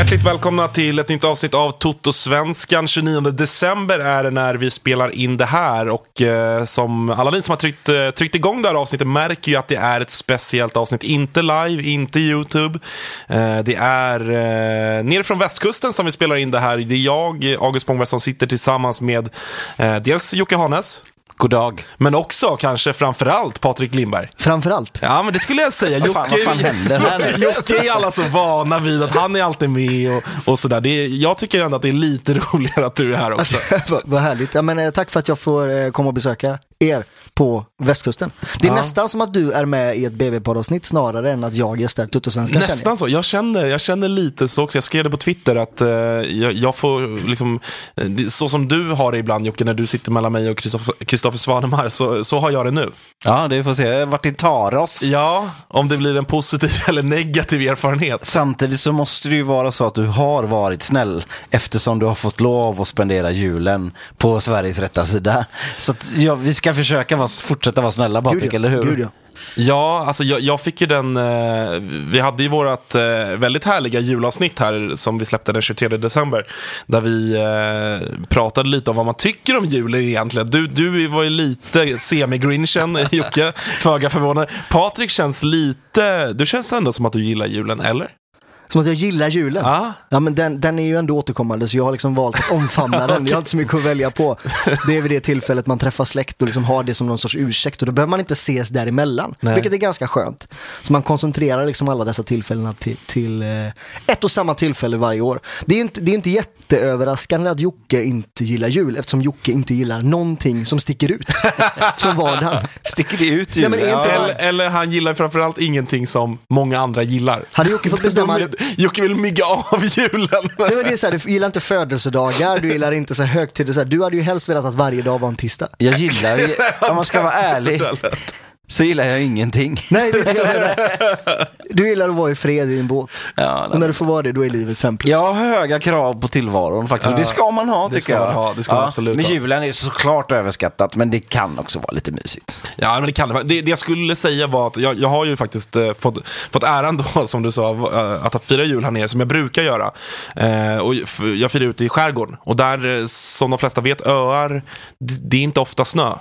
Hjärtligt välkomna till ett nytt avsnitt av Toto-svenskan. 29 december är det när vi spelar in det här. Och eh, som alla ni som har tryckt, eh, tryckt igång det här avsnittet märker ju att det är ett speciellt avsnitt. Inte live, inte YouTube. Eh, det är eh, nere från västkusten som vi spelar in det här. Det är jag, August Spångberg, som sitter tillsammans med eh, dels Jocke Hanes. God dag. Men också, kanske framförallt, Patrik Lindberg. Framförallt. Ja, men det skulle jag säga. Vad fan- vad fan nu? Jocke är alla så vana vid att han är alltid med och, och sådär. Det är, jag tycker ändå att det är lite roligare att du är här också. vad, vad härligt. Ja, men, eh, tack för att jag får eh, komma och besöka er på västkusten. Det är Ja. nästan som att du är med i ett BB-poddavsnitt snarare än att jag gästar Tuttosvenskan. känner Nästan så. Jag känner, jag känner lite så också. Jag skrev det på Twitter att eh, jag, jag får liksom, eh, så som du har det ibland Jocke, när du sitter mellan mig och Kristoffer- Kristoffer Svanemar, så, så har jag det nu. Ja, det får se vart det tar oss. Ja, om det blir en positiv eller negativ erfarenhet. Samtidigt så måste det ju vara så att du har varit snäll eftersom du har fått lov att spendera julen på Sveriges rätta sida. Så att, ja, vi ska försöka vara, fortsätta vara snälla Patrik, Gud, ja. eller hur? Gud, ja. Ja, alltså jag, jag fick ju den, eh, vi hade ju vårat eh, väldigt härliga julavsnitt här som vi släppte den 23 december. Där vi eh, pratade lite om vad man tycker om julen egentligen. Du, du var ju lite semi-grinchen, Jocke, föga förvånad. Patrik känns lite, du känns ändå som att du gillar julen, eller? Som att jag gillar julen. Ja. Ja, men den, den är ju ändå återkommande så jag har liksom valt att omfamna den. Jag har inte så mycket att välja på. Det är vid det tillfället man träffar släkt och liksom har det som någon sorts ursäkt och då behöver man inte ses däremellan. Nej. Vilket är ganska skönt. Så man koncentrerar liksom alla dessa tillfällena till, till eh, ett och samma tillfälle varje år. Det är inte, det är inte jätteöverraskande att Jocke inte gillar jul eftersom Jocke inte gillar någonting som sticker ut från vardagen. Sticker det ut Nej, julen? men är inte- ja. Eller, eller han gillar framförallt ingenting som många andra gillar. Hade Jocke fått bestämma... Jocke vill mygga av julen. Nej, men det är så här, du gillar inte födelsedagar, du gillar inte så högtider. Så här, du hade ju helst velat att varje dag var en tisdag. Jag gillar, ju- om man ska vara ärlig, så gillar jag ingenting. Nej, det, jag menar, du gillar att vara i fred i din båt. Ja, Och när du får vara det, då är livet fem plus. Jag har höga krav på tillvaron faktiskt. Ja. Det ska man ha Det tycker ska jag. man ha, det ska man absolut Men julen är såklart överskattat, men det kan också vara lite mysigt. Ja, men det kan det. Det, det jag skulle säga var att jag, jag har ju faktiskt eh, fått, fått äran då, som du sa, eh, att fira jul här nere, som jag brukar göra. Eh, och jag firar ute i skärgården. Och där, eh, som de flesta vet, öar, det, det är inte ofta snö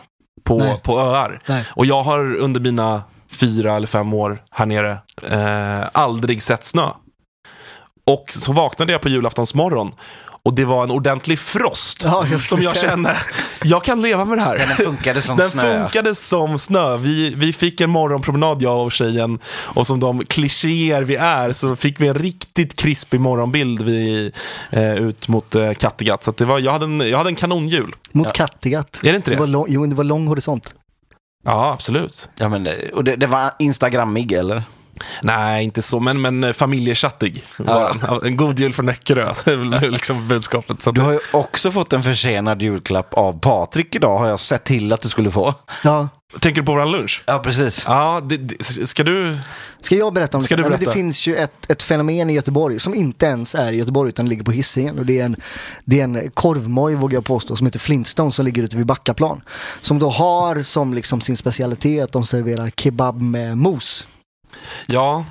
på, Nej. på öar. Nej. Och jag har under mina fyra eller fem år här nere eh, aldrig sett snö. Och så vaknade jag på julaftonsmorgon och det var en ordentlig frost. Ja, jag som jag kände, jag kan leva med det här. Den funkade som Den snö. funkade som snö. Vi, vi fick en morgonpromenad, jag och tjejen. Och som de klichéer vi är så fick vi en riktigt krispig morgonbild vi, eh, ut mot eh, Kattegatt. Så att det var, jag, hade en, jag hade en kanonjul. Mot Kattegatt. Är det inte det? var lång, jo, det var lång horisont. Ja, absolut. Ja, men, det- och det, det var instagrammig eller? Nej, inte så, men, men eh, familjechattig. Ja, En god jul från Näckerö, liksom budskapet. Så Du har ju också fått en försenad julklapp av Patrik idag har jag sett till att du skulle få. Ja. Tänker du på våran lunch? Ja, precis. Ja, det, det, ska du... Ska jag berätta om Ska det? du berätta? Det finns ju ett, ett fenomen i Göteborg som inte ens är i Göteborg utan ligger på Hisingen. Och det är en, det är en korvmoj vågar jag påstå som heter Flintstone som ligger ute vid Backaplan. Som då har som liksom sin specialitet att de serverar kebab med mos. Ja,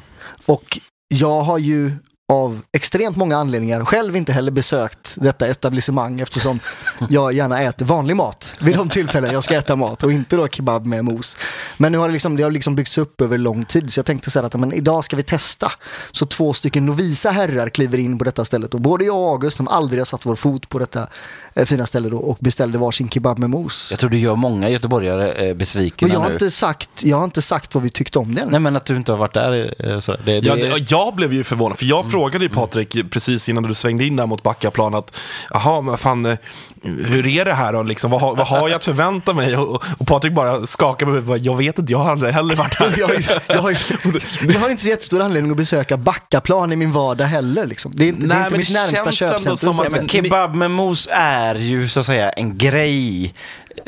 Och jag har ju av extremt många anledningar själv inte heller besökt detta etablissemang eftersom jag gärna äter vanlig mat vid de tillfällen jag ska äta mat och inte då kebab med mos. Men nu har det, liksom, det har liksom byggts upp över lång tid så jag tänkte så här att men idag ska vi testa. Så två stycken novisa herrar kliver in på detta stället och både jag och August som aldrig har satt vår fot på detta eh, fina ställe då och beställde varsin kebab med mos. Jag tror du gör många göteborgare eh, besvikna Men jag har, nu. inte sagt, jag har inte sagt vad vi tyckte om den. Nej, men att du inte har varit där. eh, Så det, det... Ja, det, jag blev ju förvånad, för jag frågade ju Patrik precis innan du svängde in där mot Backaplan att jaha, men vad fan, eh, hur är det här då? Liksom, vad, vad har jag att förvänta mig? Och, och Patrik bara skakar på huvudet, jag vet inte, jag har aldrig heller varit här. jag, har ju- jag, har, jag har inte så jättestor anledning att besöka Backaplan i min vardag heller. Liksom. Det är inte, det Nej, är inte mitt det närmsta köpcentrum. som att-. Men kebab med mos är ju så att säga en grej.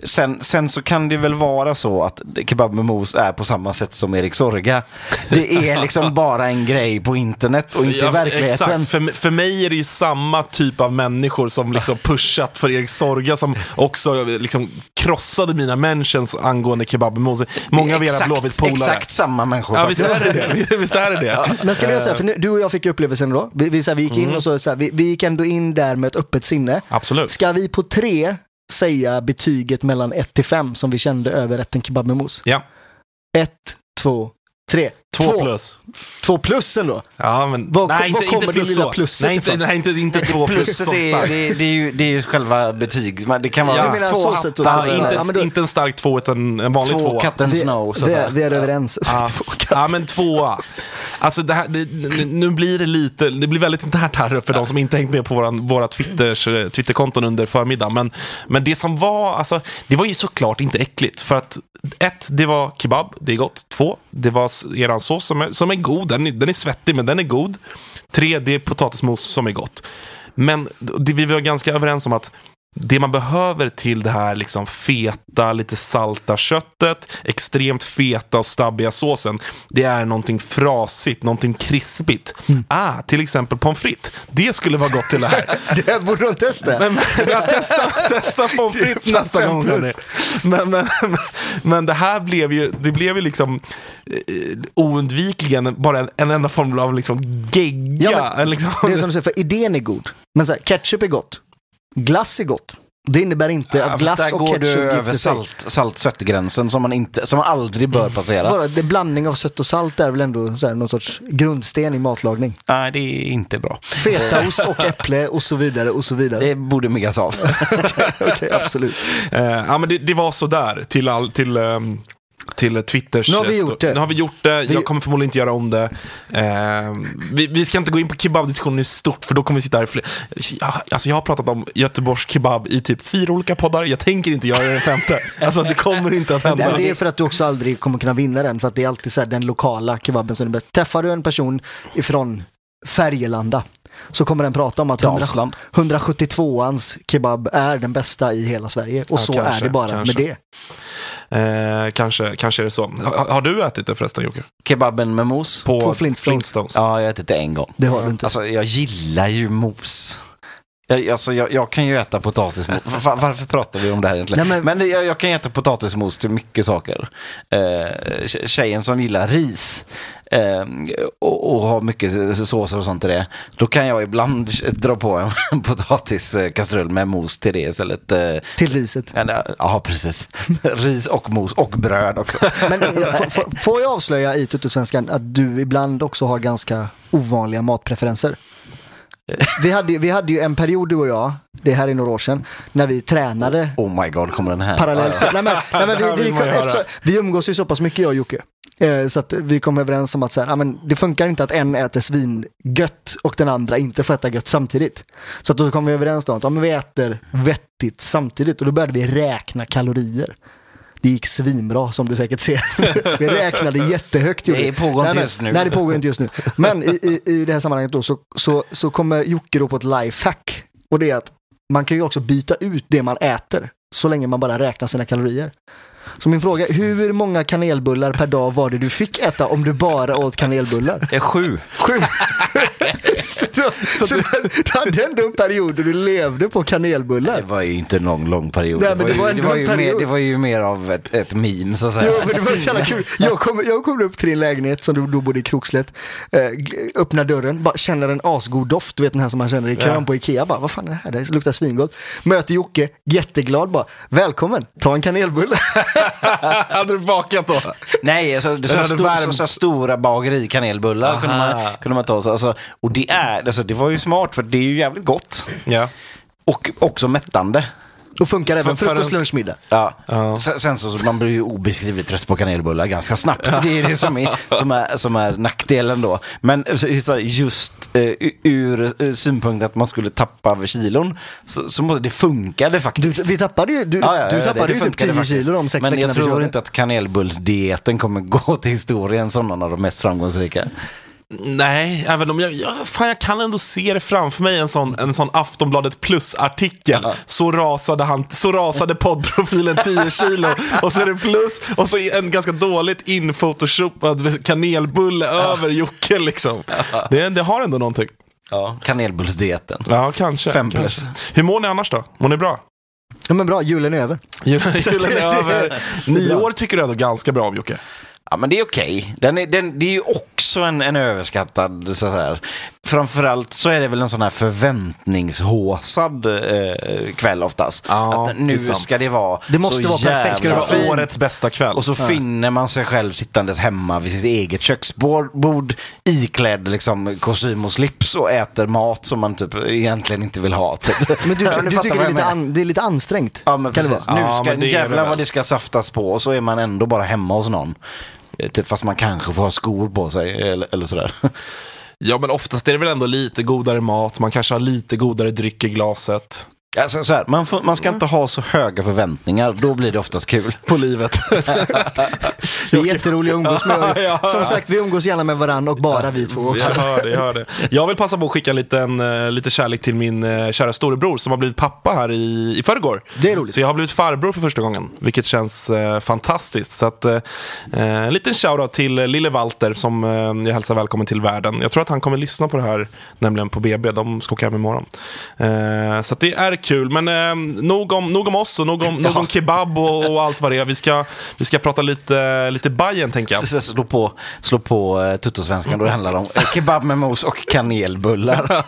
Sen, sen så kan det väl vara så att kebab med mos är på samma sätt som Erik Sorga. Det är liksom bara en grej på internet och inte i Ja, verkligheten. Exakt, för, för mig är det ju samma typ av människor som liksom pushat för Erik Sorga som också liksom krossade mina mentions angående kebab med mos. Många av era Blåvitt-polare. exakt samma människor Ja, visst är det det. Visst är det det. Men ska vi göra så här, för nu, du och jag fick upplevelsen då. Vi, vi, så här, vi gick in och så, så här, vi, vi gick ändå in där med ett öppet sinne. Absolut. Ska vi på tre säga betyget mellan 1 till 5 som vi kände över rätten kebab med mos? Ja, 1, 2, 3. Två plus. Två plus ändå. Ja, men, Vad- nej, vad inte, kommer inte det lilla så. plusset nej, inte, ifrån? nej, inte, inte två plus som är, det, det, är ju, det är ju själva betyg. Men Det kan vara Ja. Du menar två hattar, två- Ja, inte, Ja, då- inte en stark två, utan en vanlig två tvåa. katten Vi, snow. Vi, är- vi är överens. Ja. Två ja, men tvåa. Alltså det här, det, nu blir det lite, det blir väldigt internt här för de som inte hängt med på våran, våra Twitters, eh, Twitterkonton under förmiddagen. Men, men det som var, alltså, det var ju såklart inte äckligt. För att ett, det var kebab, det är gott. Två, det var eran sås som är, som är god, den är, den är svettig men den är god. Tre, det är potatismos som är gott. Men det, vi var ganska överens om att det man behöver till det här liksom feta, lite salta köttet, extremt feta och stabbiga såsen, det är någonting frasigt, någonting krispigt. Ah, till exempel pommes frites. Det skulle vara gott till det här. Det borde de testa. Men, men, ja, testa, testa pommes frites nästa gång. Men, men, men, men det här blev ju, det blev ju liksom eh, oundvikligen bara en, en enda form av liksom gegga. Ja, men en liksom, Det är som du säger, för idén är god. Men så här, ketchup är gott. Glass är gott. Det innebär inte Ja, att glass där och går du ketchup över gifter sig. salt, salt-sötgränsen som man, inte, som man aldrig bör passera. Bara det blandning av sött och salt är väl ändå så här, någon sorts grundsten i matlagning. Nej, det är inte bra. Fetaost och äpple och så vidare och så vidare. Det borde myggas av. Okej, absolut. Eh, ja, men det, det var så där till, all, till, ehm, till Twitters... Nu har vi gjort det. Nu har vi gjort det. Vi- Jag kommer förmodligen inte göra om det. Eh, vi, vi ska inte gå in på kebabdiskussionen i stort, för då kommer vi sitta här i fler... Alltså jag har pratat om Göteborgs kebab i typ fyra olika poddar. Jag tänker inte göra det den femte. Alltså det kommer inte att hända. Men det är för att du också aldrig kommer kunna vinna den, för att det är alltid så här, den lokala kebaben som är bäst. Träffar du en person ifrån Färgelanda så kommer den prata om att 100 Dalsland. 172ans kebab är den bästa i hela Sverige. Och Ja, så kanske, är det bara kanske. med det. Eh, kanske, kanske är det så. Har, har du ätit det förresten Jocke? Kebaben med mos. På, På Flintstones. Ja, jag har ätit det en gång. Det har du inte. Alltså, jag gillar ju mos. Jag, alltså, jag, jag kan ju äta potatismos. Va- Varför pratar vi om det här egentligen? Nej, men- men jag, jag kan äta potatismos till mycket saker. Eh, tje- tjejen som gillar ris eh, och, och har mycket såser och sånt till det. Då kan jag ibland dra på en potatiskastrull med mos till det istället. Eh, Till riset. Ja, precis. Ris och mos och bröd också. Men eh, får jag avslöja i Tuttosvenskan att du ibland också har ganska ovanliga matpreferenser? vi, hade, vi hade ju en period du och jag, det här är några år sedan, när vi tränade Oh my god, kommer den här? parallellt. Nej, men, nej, men vi, vi, höra. eftersom, vi umgås ju så pass mycket jag och Jocke. Eh, Så att vi kom överens om att så här, ja, men det funkar inte att en äter svingött och den andra inte får äta gött samtidigt. Så att då kom vi överens om att ja, men vi äter vettigt samtidigt och då började vi räkna kalorier. Det gick svinbra som du säkert ser. vi räknade jättehögt. Det pågår inte just nu. Nej, det pågår inte just nu. Men i, i, i det här sammanhanget då så, så, så kommer Jocke då på ett lifehack. Och det är att man kan ju också byta ut det man äter så länge man bara räknar sina kalorier. Så min fråga, hur många kanelbullar per dag var det du fick äta om du bara åt kanelbullar? Det är sju. Sju! så då, så du, du hade ändå en period då du levde på Det kanelbullar. var ju inte någon lång period. Nej, men det ju- var ändå det var en ju period. mer, det var ju mer av ett, ett meme så att säga. Jo, men det var så jävla kul. Jag kom, jag kom upp till din lägenhet som du då bodde i Krokslätt, eh, öppnar dörren, bara känner en asgod doft, du vet den här som man känner i kön Ja. på Ikea. Bara, vad fan är det här? Det luktar svingott. Möter Jocke, jätteglad bara, välkommen, ta en kanelbulle. Hade du bakat då? Nej, alltså, det så, stor, värmt. så, så stora bagerikanelbullar kunde man, kunde man ta. Så, alltså, och det, är, alltså, det var ju smart för det är ju jävligt gott. Ja. Och också mättande. Och funkar även För- för frukost, en- lunch, middag. Ja. Ja. Sen, sen så man blir ju obeskrivligt trött på kanelbullar ganska snabbt. Det är det som är, som är, som är nackdelen då. Men så- så just eh, ur eh, synpunkt att man skulle tappa över kilon så, så måste det funkade Du, faktiskt. vi tappade ju, du, Ja, ja, du ja, tappade det- det ju typ funkade 10 faktiskt. kilo de sex Men veckorna jag tror inte att kanelbullsdieten kommer gå till historien som någon av de mest framgångsrika. Nej, även om jag, jag, fan, jag kan ändå se det framför mig, en sån, en sån Aftonbladet plus-artikel. Ja. Så, rasade han, så rasade poddprofilen 10 kilo, och så är det plus, och så en ganska dåligt inphotoshopad kanelbulle över Jocke liksom. Det, det har ändå någonting. Ja. Kanelbullsdieten. Ja, kanske. Fem plus. kanske. Hur mår ni annars då? Mår ni bra? Ja men bra, julen är över. Julen julen är över. Nyår tycker du ändå ganska bra om Jocke. Ja, men det är okej. Den är, den, det är ju också en, en överskattad, så här. Framförallt så är det väl en sån här förväntningshåsad eh, kväll oftast. Ja, att nu det ska det vara Det måste så vara perfekt. jävla Ska det vara fint. årets bästa kväll? Och så finner man sig själv sittandes hemma vid sitt eget köksbord bord, iklädd liksom, kostym och slips och äter mat som man typ egentligen inte vill ha. Typ. Men du, Ja, du fattar tycker det är, lite an, det är lite ansträngt? Ja men precis. Nu Ja, ska men det är det jävlar vad det ska saftas på och så är man ändå bara hemma hos någon. Eh, typ fast man kanske får ha skor på sig eller, eller sådär. Ja, men oftast är det väl ändå lite godare mat, man kanske har lite godare dryck i glaset. Alltså, så här, man, får, man ska inte ha så höga förväntningar, då blir det oftast kul. På livet. Vi är jätteroliga att umgås med. Som sagt, vi umgås gärna med varandra och bara vi två också. Jag hör det, jag hör det. Jag vill passa på att skicka lite, en, eh, lite kärlek till min eh, kära storebror som har blivit pappa här i, i förrgår. Det är roligt. Så jag har blivit farbror för första gången, vilket känns eh, fantastiskt. Så att, eh, eh, en liten shoutout till lille Walter som eh, jag hälsar välkommen till världen. Jag tror att han kommer lyssna på det här, nämligen på BB. De ska åka hem imorgon. Eh, så att det är kul. Men eh, nog, om, nog om oss och nog om, nog om kebab och, och allt vad det är. Vi ska, vi ska prata lite, lite Bajen tänker jag. Så, så, slå på, slå på uh, tuttosvenskan, då det handlar om eh, kebab med mos och kanelbullar.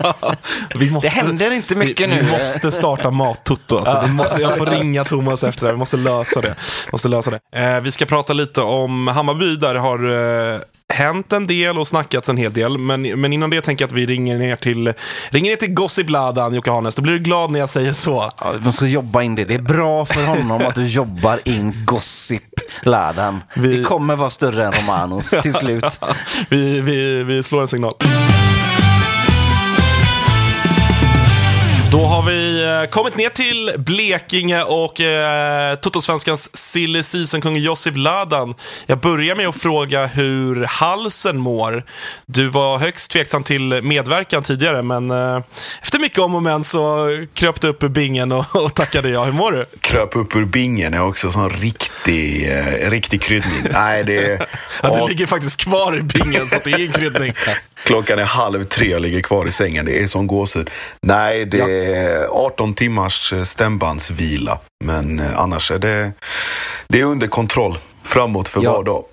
Vi måste, Det händer inte mycket vi, nu. Vi måste starta mat-Toto. Alltså. Måste, jag får ringa Thomas efter det här. Vi måste lösa det. Måste lösa det. Eh, vi ska prata lite om Hammarby. Där det har eh, hänt en del och snackats en hel del. Men, men innan det tänker jag att vi ringer ner till, ringer ner till Gossip-ladan, Jocke Hanes. Då blir du glad när jag säger så. Ja, man ska jobba in det. Det är bra för honom att du jobbar in gossip-ladan. Vi- Det kommer vara större än Romanos till slut. Vi, vi, vi slår en signal. Då har vi eh, kommit ner till Blekinge och eh, Totosvenskans silly season-kung Josip Ladan. Jag börjar med att fråga hur halsen mår. Du var högst tveksam till medverkan tidigare, men eh, efter mycket om och men så kröp du upp ur bingen och, och tackade ja. Hur mår du? kröp upp ur bingen är också sån riktig, eh, riktig kryddning. Nej, det är... Ja, du ligger faktiskt kvar i bingen, så det är en kryddning. klockan är halv tre och ligger kvar i sängen. Det är sån gåshud. Nej, det är 18 timmars eh, stämbandsvila. Men eh, annars är det, det är under kontroll. Framåt för Ja. var dag.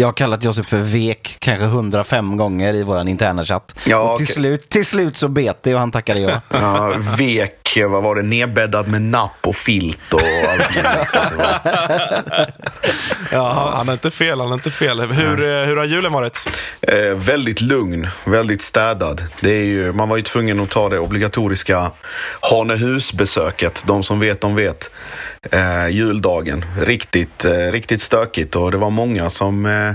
Jag har kallat Josef för vek kanske 105 gånger i vår interna chatt. Ja, och till, okej. slut, till slut så bet det och han tackade ja. Ja, vek, vad var det, nedbäddad med napp och filt och allt Ja, han är inte fel, han är inte fel. Hur, eh, hur har julen varit? Eh, väldigt lugn, väldigt städad. Det är ju, man var ju tvungen att ta det obligatoriska Hanehusbesöket. De som vet, de vet. Eh, juldagen. Riktigt, eh, riktigt stökigt och det var många som, eh,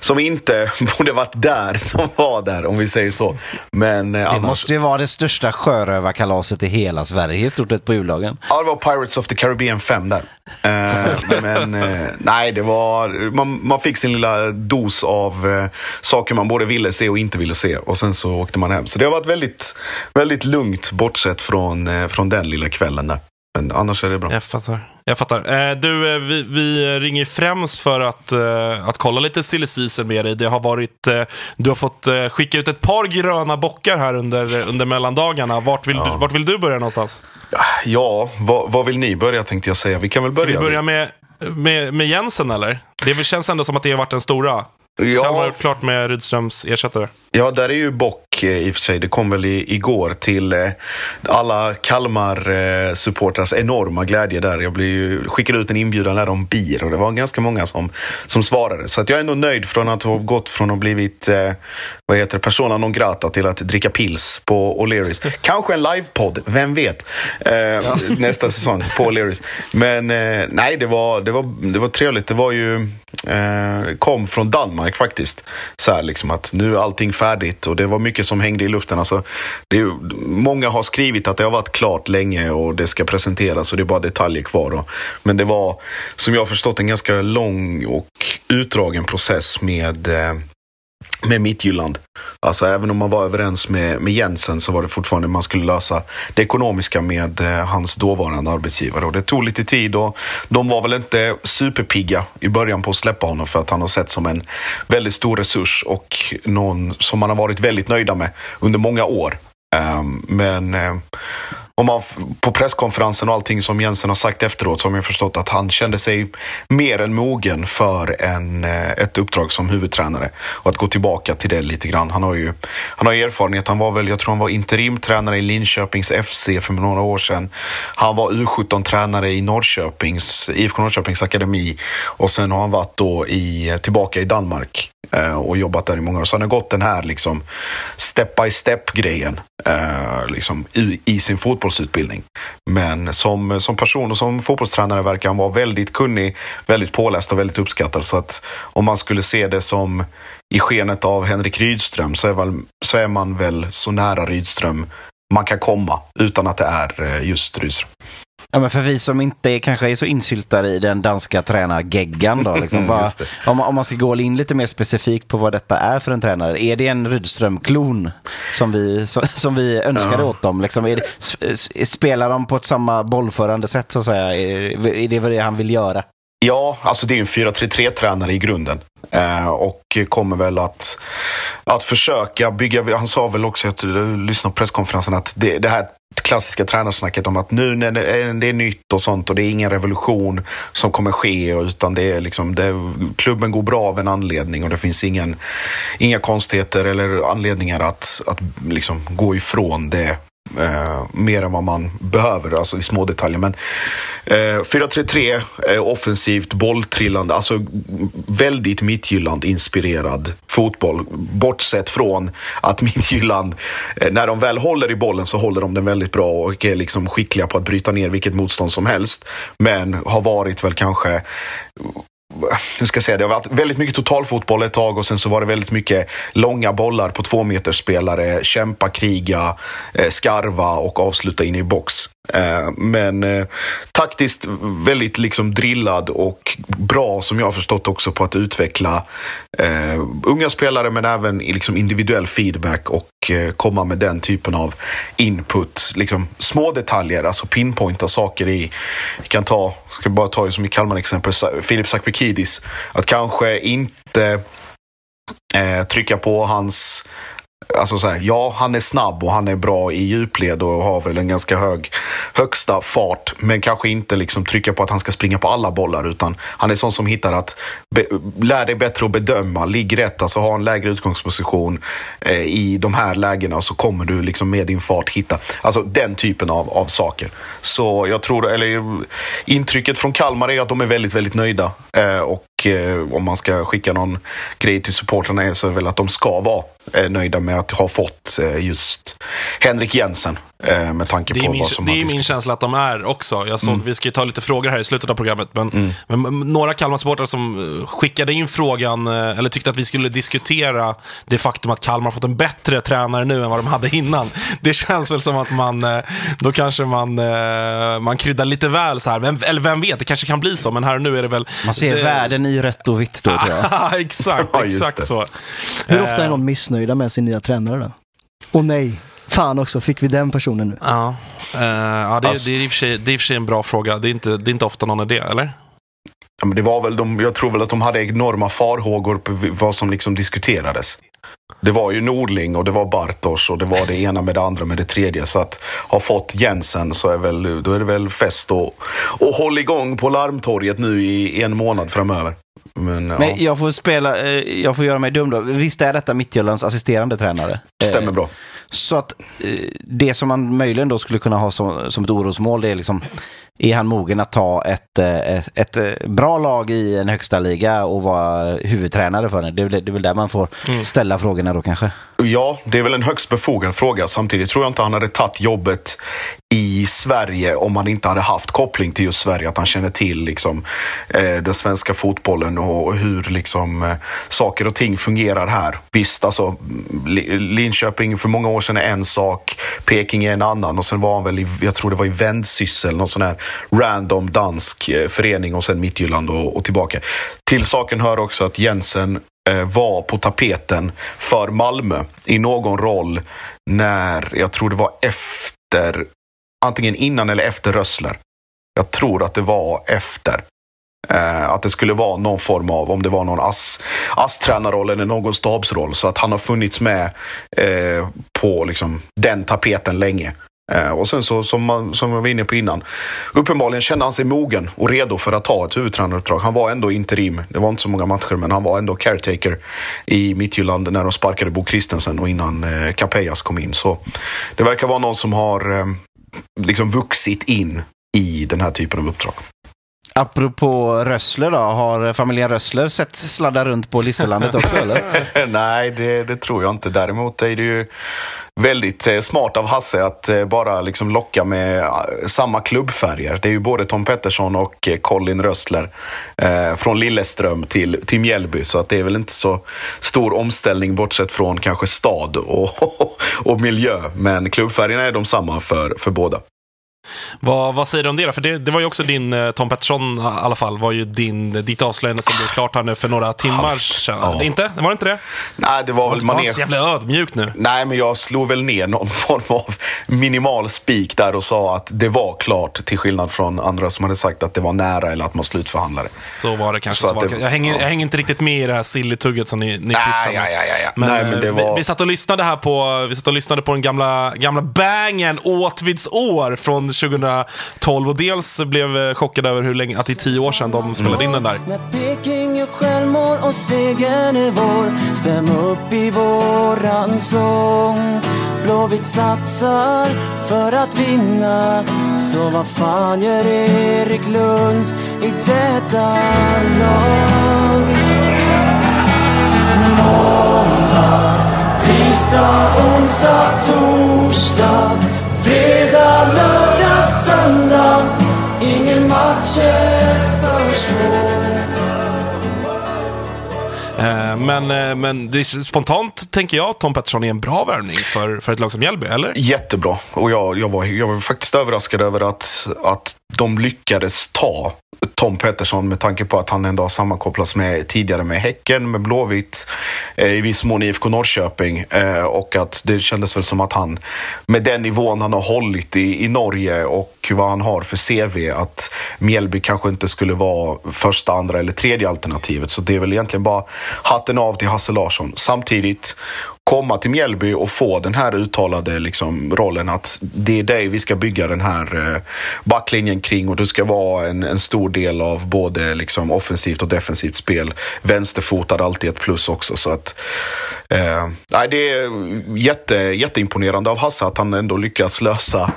som inte borde varit där som var där, om vi säger så. Men eh, Det annars... måste ju vara det största sjörövarkalaset i hela Sverige i stort sett på juldagen. Ja, det var Pirates of the Caribbean 5 där. Eh, men eh, nej, det var... Man, man fick sin lilla dos av eh, saker man både ville se och inte ville se. Och sen så åkte man hem. Så det har varit väldigt, väldigt lugnt bortsett från, från den lilla kvällen där. Men annars är det bra. Jag fattar. Jag fattar. Eh, du, eh, vi, vi ringer främst för att, eh, att kolla lite silly season med dig. Det har varit, eh, du har fått eh, skicka ut ett par gröna bockar här under, under mellandagarna. Vart vill, du, vart vill du börja någonstans? Ja, vad, vad vill ni börja tänkte jag säga. Vi kan väl Ska börja. vi börja med, med, med Jensen eller? Det känns ändå som att det har varit den stora. Kalmar Ja, gjort klart med Rydströms ersättare. Ja, där är ju Bock eh, i och för sig. Det kom väl i, igår till eh, alla Kalmar-supportrars enorma glädje där. Jag blev ju, skickade ut en inbjudan där om bir och det var ganska många som, som svarade. Så att jag är ändå nöjd från att ha gått från att blivit eh, vad heter det, persona non grata till att dricka pils på O'Learys. Kanske en livepodd, vem vet? Eh, Nästa säsong på O'Learys. Men eh, nej, det var, det, var, det var trevligt. Det var ju eh, kom från Danmark faktiskt. Så här liksom att nu är allting färdigt och det var mycket som hängde i luften. Alltså, det är, många har skrivit att det har varit klart länge och det ska presenteras och det är bara detaljer kvar. Och, men det var, som jag har förstått, en ganska lång och utdragen process med eh, med Midtjylland. Alltså även om man var överens med, med Jensen så var det fortfarande man skulle lösa det ekonomiska med eh, hans dåvarande arbetsgivare. Och det tog lite tid och de var väl inte superpigga i början på att släppa honom för att han har sett som en väldigt stor resurs och någon som man har varit väldigt nöjda med under många år. Ehm, men eh, om man på presskonferensen och allting som Jensen har sagt efteråt så har man förstått att han kände sig mer än mogen för en, eh, ett uppdrag som huvudtränare. Och att gå tillbaka till det lite grann. Han har ju han har erfarenhet. Han var väl, jag tror han var interimtränare i Linköpings FC för några år sedan. Han var U17-tränare i Norrköpings, IFK Norrköpings akademi. Och sen har han varit då i, tillbaka i Danmark Eh, och jobbat där i många år. Så han har gått den här liksom step by step-grejen eh, liksom, i, i sin fotbollsutbildning. Men som, som person och som fotbollstränare verkar han vara väldigt kunnig, väldigt påläst och väldigt uppskattad. Så att om man skulle se det som i skenet av Henrik Rydström så är, väl, så är man väl så nära Rydström man kan komma utan att det är eh, just Rydström. Ja, men för vi som inte är, kanske är så insyltade i den danska tränargeggan då, liksom, vad, Just det. om, man- om man ska gå in lite mer specifikt på vad detta är för en tränare. Är det en Rydström-klon som vi, som, som vi önskade Ja. åt dem? Liksom, det, spelar de på ett samma bollförande sätt så att säga? Är, är det vad det han vill göra? Ja, alltså det är en 4-3-3-tränare i grunden. Eh, och kommer väl att, att försöka bygga, han sa väl också, jag lyssnade på presskonferensen, att det, det här klassiska tränarsnacket om att nu när det är, det är nytt och sånt och det är ingen revolution som kommer ske utan det är liksom, det, klubben går bra av en anledning och det finns ingen, inga konstigheter eller anledningar att, att liksom gå ifrån det eh, mer än vad man behöver, alltså i små detaljer. Men eh, 4-3-3, eh, offensivt, bolltrillande, alltså väldigt Midtjylland-inspirerad fotboll. Bortsett från att Midtjylland, eh, när de väl håller i bollen så håller de den väldigt bra och är liksom skickliga på att bryta ner vilket motstånd som helst. Men har varit väl kanske hur ska jag säga, det har varit väldigt mycket totalfotboll ett tag och sen så var det väldigt mycket långa bollar på två meters spelare, kämpa, kriga, eh, skarva och avsluta in i box. Eh, men eh, taktiskt väldigt liksom drillad och bra som jag har förstått också på att utveckla unga spelare men även i liksom individuell feedback och komma med den typen av input. Liksom små detaljer, alltså pinpointa saker i, vi kan ta, ska bara ta som i Kalmar exempel, Filip Sakbeki Sakpikidis. Att kanske inte eh, trycka på hans Alltså så här, ja, han är snabb och han är bra i djupled och har väl en ganska hög högsta fart. Men kanske inte liksom trycka på att han ska springa på alla bollar. Utan han är sån som hittar att be, lär dig bättre att bedöma. Ligg rätt, alltså ha en lägre utgångsposition eh, i de här lägena. Så kommer du liksom med din fart hitta. Alltså den typen av, av saker. Så jag tror, eller intrycket från Kalmar är att de är väldigt, väldigt nöjda. Eh, och eh, om man ska skicka någon grej till supportrarna så är det väl att de ska vara eh, nöjda med att ha fått eh, just Henrik Jensen. Eh, med tanke Det på är, min, vad som det är min känsla att de är också. Jag såg, Vi ska ju ta lite frågor här i slutet av programmet, men, men några Kalmar-supportrar som eh, skickade in frågan, eh, eller tyckte att vi skulle diskutera det faktum att Kalmar har fått en bättre tränare nu än vad de hade innan. Det känns väl som att man, då kanske man, man kryddar lite väl så här. Men, eller vem vet, det kanske kan bli så, men här och nu är det väl... Man ser det, värden i rött och vitt då tror jag. exakt, Ja, exakt det. så. Hur ofta är någon missnöjda med sin nya tränare då? Och nej, fan också, fick vi den personen nu? Ja, Eh, ja det, Alltså- det, är i och för sig, det är i och för sig en bra fråga. Det är inte, det är inte ofta någon är det, eller? Ja, men det var väl de, jag tror väl att de hade enorma farhågor på vad som liksom diskuterades. Det var ju Nordling och det var Bartos och det var det ena med det andra med det tredje. Så att ha fått Jensen så är, väl, då är det väl fest och, och håll igång på larmtorget nu i en månad framöver. Men, ja, Men jag får spela, eh, jag får göra mig dum då. Visst är detta Midtjyllands assisterande tränare? stämmer Eh, bra. Så att eh, det som man möjligen då skulle kunna ha som, som ett orosmål, det är liksom, är han mogen att ta ett, eh, ett, ett eh, bra lag i en högsta liga och vara huvudtränare för det? Det är det är väl där man får ställa frågorna då kanske. Ja, det är väl en högst befogad fråga. Samtidigt tror jag inte han hade tagit jobbet i Sverige om han inte hade haft koppling till just Sverige. Att han känner till liksom, eh, den svenska fotbollen och hur liksom, eh, saker och ting fungerar här. Visst, alltså, Li- Linköping för många år sedan är en sak, Peking är en annan och sen var han väl i, jag tror det var i Vendsyssel, någon sån här random dansk eh, förening och sen Midtjylland och, och tillbaka. Till saken hör också att Jensen eh, var på tapeten för Malmö i någon roll när, jag tror det var efter, antingen innan eller efter Rössler. Jag tror att det var efter. Eh, att det skulle vara någon form av, om det var någon ass, ASS-tränarroll eller någon stabsroll. Så att han har funnits med eh, på liksom, den tapeten länge. Eh, och sen så, som, man, som jag var inne på innan, uppenbarligen kände han sig mogen och redo för att ta ett huvudtränaruppdrag. Han var ändå interim, det var inte så många matcher, men han var ändå caretaker i Midtjylland när de sparkade Bo Christensen och innan eh, Capellas kom in. Så det verkar vara någon som har eh, liksom vuxit in i den här typen av uppdrag. Apropå Rössler då, har familjen Rössler sett sladda runt på Listerlandet också eller? Nej, det, det tror jag inte. Däremot är det ju väldigt eh, smart av Hasse att eh, bara liksom locka med eh, samma klubbfärger. Det är ju både Tom Pettersson och Colin Rössler eh, från Lilleström till, till Mjällby. Så att det är väl inte så stor omställning bortsett från kanske stad och, och miljö. Men klubbfärgerna är de samma för, för båda. Vad, vad säger du om det då? För det, det var ju också din, eh, Tom Pettersson i alla fall, var ju din, ditt avslöjande som blev klart här nu för några timmar sedan. Ja. Inte? Var det inte det? Nej, det var väl Var inte manér... så jävla ödmjuk nu. Nej, men jag slog väl ner någon form av minimal spik där och sa att det var klart. Till skillnad från andra som hade sagt att det var nära eller att man slutförhandlade. Så var det kanske. Så Så var det, jag, hänger, ja. jag hänger inte riktigt med i det här silly-tugget som ni, ni pysslar med. ja, ja, ja. Men, Nej, men det eh, var- vi, vi satt och lyssnade här på, vi satt och lyssnade på den gamla, gamla bangen Åtvids år från 2012. Och dels blev eh, chockad chockade över hur länge, att det är tio år sedan de spelade in den där. När Peking gör självmål och segern är vår Stäm upp i våran sång Blåvitt satsar för att vinna Så vad fan gör Erik Lund i detta lag? Måndag, tisdag, onsdag, torsdag Fredag, lördag, söndag. Ingen match är för svår Eh, men, eh, men det är, spontant tänker jag att Tom Pettersson är en bra värvning för, för ett lag som Mjällby, eller? Jättebra. Och jag, jag, var, jag var faktiskt överraskad över att, att de lyckades ta Tom Pettersson med tanke på att han ändå har sammankopplats med tidigare med Häcken, med Blåvitt, eh, i viss mån IFK Norrköping. Och att det kändes väl som att han, med den nivån han har hållit i, i Norge och vad han har för CV, att Mjällby kanske inte skulle vara första, andra eller tredje alternativet. Så det är väl egentligen bara hatten av till Hasse Larsson. Samtidigt, komma till Mjällby och få den här uttalade liksom, rollen att det är dig vi ska bygga den här eh, backlinjen kring och du ska vara en, en stor del av både liksom, offensivt och defensivt spel. Vänsterfotad alltid ett plus också. Så att, eh, det är jätte, jätteimponerande av Hasse att han ändå lyckas lösa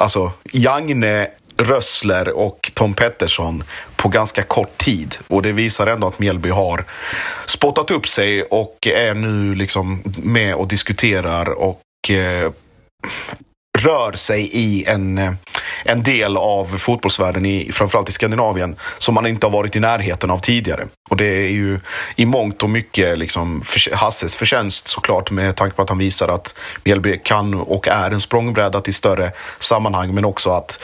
alltså, Jagne Rössler och Tom Pettersson på ganska kort tid. Och det visar ändå att Mjällby har spottat upp sig och är nu liksom med och diskuterar och eh, rör sig i en, eh, en del av fotbollsvärlden, i, framförallt i Skandinavien, som man inte har varit i närheten av tidigare. Och det är ju i mångt och mycket liksom för, Hasses förtjänst såklart med tanke på att han visar att Mjällby kan och är en språngbräda till större sammanhang, men också att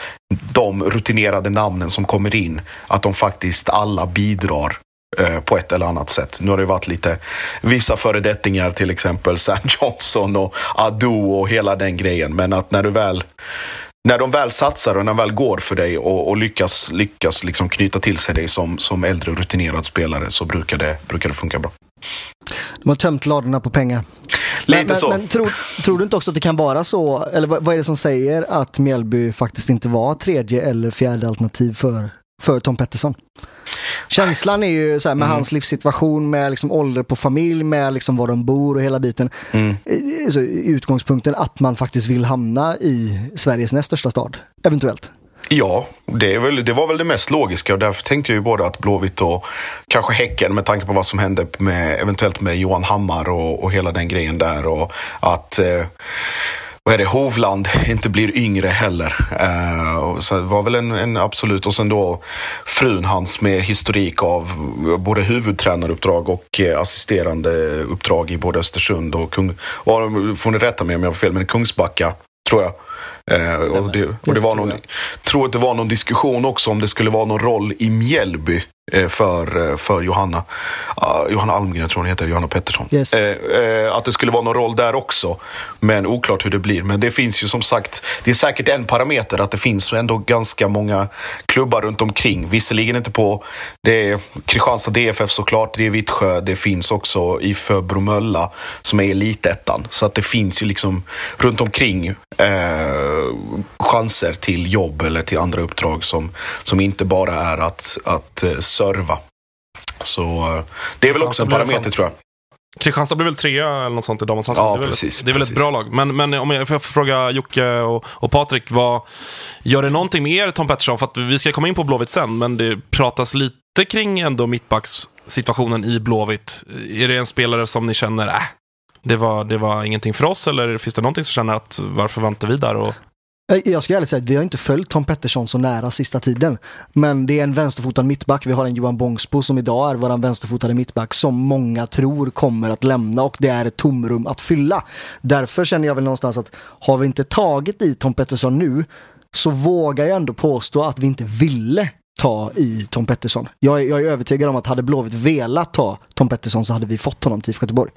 de rutinerade namnen som kommer in, att de faktiskt alla bidrar på ett eller annat sätt. Nu har det varit lite vissa föredettingar, till exempel Sam Johnson och Adu och hela den grejen. Men att när du väl när de väl satsar och när de väl går för dig och, och lyckas, lyckas liksom knyta till sig dig som, som äldre rutinerad spelare så brukar det, brukar det funka bra. De har tömt ladorna på pengar. Lite men, men, så. Men tror, tror du inte också att det kan vara så, eller vad, vad är det som säger att Mjällby faktiskt inte var tredje eller fjärde alternativ för, för Tom Pettersson? Känslan är ju så här, med Mm. hans livssituation, med liksom ålder på familj, med liksom var de bor och hela biten. Mm. Eh, Så utgångspunkten att man faktiskt vill hamna i Sveriges näst största stad, eventuellt. Ja, det, väl, det var väl det mest logiska och därför tänkte jag ju både att Blåvitt och kanske Häcken med tanke på vad som hände med, eventuellt med Johan Hammar och, och hela den grejen där och att eh, vad är det, Hovland inte blir yngre heller. Eh, så det var väl en, en absolut, och sen då frun hans med historik av både huvudtränaruppdrag och eh, assisterande uppdrag i både Östersund och Kung... Och, får ni rätta mig om jag har fel, men Kungsbacka tror jag. Eh, och det, och det var tror någon, jag. tror att det var någon diskussion också om det skulle vara någon roll i Mjällby eh, för, eh, för Johanna. Uh, Johanna Almgren tror hon heter, Johanna Pettersson. Yes. Eh, eh, att det skulle vara någon roll där också. Men oklart hur det blir. Men det finns ju som sagt, det är säkert en parameter att det finns ändå ganska många klubbar runt omkring. Visserligen inte på, det är Kristianstad DFF såklart, det är Vittsjö, det finns också IFÖ Bromölla som är elitettan. Så att det finns ju liksom runt omkring chanser till jobb eller till andra uppdrag som, som inte bara är att, att eh, serva. Så eh, det är väl också en parameter tror jag. Kristianstad blir väl trea eller något sånt i handboll. Ja, det är precis, ett, det är väl ett bra lag. Men, men om jag får fråga Jocke och, och Patrik, vad, gör det någonting med er Tom Pettersson? För att vi ska komma in på Blåvitt sen, men det pratas lite kring ändå mittbackssituationen i Blåvitt. Är det en spelare som ni känner, äh, det var, det var ingenting för oss? Eller finns det någonting som känner att varför var inte vi där? Och... Eh, jag ska ärligt säga att vi har inte följt Tom Pettersson så nära sista tiden. Men det är en vänsterfotad mittback. Vi har en Johan Bångsbo som idag är vår vänsterfotade mittback som många tror kommer att lämna och det är ett tomrum att fylla. Därför känner jag väl någonstans att har vi inte tagit i Tom Pettersson nu så vågar jag ändå påstå att vi inte ville ta i Tom Pettersson. Jag är, jag är övertygad om att hade Blåvitt velat ta Tom Pettersson så hade vi fått honom till IFK Göteborg.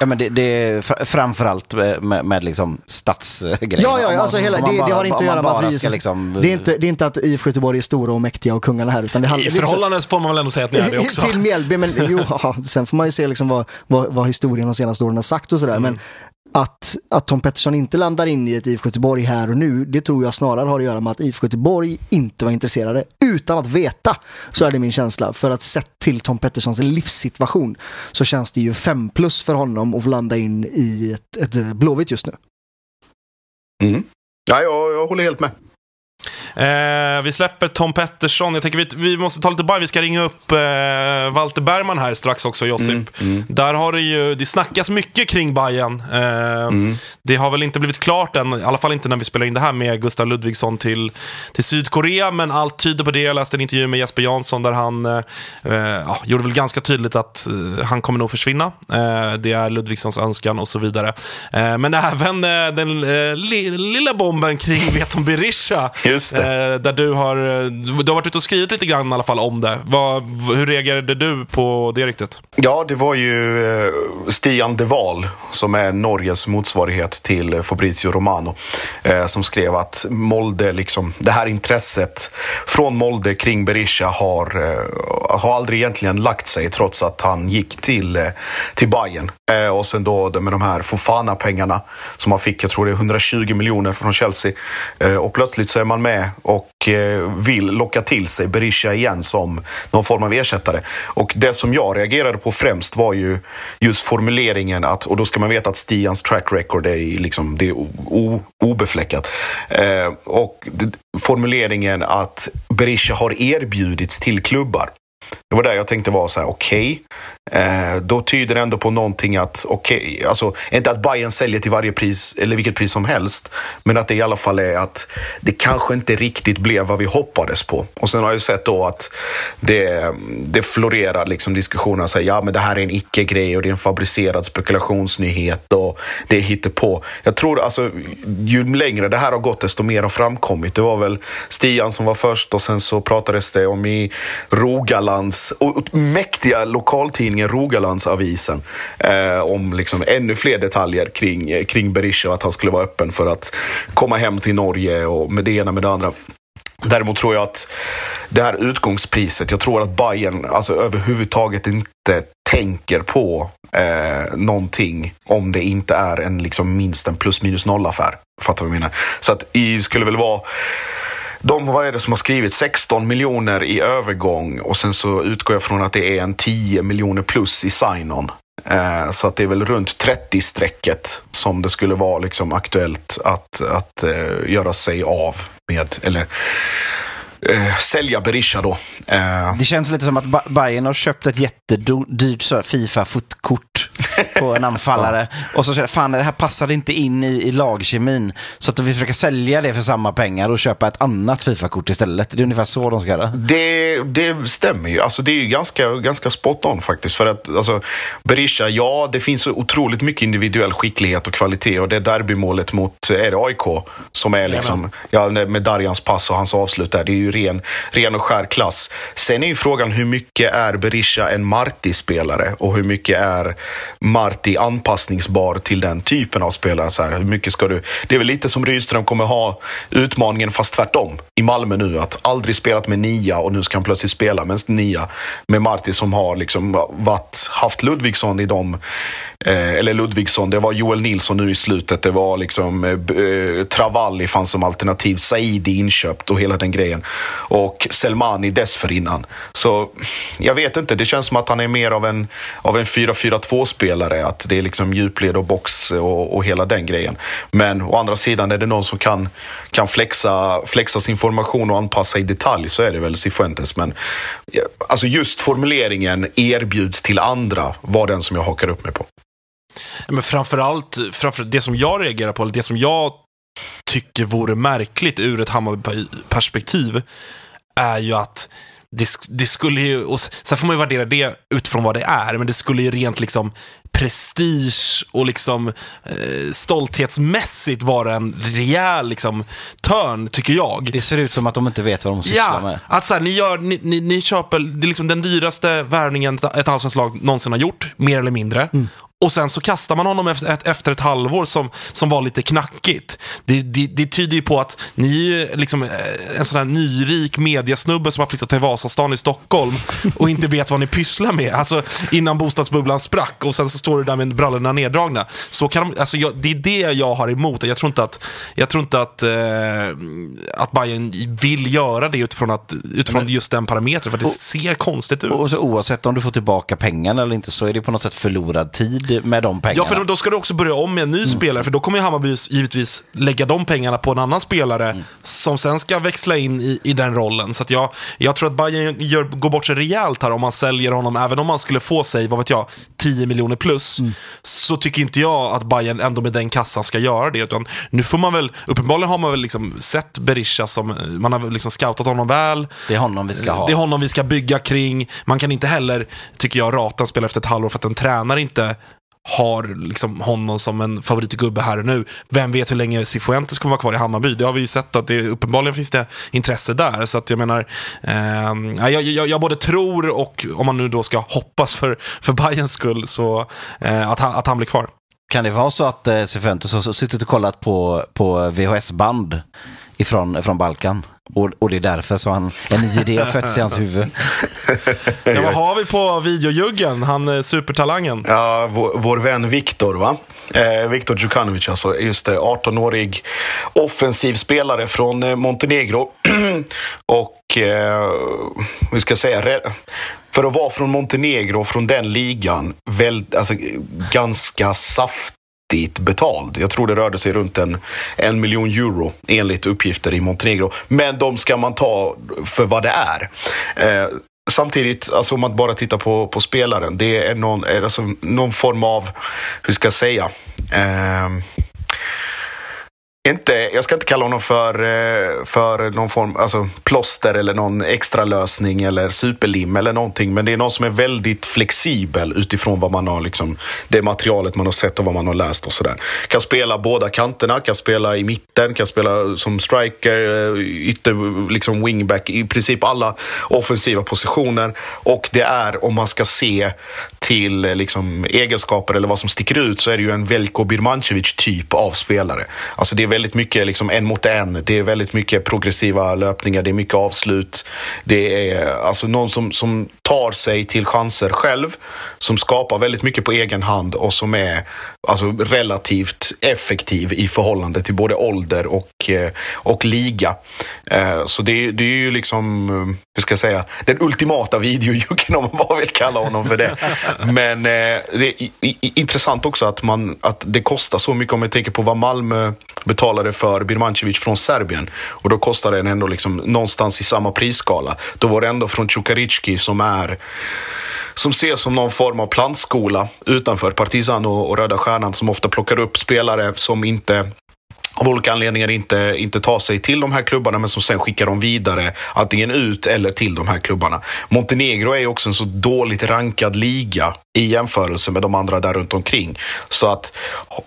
Ja, men det, det är fr- framförallt med, med, liksom stadsgrejer. Ja, ja, alltså hela, det, man det bara- har inte att göra med att bara vi... ska liksom- det, är inte, det är inte att IFK Göteborg är stora och mäktiga och kungarna här. Utan det handlar, I förhållande får man väl ändå säga att ni är det också. Till Mjällby, men jo, ja, sen får man ju se liksom vad, vad, vad historien de senaste åren har sagt och sådär. Mm. Men att, att Tom Pettersson inte landar in i ett IFK Göteborg här och nu, det tror jag snarare har att göra med att IFK Göteborg inte var intresserade. Utan att veta, så är det min känsla. För att sett till Tom Petterssons livssituation så känns det ju fem plus för honom att landa in i ett, ett Blåvitt just nu. Mm. Ja, jag, jag håller helt med. Eh, vi släpper Tom Pettersson. Jag tänker vi, vi måste ta lite Bayern. Vi ska ringa upp eh, Walter Bergman här strax också, Josip. Där har det ju, det snackas mycket kring Bayern. Eh, Det har väl inte blivit klart än, i alla fall inte när vi spelar in det här med Gustav Ludvigsson till, till Sydkorea, men allt tyder på det. Jag läste en intervju med Jesper Jansson där han eh, eh, ja, gjorde väl ganska tydligt att eh, han kommer nog försvinna. Det är Ludvigssons önskan och så vidare. Men även den li, lilla bomben kring Veton Berisha Just det. Eh, där du har, du har varit ute och skrivit lite grann i alla fall om det. Vad, hur reagerade du på det ryktet? Ja, det var ju eh, Stian De Waal som är Norges motsvarighet till eh, Fabrizio Romano eh, som skrev att Molde, liksom, det här intresset från Molde kring Berisha har, eh, har aldrig egentligen lagt sig trots att han gick till, eh, till Bayern. Eh, och sen då med de här Fofana-pengarna som han fick, jag tror det är 120 miljoner från Chelsea. Eh, och plötsligt så är man med och eh, vill locka till sig Berisha igen som någon form av ersättare. Och det som jag reagerade på främst var ju just formuleringen att, och då ska man veta att Stians track record är, liksom, det är o, o, obefläckat. Eh, och formuleringen att Berisha har erbjudits till klubbar. Det var där jag tänkte var så här, okej. Eh, då tyder det ändå på någonting att, okej, okay, alltså inte att Bayern säljer till varje pris eller vilket pris som helst. Men att det i alla fall är att det kanske inte riktigt blev vad vi hoppades på. Och sen har jag sett då att det, det florerar liksom diskussioner. Så här, ja, men det här är en icke-grej och det är en fabricerad spekulationsnyhet och det hittar på. Jag tror alltså, ju längre det här har gått desto mer har framkommit. Det var väl Stian som var först och sen så pratades det om i Rogalands och mäktiga tidningen Rogalandsavisen eh, om liksom ännu fler detaljer kring, eh, kring Berisha och att han skulle vara öppen för att komma hem till Norge och med det ena med det andra. Däremot tror jag att det här utgångspriset, jag tror att Bayern alltså överhuvudtaget inte tänker på eh, någonting om det inte är en liksom minst en plus minus noll affär. Fattar du vad jag menar? Så att I skulle väl vara de, vad är det som har skrivit? 16 miljoner i övergång och sen så utgår jag från att det är en 10 miljoner plus i sign-on. Eh, så att det är väl runt 30-strecket som det skulle vara liksom aktuellt att, att eh, göra sig av med. Eller eh, sälja Berisha då. Eh. Det känns lite som att Bayern har köpt ett jättedyrt Fifa-fotkort på en anfallare. Och så säger fan det här passar inte in i, i lagkemin. Så att vi försöker sälja det för samma pengar och köpa ett annat Fifa-kort istället. Det är ungefär så de ska göra. Det, det stämmer ju. Alltså, det är ju ganska, ganska spot on faktiskt. För att alltså, Berisha, ja det finns otroligt mycket individuell skicklighet och kvalitet. Och det är derbymålet mot, är det AIK? Som är liksom, ja, med Darjans pass och hans avslut där. Det är ju ren, ren och skär klass. Sen är ju frågan hur mycket är Berisha en Marti-spelare? Och hur mycket är Marti anpassningsbar till den typen av spelare. Så här, hur mycket ska du... Det är väl lite som Rydström kommer ha utmaningen, fast tvärtom, i Malmö nu. Att aldrig spelat med nia och nu ska han plötsligt spela med nia. Med Marti som har liksom varit, haft Ludvigsson i de Eh, eller Ludvigsson, det var Joel Nilsson nu i slutet. Det var liksom eh, eh Travalli fanns som alternativ. Saidi inköpt och hela den grejen. Och Selmani dessförinnan. Så jag vet inte, det känns som att han är mer av en, av en 4-4-2-spelare. Att det är liksom djupled och box och, och hela den grejen. Men å andra sidan är det någon som kan, kan flexa, flexa sin formation och anpassa i detalj så är det väl Cifuentes. Men alltså just formuleringen erbjuds till andra var den som jag hakar upp mig på. Men framförallt, framför det som jag reagerar på, eller det som jag tycker vore märkligt ur ett Hammarby-perspektiv, är ju att det, det, skulle ju, och sen får man ju värdera det utifrån vad det är, men det skulle ju rent liksom prestige och liksom eh, stolthetsmässigt vara en rejäl liksom törn, tycker jag. Det ser ut som att de inte vet vad de sysslar ja, med. Att så här, ni, gör, ni, ni, ni köper, det är liksom den dyraste värvningen ett allsvenskt lag någonsin har gjort, mer eller mindre. Mm. Och sen så kastar man honom efter, ett halvår som, som var lite knackigt. Det, det, det tyder ju på att ni är liksom eh, en sån här nyrik mediasnubbe som har flyttat till Vasastan i Stockholm och inte vet vad ni pysslar med. Alltså innan bostadsbubblan sprack och sen så står du där med brallorna neddragna. Så kan de, alltså jag, det är det jag har emot. Jag tror inte att, jag tror inte att, eh, att Bayern vill göra det utifrån, att, utifrån just den parametern. För det ser konstigt ut. Och så, oavsett om du får tillbaka pengarna eller inte så är det på något sätt förlorad tid med de pengarna. Ja, för då ska du också börja om med en ny mm. spelare, för då kommer Hammarby givetvis lägga de pengarna på en annan spelare mm. som sen ska växla in i, i den rollen. Så jag, jag tror att Bayern gör, går bort sig rejält här om man säljer honom, även om man skulle få sig, vad vet jag, 10 miljoner plus. Mm. Så tycker inte jag att Bayern ändå med den kassan ska göra det. Utan nu får man väl, uppenbarligen har man väl liksom sett Berisha som, man har liksom scoutat honom väl. Det är honom vi ska ha. Det är honom vi ska bygga kring. Man kan inte heller, tycker jag, rata en spelare efter ett halvår för att en tränare inte har liksom honom som en favoritgubbe här och nu. Vem vet hur länge Cifuentes kommer vara kvar i Hammarby? Det har vi ju sett att det uppenbarligen finns det intresse där. Så att jag menar, eh, jag, jag, jag både tror och om man nu då ska hoppas för, för Bayerns skull, så eh, att, han, att han blir kvar. Kan det vara så att eh, Cifuentes har suttit och kollat på, på VHS-band ifrån, ifrån Balkan? Och, och det är därför så han, en idé har fötts i hans huvud. Ja, vad har vi på videojuggen? Han eh, supertalangen. Ja, vår, vår vän Viktor, va? Eh, Viktor Djukanovic, alltså. Just det, 18-årig offensiv spelare från eh, Montenegro. och eh, vi ska säga, för att vara från Montenegro, från den ligan, väl, alltså, ganska riktigt betald. Jag tror det rörde sig runt en, en miljon euro enligt uppgifter i Montenegro. Men de ska man ta för vad det är. Eh, Samtidigt, alltså om man bara tittar på, på spelaren, det är någon, eh, alltså någon form av, hur ska jag säga, eh, inte, jag ska inte kalla honom för, eh, för någon form, alltså plåster eller någon extra lösning eller superlim eller någonting. Men det är någon som är väldigt flexibel utifrån vad man har, liksom, det materialet man har sett och vad man har läst och sådär. Kan spela båda kanterna, kan spela i mitten, kan spela som striker, eh, ytter, liksom wingback, i princip alla offensiva positioner. Och det är, om man ska se till eh, liksom, egenskaper eller vad som sticker ut, så är det ju en Veljko Birmancevic typ av spelare. Alltså det är väldigt mycket liksom en mot en. Det är väldigt mycket progressiva löpningar. Det är mycket avslut. Det är alltså någon som, som tar sig till chanser själv. Som skapar väldigt mycket på egen hand och som är alltså, relativt effektiv i förhållande till både ålder och, eh, och liga. Eh, så det, det är ju liksom, eh, hur ska jag säga, den ultimata videojuggen om man bara vill kalla honom för det. Men det är intressant också att, man, att det kostar så mycket om jag tänker på vad Malmö betalade för Birmancevic från Serbien. Och då kostar den ändå liksom någonstans i samma prisskala. Då var det ändå från Cukaricki som är som ses som någon form av plantskola utanför Partizan och, och Röda Stjärnan som ofta plockar upp spelare som inte av olika anledningar inte, inte tar sig till de här klubbarna men som sen skickar dem vidare antingen ut eller till de här klubbarna. Montenegro är ju också en så dåligt rankad liga i jämförelse med de andra där runt omkring. Så att,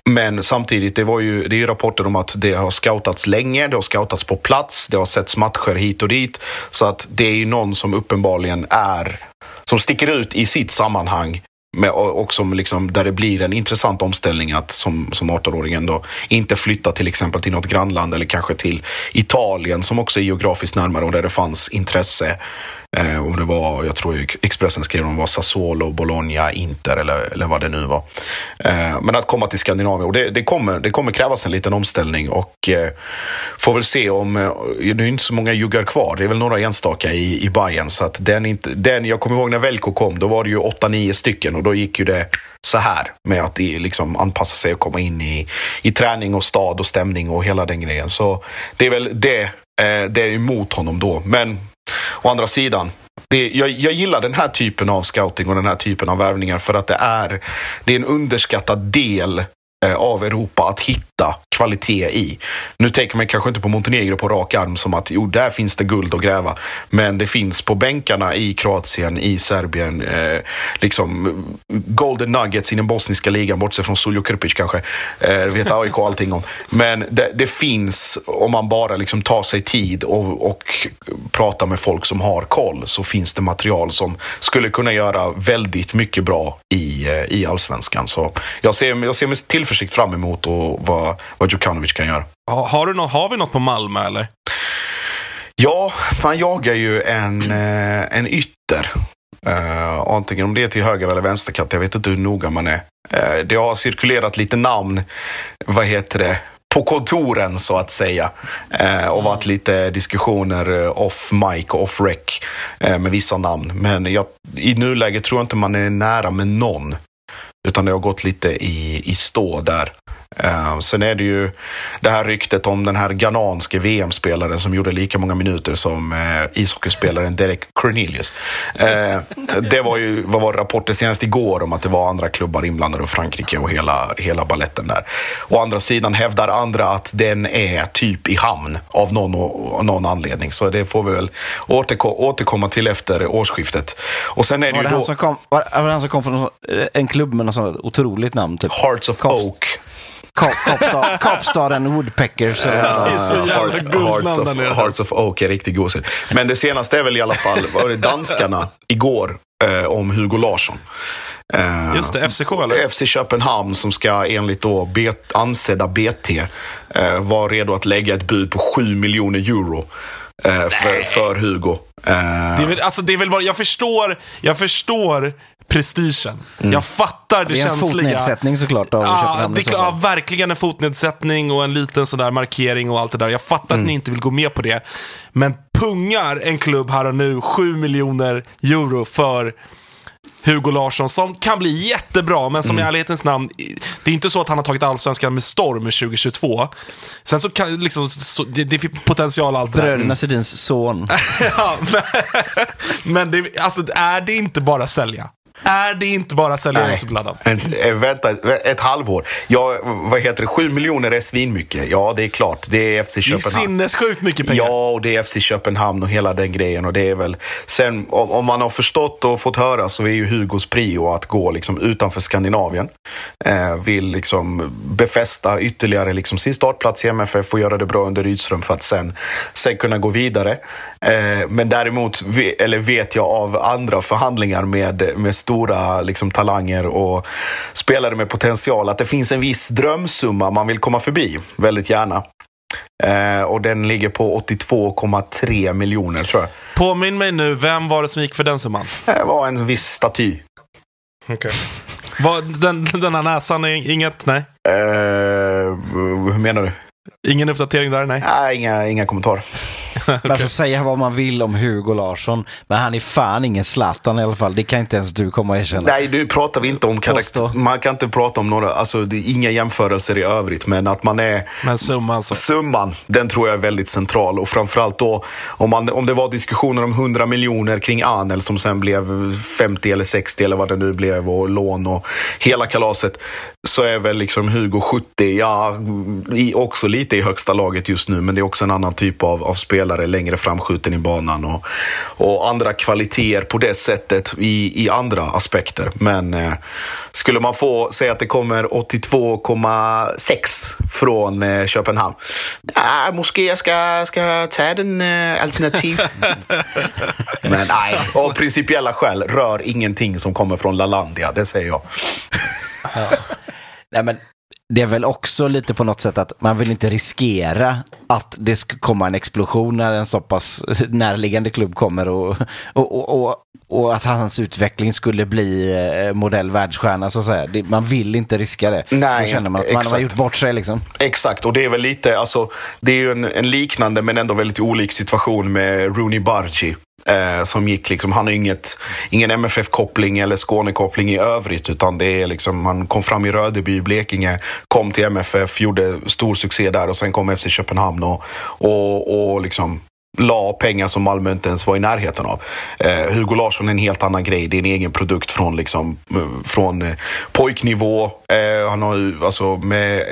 men samtidigt, det, var ju, det är ju rapporter om att det har scoutats länge, det har scoutats på plats, det har setts matcher hit och dit. Så att det är ju någon som uppenbarligen är, som sticker ut i sitt sammanhang med, och som liksom, där det blir en intressant omställning att som, som 18-åring då inte flytta till exempel till något grannland eller kanske till Italien som också är geografiskt närmare och där det fanns intresse. Eh, det var, jag tror Expressen skrev om det var Sassuolo, Bologna, Inter eller, eller vad det nu var. Eh, men att komma till Skandinavien, och det, det, kommer, det kommer krävas en liten omställning och eh, får väl se om, eh, det är inte så många juggar kvar, det är väl några enstaka i, i Bayern så att den, inte, den, jag kommer ihåg när Velko kom, då var det ju 8-9 stycken och då gick ju det så här med att liksom anpassa sig och komma in i, i träning och stad och stämning och hela den grejen. Så det är väl det, eh, det är emot honom då. Men å andra sidan, det, jag, jag gillar den här typen av scouting och den här typen av värvningar för att det är, det är en underskattad del Eh, av Europa att hitta kvalitet i. Nu tänker man kanske inte på Montenegro på rak arm som att jo, där finns det guld att gräva. Men det finns på bänkarna i Kroatien, i Serbien, eh, liksom golden nuggets i den bosniska ligan, bortsett från Suljo Krpic kanske. Eh, vet AIK allting om. Men det, det finns, om man bara liksom tar sig tid och, och pratar med folk som har koll, så finns det material som skulle kunna göra väldigt mycket bra i, eh, i allsvenskan. Så jag ser, jag ser med tillförsikt fram emot och vad, vad Djukanovic kan göra. Ha, har, du nå, har vi något på Malmö eller? Ja, man jagar ju en, eh, en ytter. Uh, antingen om det är till höger eller vänsterkant. Jag vet inte hur noga man är. Eh, det har cirkulerat lite namn, vad heter det, på kontoren så att säga. Eh, och varit lite diskussioner off mic och off rec eh, med vissa namn. Men jag, i nuläget tror jag inte man är nära med någon. Utan det har gått lite i, i stå där. Eh, sen är det ju det här ryktet om den här ghananske VM-spelaren som gjorde lika många minuter som eh, ishockeyspelaren Derek Cornelius. Eh, det var ju, vad var rapporten senast igår om att det var andra klubbar inblandade och Frankrike och hela, hela balletten där. Å andra sidan hävdar andra att den är typ i hamn av någon, någon anledning. Så det får vi väl återko återkomma till efter årsskiftet. Och sen är det Var ju det, då han som kom, var, var det han som kom från en klubb med något sånt otroligt namn? Typ? Hearts of Kops- Oak. Kap- Kapstad- Kapstaden Woodpeckers. eller- Det är så jävla Heart- guldnamn Hearts där of, nere. Hearts of Oak är riktigt gosigt. Men det senaste är väl i alla fall, var det danskarna igår eh, om Hugo Larsson. Eh, Just det, FCK eller? FC Köpenhamn som ska enligt då B, ansedda BT eh, vara redo att lägga ett bud på 7 miljoner euro eh, för, för Hugo. Eh, Det är väl, alltså det är väl bara, jag förstår, jag förstår prestigen. Jag fattar det, Det är en känsliga. fotnedsättning såklart av Ja, det i är så klart, fall. ja, verkligen en fotnedsättning och en liten sån där markering och allt det där. Jag fattar att ni inte vill gå med på det. Men pungar en klubb här och nu 7 miljoner euro för Hugo Larsson som kan bli jättebra, men som i ärlighetens namn, det är inte så att han har tagit allsvenskan med storm 2022. Sen så kan liksom, så, det, det finns potential allt det där. Bröderna Sedins son. Ja, men, men det, alltså, är det inte bara sälja? Är det inte bara sälja Nej. Josef-laddan? En, eh, vänta, ett halvår. Ja, vad heter det? 7 miljoner är svinmycket. Ja, det är klart. Det är FC Det är Köpenhamn. sinnessjukt mycket pengar. Ja, och det är FC Köpenhamn och hela den grejen. Och det är väl, sen, om, man har förstått och fått höra så är ju Hugos prio att gå liksom utanför Skandinavien. Eh, vill liksom befästa ytterligare liksom sin startplats i MFF och göra det bra under Rydström för att sen, sen kunna gå vidare. Eh, men däremot eller vet jag av andra förhandlingar med, med stora liksom, talanger och spelare med potential att det finns en viss drömsumma man vill komma förbi väldigt gärna. Eh, och den ligger på 82,3 miljoner tror jag. Påminn mig nu, vem var det som gick för den summan? Det var en viss staty. Okay. den, den här näsan är inget? Nej. Eh, hur menar du? Ingen uppdatering där? Nej. Nej, inga, inga kommentarer. Men Alltså säga vad man vill om Hugo Larsson, men han är fan ingen Zlatan i alla fall. Det kan inte ens du komma och erkänna. Nej, nu pratar vi inte om karaktär. Man kan inte prata om några, alltså det är inga jämförelser i övrigt, men att man är Men summan så. Summan, den tror jag är väldigt central och framförallt då om, man, om det var diskussioner om 100 miljoner kring Anel som sen blev 50 eller 60 eller vad det nu blev och lån och hela kalaset så är väl liksom Hugo 70, ja, också lite i högsta laget just nu men det är också en annan typ av, av spelare längre framskjuten i banan och, och andra kvaliteter på det sättet i, i andra aspekter. Men eh, skulle man få säga att det kommer 82,6 från eh, Köpenhamn. Ah, måske jag ska, ska ta den eh, alternativ. Men nej, av principiella skäl rör ingenting som kommer från Lalandia, det säger jag. Nej, men det är väl också lite på något sätt att man vill inte riskera att det ska komma en explosion när en så pass närliggande klubb kommer och, och, och, och, att hans utveckling skulle bli eh, modell världsstjärna så att säga. Man vill inte riska det. Nej, Då känner man att man har exakt. gjort bort sig liksom. Exakt, och det är väl lite, alltså, det är ju en, en liknande men ändå väldigt olik situation med Rooney Bargi. Eh, som gick liksom, han har inget, ingen MFF-koppling eller Skåne-koppling i övrigt. Utan det är liksom, han kom fram i Rödeby, Blekinge, kom till MFF, gjorde stor succé där och sen kom FC Köpenhamn och, och, och liksom la pengar som Malmö inte ens var i närheten av. Eh, Hugo Larsson är en helt annan grej. Det är en egen produkt från, liksom, eh, från eh, pojknivå. Eh, han har ju, alltså, med,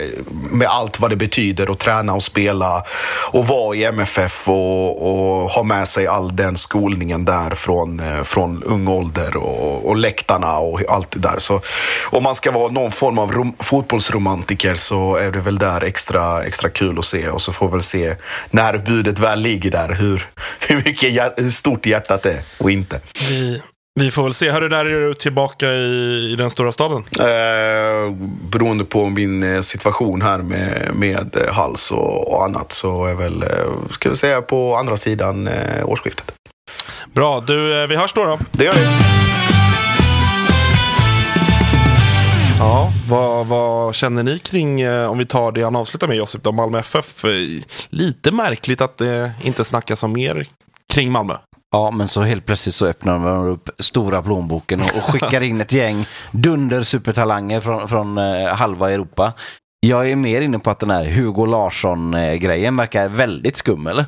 med allt vad det betyder att träna och spela och vara i MFF och, och ha med sig all den skolningen där från, eh, från ung ålder och, och läktarna och allt det där. Så om man ska vara någon form av rom, fotbollsromantiker så är det väl där extra, extra kul att se och så får vi väl se när budet väl ligger där hur, hur, mycket, hur stort hjärtat är och inte. Vi, vi får väl se. Hörru, när är du tillbaka i, i den stora staden? Eh, beroende på min eh, situation här med, med eh, hals och, och annat så är väl, eh, ska vi säga, på andra sidan eh, årsskiftet. Bra, du, vi hörs då. då. Det gör vi. Ja, vad, vad känner ni kring, eh, om vi tar det han avslutar med Josip, då, Malmö FF? Eh, Lite märkligt att det inte snackas om mer kring Malmö. Ja, men så helt plötsligt så öppnar man upp stora plånboken och, och skickar in ett gäng dunder supertalanger från, från eh, halva Europa. Jag är mer inne på att den här Hugo Larsson-grejen verkar väldigt skum, eller?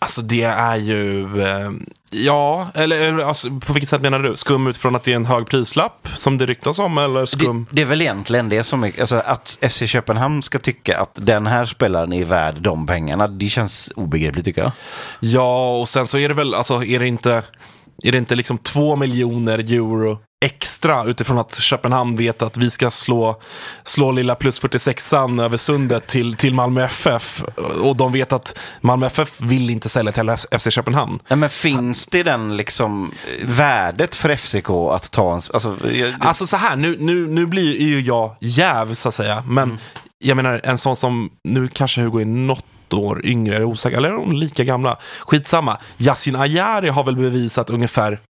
Alltså det är ju, eh, ja, eller, eller alltså, på vilket sätt menar du? Skum utifrån att det är en hög prislapp som det ryktas om eller skum? Det, det är väl egentligen det som är, alltså att FC Köpenhamn ska tycka att den här spelaren är värd de pengarna. Det känns obegripligt tycker jag. Ja, och sen så är det väl, alltså är det inte, är det inte liksom två miljoner euro extra utifrån att Köpenhamn vet att vi ska slå, slå lilla plus 46an över sundet till, till Malmö FF. Och de vet att Malmö FF vill inte sälja till FC Köpenhamn. Nej, men finns det den liksom värdet för FCK att ta en... Alltså, jag, Alltså så här, nu, nu, nu blir ju jag jäv så att säga. Men jag menar en sån som, nu kanske Hugo är något år yngre, är osäker, eller är de lika gamla? Skitsamma. Yasin Ayari har väl bevisat ungefär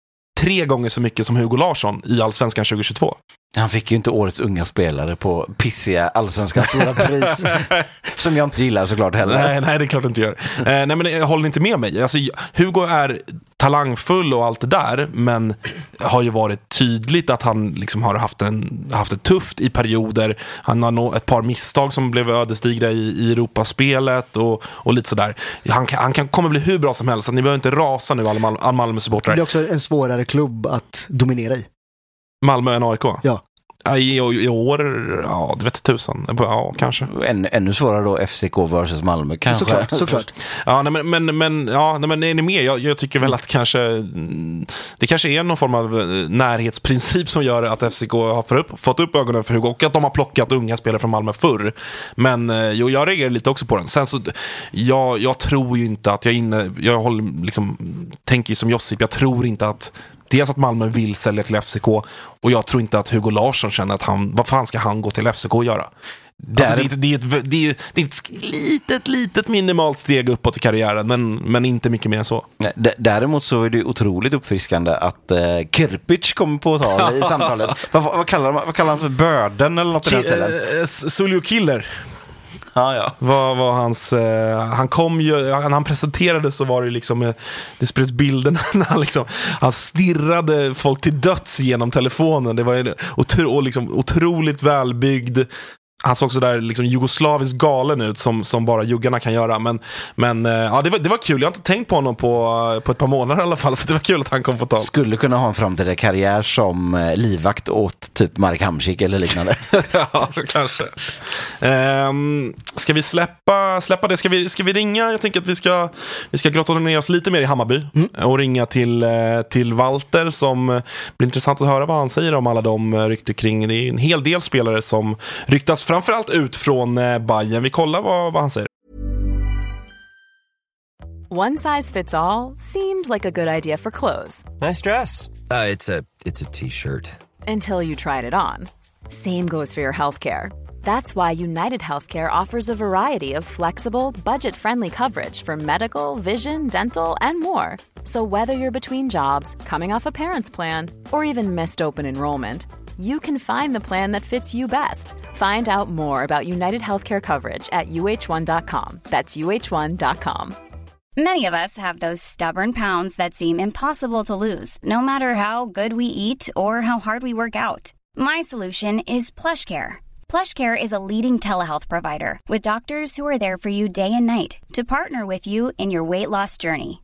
tre gånger så mycket som Hugo Larsson i Allsvenskan 2022 han fick ju inte årets unga spelare på pissiga allsvenska stora pris. som jag inte gillar såklart heller. Nej, nej, det är klart du inte gör. Eh, nej, men jag håller inte med mig. Alltså, Hugo är talangfull och allt det där, men har ju varit tydligt att han liksom har haft, en, haft det tufft i perioder. Han har nå ett par misstag som blev ödesdigra i, i Europaspelet och, och lite sådär. Han, kan, han kan, kommer bli hur bra som helst, så ni behöver inte rasa nu alla, Mal alla Det Malmö-supportrar. är också en svårare klubb att dominera i. Malmö än AIK? Ja. I, I år, ja, det vet tusan. Ja, kanske. Än, ännu svårare då FCK versus Malmö kanske. Såklart, såklart. Ja, nej, men, men, men, ja, nej, men är ni med? Jag, jag tycker väl att kanske mm, det kanske är någon form av eh, närhetsprincip som gör att FCK har för upp, fått upp ögonen för Hugo och att de har plockat unga spelare från Malmö förr. Men eh, jo, jag reagerar lite också på den. Sen så, jag, jag tror ju inte att jag är inne, jag håller, liksom, tänker som Josip, jag tror inte att Dels att Malmö vill sälja till FCK och jag tror inte att Hugo Larsson känner att han, vad fan ska han gå till FCK och göra? Alltså, det, är ett, det, är ett, det, är, det är ett litet, litet minimalt steg uppåt i karriären, men, men inte mycket mer än så. D- Däremot så är det otroligt uppfriskande att eh, Kirpic kommer på tal i samtalet. vad, vad, kallar man, vad kallar han för börden eller något i den stilen? Eh, Suljo Killer Ah, ja. var, var hans... Eh, han kom ju... När han presenterades så var det liksom... Eh, det spreds bilder när han liksom... Han stirrade folk till döds genom telefonen. Det var ju otro, liksom, otroligt välbyggd. Han såg så där liksom jugoslaviskt galen ut som, som bara juggarna kan göra. Men, men eh, ja, det, var, det var kul. Jag har inte tänkt på honom på, på ett par månader i alla fall. Så det var kul att han kom på tal. Skulle kunna ha en framtida karriär som eh, livvakt åt typ Marek Hamsik eller liknande. ja, kanske. Um, ska vi släppa, släppa det? Ska vi, ska vi ringa? Jag tänker att vi ska, vi ska grotta ner oss lite mer i Hammarby och ringa till, eh, till Walter som eh, blir intressant att höra vad han säger om alla de eh, rykten kring. Det är en hel del spelare som ryktas framförallt ut från eh, Bayern. Vi kollar vad, vad han säger. One size fits all seemed like a good idea for clothes Nice dress. Uh, it's a it's a t-shirt. until you tried it on. Same goes for your healthcare. That's why United Healthcare offers a variety of flexible, budget friendly coverage for medical, vision, dental, and more. So, whether you're between jobs, coming off a parent's plan, or even missed open enrollment, you can find the plan that fits you best. Find out more about United Healthcare coverage at uh1.com. That's uh1.com. Many of us have those stubborn pounds that seem impossible to lose, no matter how good we eat or how hard we work out. My solution is PlushCare. PlushCare is a leading telehealth provider with doctors who are there for you day and night to partner with you in your weight loss journey.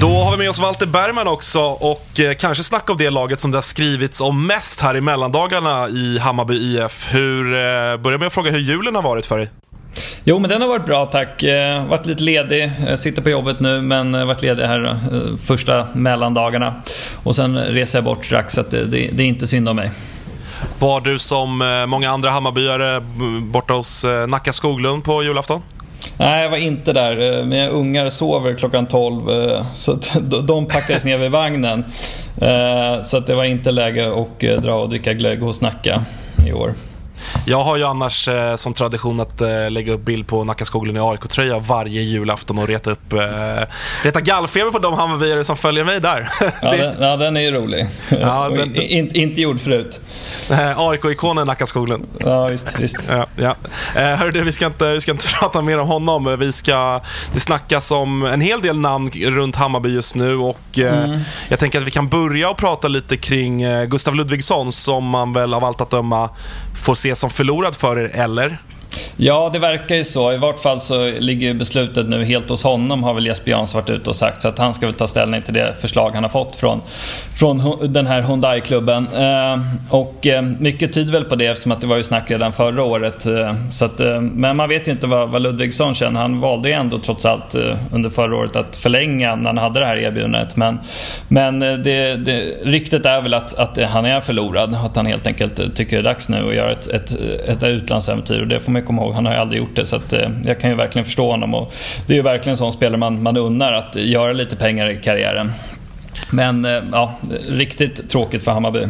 Då har vi med oss Walter Bergman också och eh, kanske snack av det laget som det har skrivits om mest här i mellandagarna i Hammarby IF. Hur, eh, börja med att fråga hur julen har varit för dig. Jo, men den har varit bra tack. Eh, varit lite ledig, sitter på jobbet nu men varit ledig här första mellandagarna. Och sen reser jag bort strax så det, det, det är inte synd om mig. Var du som många andra Hammarbyare borta hos Nacka Skoglund på julafton? Nej, jag var inte där. Eh, mina ungar sover klockan 12 eh, så de packades ner vid vagnen. Eh, så det var inte läge att dra och dricka glögg hos Nacka i år. Jag har ju annars eh, som tradition att eh, lägga upp bild på Nacka Skoglund i AIK-tröja varje julafton och reta upp eh, reta gallfeber på de Hammarbyare som följer mig där. Ja, det... den, ja den är ju rolig. Ja, den... In, inte gjord förut. AIK-ikonen Nacka Skoglund. Ja, visst. visst. Ja, ja. Eh, hörru, vi, ska inte, vi ska inte prata mer om honom. Vi ska, det snackas om en hel del namn runt Hammarby just nu och eh, mm. jag tänker att vi kan börja och prata lite kring eh, Gustav Ludvigsson som man väl av allt att döma får se ses som förlorad för er, eller? Ja, det verkar ju så. I vart fall så ligger beslutet nu helt hos honom, har väl Jesper Jansson varit ute och sagt. Så att han ska väl ta ställning till det förslag han har fått från, från den här Hyundai-klubben. Eh, och eh, mycket tyder väl på det eftersom att det var ju snack redan förra året. Eh, så att, men man vet ju inte vad, vad Ludvigsson känner. Han valde ju ändå trots allt under förra året att förlänga när han hade det här erbjudandet. Men, men det, det, ryktet är väl att, att han är förlorad. Att han helt enkelt tycker det är dags nu att göra ett, ett, ett utlandsäventyr. Och det får man komma ihåg. Han har ju aldrig gjort det. Så att, eh, jag kan ju verkligen förstå honom. Och det är ju verkligen en sån spelare man, man unnar att göra lite pengar i karriären. Men eh, ja, riktigt tråkigt för Hammarby.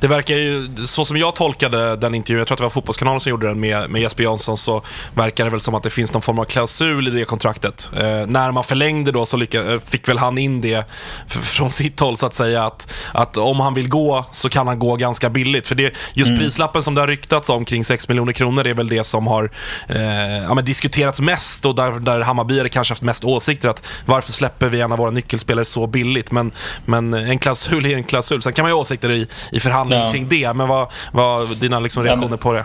Det verkar ju, så som jag tolkade den intervjun, jag tror att det var Fotbollskanalen som gjorde den med, med Jesper Jansson, så verkar det väl som att det finns någon form av klausul i det kontraktet. Eh, när man förlängde då så lycka, eh, fick väl han in det från sitt håll så att säga, att, att om han vill gå så kan han gå ganska billigt. För det, just mm. prislappen som det har ryktats om kring 6 miljoner kronor är väl det som har eh, ja, diskuterats mest och där, där Hammarbyare kanske haft mest åsikter. att Varför släpper vi en av våra nyckelspelare så billigt? Men, men en klausul är en klausul. Sen kan man ju ha åsikter i, i förhandlingar ja. kring det. Men vad var dina liksom reaktioner på det?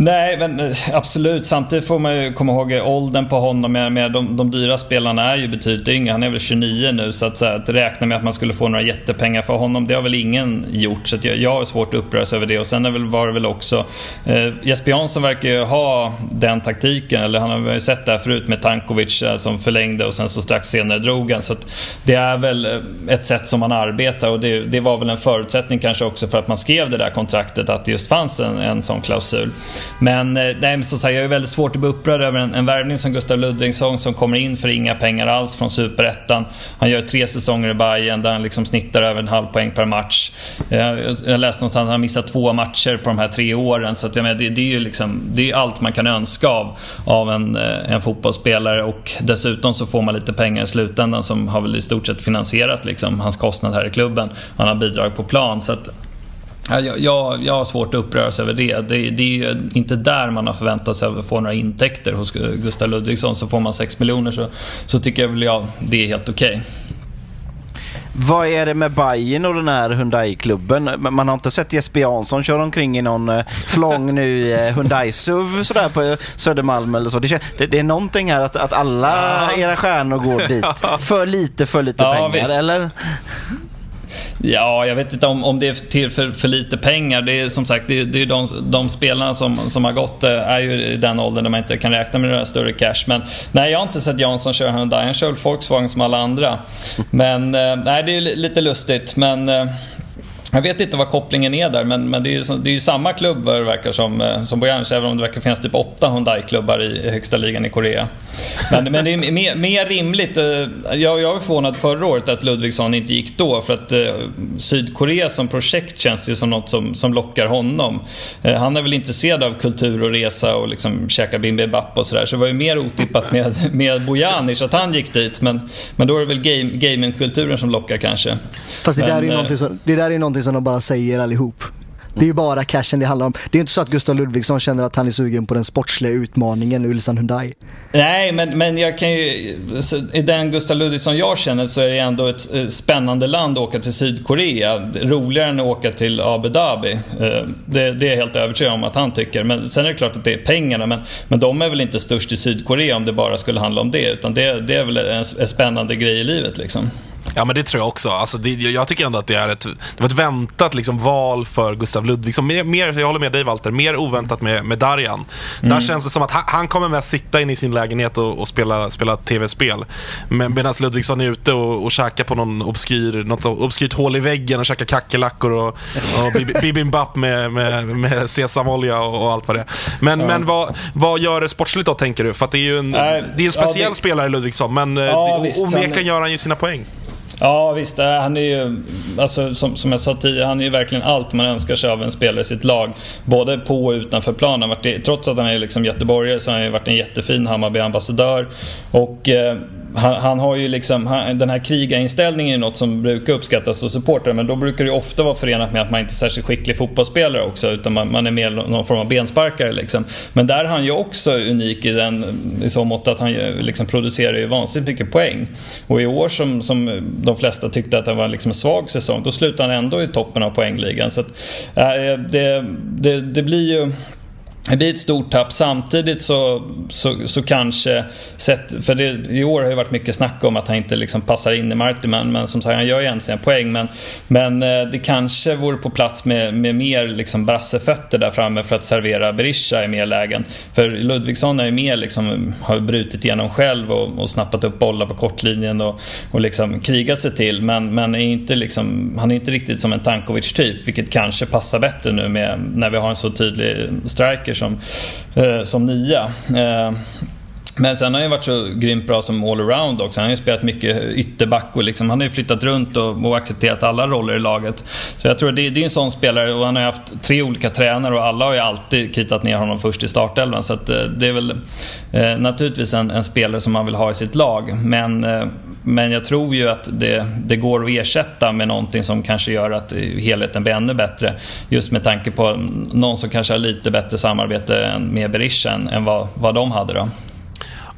Nej, men eh, absolut. Samtidigt får man ju komma ihåg åldern på honom. Med, med de, de dyra spelarna är ju betydligt yngre. Han är väl 29 nu. Så att, så att räkna med att man skulle få några jättepengar för honom, det har väl ingen gjort. Så jag, jag har svårt att uppröras över det. Och sen är väl, var det väl också... Eh, Jesper Jansson verkar ju ha den taktiken. Eller han har ju sett det här förut med Tankovic eh, som förlängde och sen så strax senare drog han. Så att det är väl eh, ett sätt som man arbetar. Och det, det, var väl en förutsättning kanske också för att man skrev det där kontraktet. Att det just fanns en, en sån klausul. Men, eh, nej, men som sagt, jag är väldigt svårt att bli upprörd över en, en värvning som Gustav Ludvigsson som kommer in för inga pengar alls från Superettan. Han gör tre säsonger i Bayern där han liksom snittar över en halv poäng per match. Eh, jag, jag läste någonstans att han har missat två matcher på de här tre åren. Så att, jag menar, det, det, är ju liksom, det är allt man kan önska av, av en, eh, en fotbollsspelare. Och dessutom så får man lite pengar i slutändan som har väl i stort sett finansierat liksom, hans kostnad här i klubben. Han har bidrag på plan. Så att, jag, jag, jag har svårt att uppröras över det. det. det. är ju inte där man har förväntat sig att få några intäkter hos Gustav Ludvigsson. Så får man 6 miljoner så, så tycker jag väl jag det är helt okej. Okay. Vad är det med Bayern och den här Hyundai-klubben? Man har inte sett Jesper Jansson köra omkring i någon eh, flång nu eh, Hyundai-SUV sådär på Södermalm eller så. Det, det, det är någonting här att, att alla era stjärnor går dit. För lite, för lite ja, pengar, visst. eller? Ja, jag vet inte om, om det är till för, för lite pengar. Det är som sagt, det, det är de, de spelarna som, som har gått eh, är ju i den åldern där man inte kan räkna med några större cash. Men nej, jag har inte sett Jansson köra Hyundai. Han kör Volkswagen som alla andra. Men eh, nej, det är lite lustigt. Men eh, jag vet inte vad kopplingen är där, men, men det, är ju, det är ju samma klubb det verkar som, eh, som Bojanic, även om det verkar finnas typ åtta Hyundai-klubbar i, i högsta ligan i Korea. Men, men det är mer, mer rimligt. Eh, jag, jag var förvånad förra året att Ludvigsson inte gick då, för att eh, Sydkorea som projekt känns ju som något som, som lockar honom. Han är väl intresserad av kultur och resa och liksom käka bimbibap och sådär, så det var ju mer otippat med, med Bojanic att han gick dit. Men, men då är det väl game, gamingkulturen som lockar kanske. Fast det men, där är ju som, det där är någonting som de bara säger allihop. Det är ju bara cashen det handlar om. Det är inte så att Gustav Ludvigsson känner att han är sugen på den sportsliga utmaningen Ulsan Hyundai. Nej, men, men jag kan ju... I den Gustav Ludvigsson jag känner så är det ändå ett eh, spännande land att åka till Sydkorea. Roligare än att åka till Abu Dhabi. Eh, det, det är jag helt övertygad om att han tycker. Men sen är det klart att det är pengarna. Men, men de är väl inte störst i Sydkorea om det bara skulle handla om det. Utan det, det är väl en, en spännande grej i livet liksom. Ja, men det tror jag också. Alltså, det, jag tycker ändå att det är ett, det var ett väntat liksom, val för Gustav Ludvigsson. Mer, mer, jag håller med dig Walter, mer oväntat med, med Darjan. Mm. Där känns det som att han, han kommer mest sitta inne i sin lägenhet och, och spela, spela tv-spel. Medan Ludvigsson är ute och, och käkar på någon obskyr, något obskyrt hål i väggen och käkar kackerlackor och, och bibimbap med, med, med sesamolja och, och, allt vad det är. Men, ja. men vad, vad gör det sportsligt då, tänker du? För det är ju en, Nej, det är en speciell ja, det... spelare, Ludvigsson, men ja, onekligen gör han ju sina poäng. Ja visst, han är ju, alltså, som, som jag sa tidigare, han är ju verkligen allt man önskar sig av en spelare i sitt lag. Både på och utanför planen. Trots att han är liksom göteborgare så har han ju varit en jättefin Hammarby-ambassadör. Och eh, han, han, har ju liksom, han, den här krigarinställningen är något som brukar uppskattas av supportrar men då brukar det ofta vara förenat med att man inte är särskilt skicklig fotbollsspelare också utan man, man är mer någon form av bensparkare. Liksom. Men där är han ju också unik i, den, i så mått att han liksom producerar ju vansinnigt mycket poäng. Och i år som, som de flesta tyckte att det var liksom en svag säsong, då slutade han ändå i toppen av poängligan. Så att, äh, det, det, det blir ju det blir ett stort tapp. Samtidigt så, så, så kanske, sett, för det, i år har det varit mycket snack om att han inte liksom passar in i Martiman, men som sagt han gör ju ändå sina poäng. Men, men eh, det kanske vore på plats med, med mer liksom brassefötter där framme för att servera Berisha i mer lägen. För Ludvigsson är ju mer liksom, har brutit igenom själv och, och snappat upp bollar på kortlinjen och, och liksom krigat sig till. Men, men är inte liksom, han är inte riktigt som en Tankovic-typ, vilket kanske passar bättre nu med, när vi har en så tydlig striker som, eh, som nia. Eh, men sen har han ju varit så grymt bra som allround också. Han har ju spelat mycket ytterback och liksom, han har ju flyttat runt och, och, accepterat alla roller i laget. Så jag tror det, det är en sån spelare och han har ju haft tre olika tränare och alla har ju alltid kritat ner honom först i startelvan. Så att, eh, det är väl eh, naturligtvis en, en, spelare som man vill ha i sitt lag. Men, eh, men jag tror ju att det, det går att ersätta med någonting som kanske gör att helheten blir ännu bättre. Just med tanke på någon som kanske har lite bättre samarbete med Berisha än vad, vad de hade då.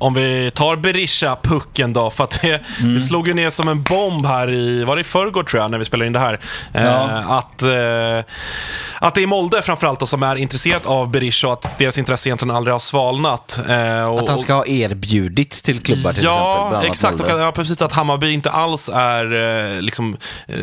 Om vi tar Berisha-pucken då, för att det, mm. det, slog ju ner som en bomb här i, var det i förrgår tror jag, när vi spelade in det här. Ja. Eh, att, eh, att det är Molde framförallt då, som är intresserat av Berisha och att deras intresse egentligen aldrig har svalnat. Eh, och, att han ska ha erbjudits till klubbar till ja, exempel? Ja, exakt. Och, ja, precis. Att Hammarby inte alls är eh, liksom, eh,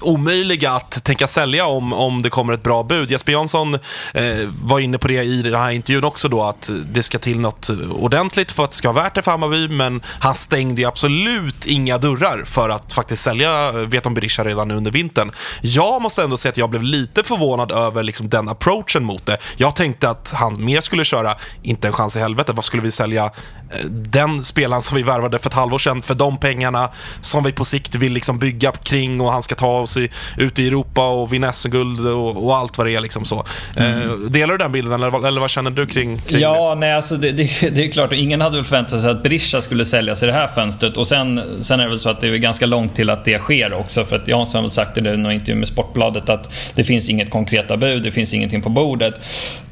omöjliga att tänka sälja om, om det kommer ett bra bud. Jesper Jansson eh, var inne på det i den här intervjun också då, att det ska till något ordentligt ordentligt för att det ska vara värt det för Hammarby, men han stängde ju absolut inga dörrar för att faktiskt sälja Veton Berisha redan nu under vintern. Jag måste ändå säga att jag blev lite förvånad över liksom den approachen mot det. Jag tänkte att han mer skulle köra, inte en chans i helvete, vad skulle vi sälja eh, den spelaren som vi värvade för ett halvår sedan för de pengarna som vi på sikt vill liksom bygga kring och han ska ta oss i, ut i Europa och vinna SM-guld och, och, allt vad det är. Liksom så. Eh, mm. delar du den bilden eller, eller vad känner du kring, kring ja, det? nej, alltså det, det, det är klart, ingen hade väl förväntat sig att Berisha skulle säljas i det här fönstret. Och sen, sen är det väl så att det är ganska långt till att det sker också. För att Jansson har väl sagt i någon intervju med Sportbladet att det finns inget konkreta bud, det finns ingenting på bordet.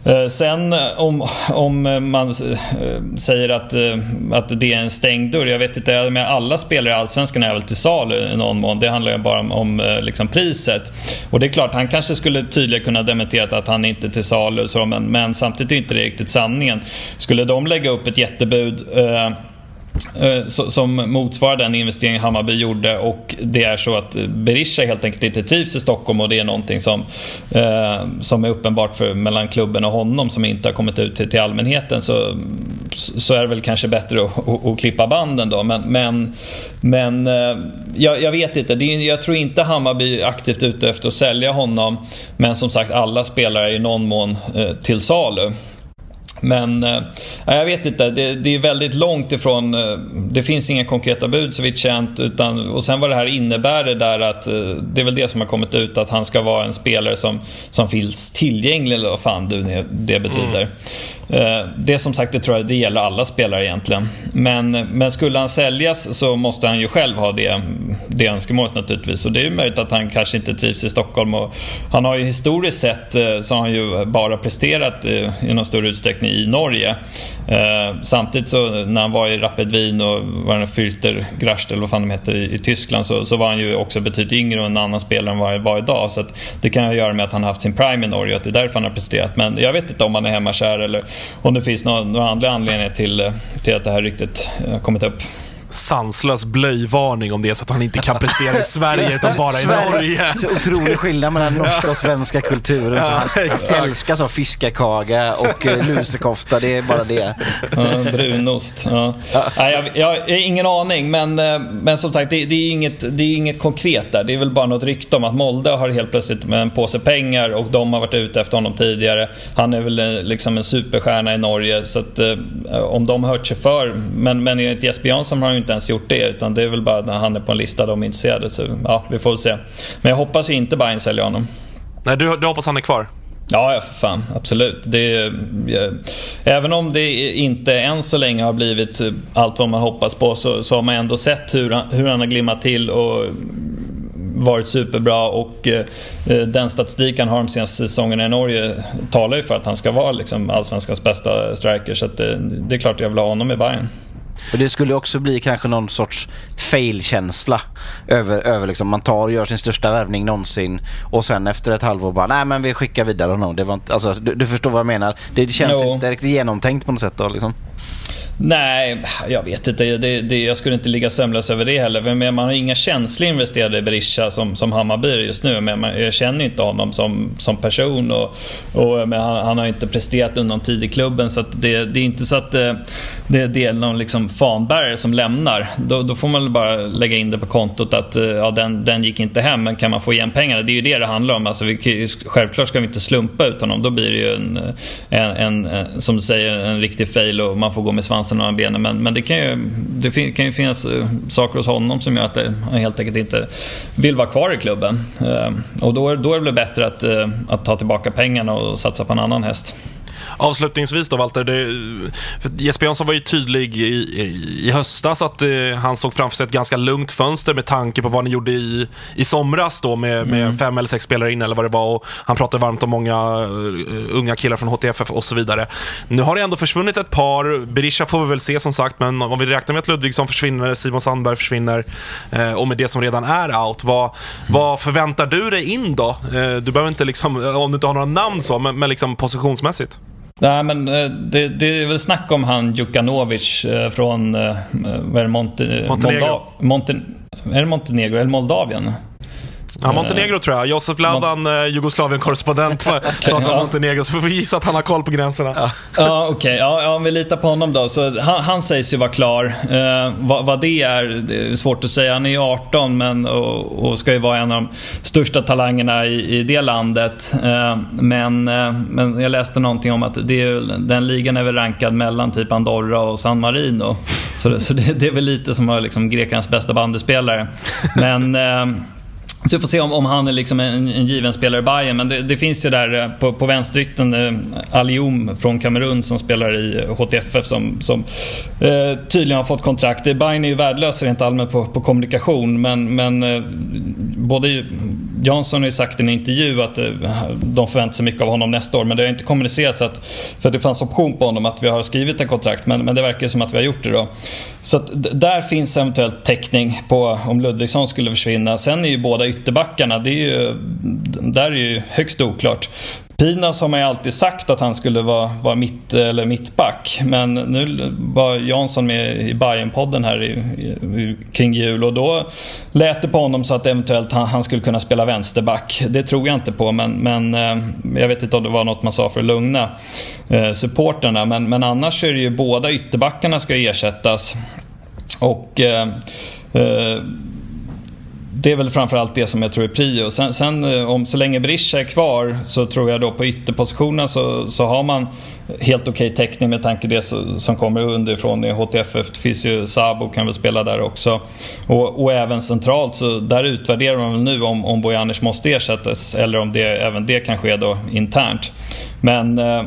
Eh, sen om, om man eh, säger att, eh, att det är en stängd dörr, jag vet inte, med alla spelare i Allsvenskan är väl till salu i någon mån. Det handlar ju bara om, om liksom priset. Och det är klart, han kanske skulle tydligare kunna dementera att han inte är till salu, så, men, men samtidigt är inte det riktigt sanningen. Skulle de lägga upp ett jättebud uh, Eh, eh som motsvarar den investering Hammarby gjorde och det är så att Berisha helt enkelt inte trivs i Stockholm och det är någonting som, eh, som är uppenbart för, mellan klubben och honom som inte har kommit ut till, till allmänheten så, så är det väl kanske bättre att, att, att klippa banden då. Men, men, men eh, jag, jag, vet inte, jag tror inte Hammarby är aktivt ute efter att sälja honom men som sagt alla spelare är i någon mån eh, till salu. Men äh, jag vet inte, det, det, är väldigt långt ifrån, eh, det finns inga konkreta bud så vitt känt. Utan, och sen vad det här innebär det där att, eh, det är väl det som har kommit ut, att han ska vara en spelare som, som finns tillgänglig eller vad fan det, det betyder. Mm. Eh, det som sagt, det tror jag det gäller alla spelare egentligen. Men, men skulle han säljas så måste han ju själv ha det, det önskemålet naturligtvis. Och det är ju möjligt att han kanske inte trivs i Stockholm. Och han har ju historiskt sett eh, så har han ju bara presterat eh, i någon större utsträckning i Norge. Eh, samtidigt så när han var i Rapid Wien och var den Fürther Grascht eller vad fan de heter i, i Tyskland så, så var han ju också betydligt yngre och en annan spelare än vad han var idag. Så det kan ju göra med att han har haft sin prime i Norge och att det är därför han har presterat. Men jag vet inte om han är hemmakär eller om det finns några, några andra anledningar till, eh, till att det här ryktet har kommit upp sanslös blöjvarning om det är så att han inte kan prestera i Sverige utan bara i Sverige- Norge. Så otrolig skillnad mellan norska och svenska kulturen. Så Ja, han exakt. älskar så fiskakaga och eh, lusekofta, det är bara det. Ja, brunost. Ja. Nej, jag, jag har ingen aning, men, eh, men som sagt, det, det, är inget, det är inget konkret där. Det är väl bara något rykte om att Molde har helt plötsligt med en påse pengar och de har varit ute efter honom tidigare. Han är väl eh, liksom en superstjärna i Norge, så att, om de har hört sig för. Men, men enligt Jesper Jansson har han ju inte ens gjort det, utan det är väl bara när han är på en lista de är intresserade. Så ja, vi får väl se. Men jag hoppas ju inte Bayern säljer honom. Nej, du, du hoppas han är kvar? Ja, ja, för fan. Absolut. Det eh, även om det inte än så länge har blivit eh, allt vad man hoppas på så, så har man ändå sett hur han, hur han har glimmat till och varit superbra och eh, eh, den statistik han har de senaste säsongerna i Norge talar ju för att han ska vara liksom allsvenskans bästa striker. Så att det, det är klart jag vill ha honom i Bayern. Och det skulle också bli kanske någon sorts fail-känsla över, över liksom, man tar och gör sin största värvning någonsin och sen efter ett halvår bara, nej men vi skickar vidare honom. Det var inte, alltså, du, du förstår vad jag menar. Det känns Jo. inte riktigt genomtänkt på något sätt då liksom. Nej, jag vet inte. Det, det, jag skulle inte ligga sömnlös över det heller. För men man har inga känslor investerade i Berisha som, som Hammarby just nu. Men man, jag känner inte honom som, som person och, och han, han har inte presterat under någon tid i klubben. Så det, det är inte så att det, är någon liksom fanbärare som lämnar. Då, då får man väl bara lägga in det på kontot att eh, ja, den, den gick inte hem, men kan man få igen pengarna? Det är ju det det handlar om. Alltså, vi, kan ju- självklart ska vi inte slumpa ut honom. Då blir det ju en, eh, en, en, eh, som du säger, en riktig fail och man får gå med svansen mellan benen. Men, men det, kan ju, det fin, kan ju finnas saker hos honom som gör att han helt enkelt inte vill vara kvar i klubben. Och då, är- då är det väl bättre att, att ta tillbaka pengarna och satsa på en annan häst. Avslutningsvis då Walter, det, Jesper Jansson var ju tydlig i, i, i höstas att eh, han såg framför sig ett ganska lugnt fönster med tanke på vad ni gjorde i, i somras då med, med fem eller sex spelare in eller vad det var och han pratade varmt om många eh, unga killar från HTFF och så vidare. Nu har det ändå försvunnit ett par, Berisha får vi väl se som sagt, men om vi räknar med att Ludvigsson försvinner, Simon Sandberg försvinner eh, och med det som redan är out, vad, vad förväntar du dig in då? Eh, du behöver inte liksom, om du inte har några namn så, men, men liksom positionsmässigt. Nej, men eh, det, det är väl snack om han Djukanovic eh, från eh, vad är det, Monte, Montenegro. Molda- Monte, är det Montenegro eller Moldavien? Ja, Montenegro tror jag. Josip Ladan, eh, Jugoslavien-korrespondent, pratar om Ja. Montenegro, så får vi gissa att han har koll på gränserna. Ja, okej. Ja, ja, om vi litar på honom då. Så han, han sägs ju vara klar. Eh, vad, vad det är, det är svårt att säga. Han är ju 18 men, och, och ska ju vara en av de största talangerna i, i det landet. Eh, men, eh, men jag läste någonting om att det är, den ligan är väl rankad mellan typ Andorra och San Marino. Så, det- så det, det är väl lite som har liksom Greklands bästa bandespelare. Men... Så vi får se om, om han är liksom en, en given spelare i Bayern. Men det, det finns ju där eh, på, på vänsterytten eh, från Kamerun som spelar i eh, HTFF som, som eh, tydligen har fått kontrakt. Eh, Bayern är ju värdelös rent allmänt på, på kommunikation men, men eh, både Jansson har ju sagt i en intervju att eh, de förväntar sig mycket av honom nästa år men det har inte kommunicerats att, för det fanns option på honom att vi har skrivit en kontrakt men, men det verkar som att vi har gjort det då. Så att d- där finns eventuellt täckning på om Ludvigsson skulle försvinna. Sen är ju båda ytterbackarna, det är ju, där är ju högst oklart. Pinas har man ju alltid sagt att han skulle vara, vara mitt, eller mittback. Men nu var Jansson med i Bayern-podden här i, i, kring jul och då lät det på honom så att eventuellt han, han skulle kunna spela vänsterback. Det tror jag inte på men, men eh, jag vet inte om det var något man sa för att lugna eh, supporterna. Men, men annars är det ju båda ytterbackarna ska ersättas. Och eh, eh, det är väl framförallt det som jag tror är prio. Sen, sen eh, om så länge Berisha är kvar så tror jag då på ytterpositionen så, så har man helt okej täckning med tanke på det som kommer underifrån i HTFF. Det finns ju Sabo kan väl spela där också. Och, och även centralt så där utvärderar man väl nu om, om Bojanic måste ersättas eller om det, även det kan ske då internt. Men, eh,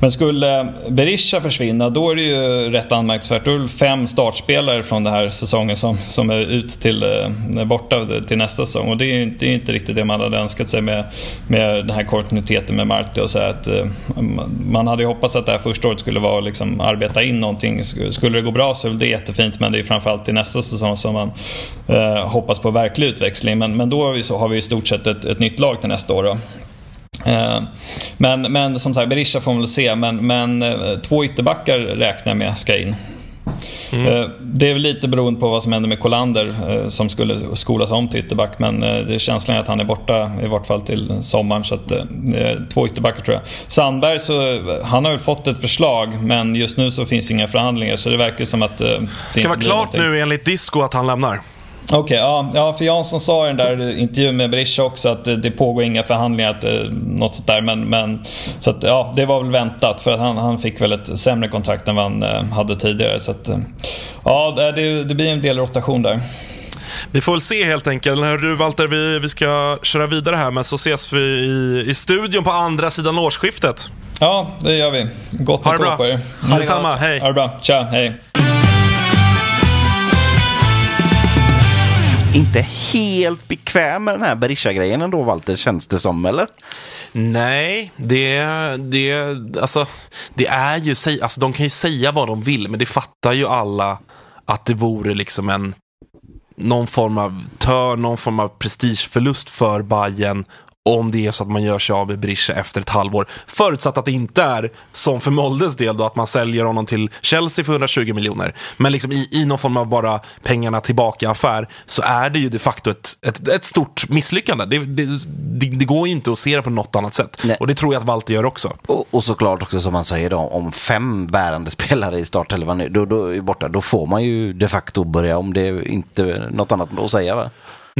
men skulle Berisha försvinna då är det ju rätt anmärkningsvärt. Då är det fem startspelare från den här säsongen som, som är ut till eh, borta till nästa säsong. Och det är ju inte, det är inte riktigt det man hade önskat sig med, med den här kontinuiteten med Marti och så att eh, Man hade ju hoppats att det här första året skulle vara att liksom arbeta in någonting. Skulle det gå bra så är det jättefint men det är framförallt till nästa säsong som man eh, hoppas på verklig utväxling. Men, men då har vi, så har vi i stort sett ett, ett nytt lag till nästa år. Då. Eh, Men, men som sagt, Berisha får man väl se. Men, men eh, två ytterbackar räknar jag med ska in. Eh, Det är väl lite beroende på vad som händer med Kolander som skulle skolas om till ytterback. Men det är känslan att han är borta i vart fall till sommaren. Så att, det två ytterbackar tror jag. Sandberg, så, han har väl fått ett förslag men just nu så finns inga förhandlingar. Så det verkar som att det Ska vara klart någonting. nu enligt Disco att han lämnar. Okej, ja, ja, för Jansson sa i den där intervjun med Berisha också att det, det pågår inga förhandlingar, att, eh, något sånt där. Men, men, så att, ja, det var väl väntat för att han, han fick väl ett sämre kontrakt än vad han eh, hade tidigare. Så att, eh, ja, det, det blir en del rotation där. Vi får väl se helt enkelt. Du Walter, vi, vi ska köra vidare här, men så ses vi i, i studion på andra sidan årsskiftet. Ja, det gör vi. Gott Ha det bra. på er. Ha detsamma, hej. Ha det bra. Tja, hej. Inte helt bekväm med den här Berisha-grejen ändå, Walter, känns det som, eller? Nej, det, det, alltså, det är ju, alltså de kan ju säga vad de vill, men det fattar ju alla att det vore liksom en någon form av törn, någon form av prestigeförlust för Bayern om det är så att man gör sig av med Berisha efter ett halvår. Förutsatt att det inte är, som för Moldes del, då, att man säljer honom till Chelsea för 120 miljoner. Men liksom i, i någon form av bara pengarna tillbaka-affär så är det ju de facto ett, ett, ett stort misslyckande. Det, det, det, det går ju inte att se det på något annat sätt. Nej. Och det tror jag att Walter gör också. Och, och såklart också som man säger då, om fem bärande spelare i startelvan då, då är borta, då får man ju de facto börja om. Det är inte något annat att säga va?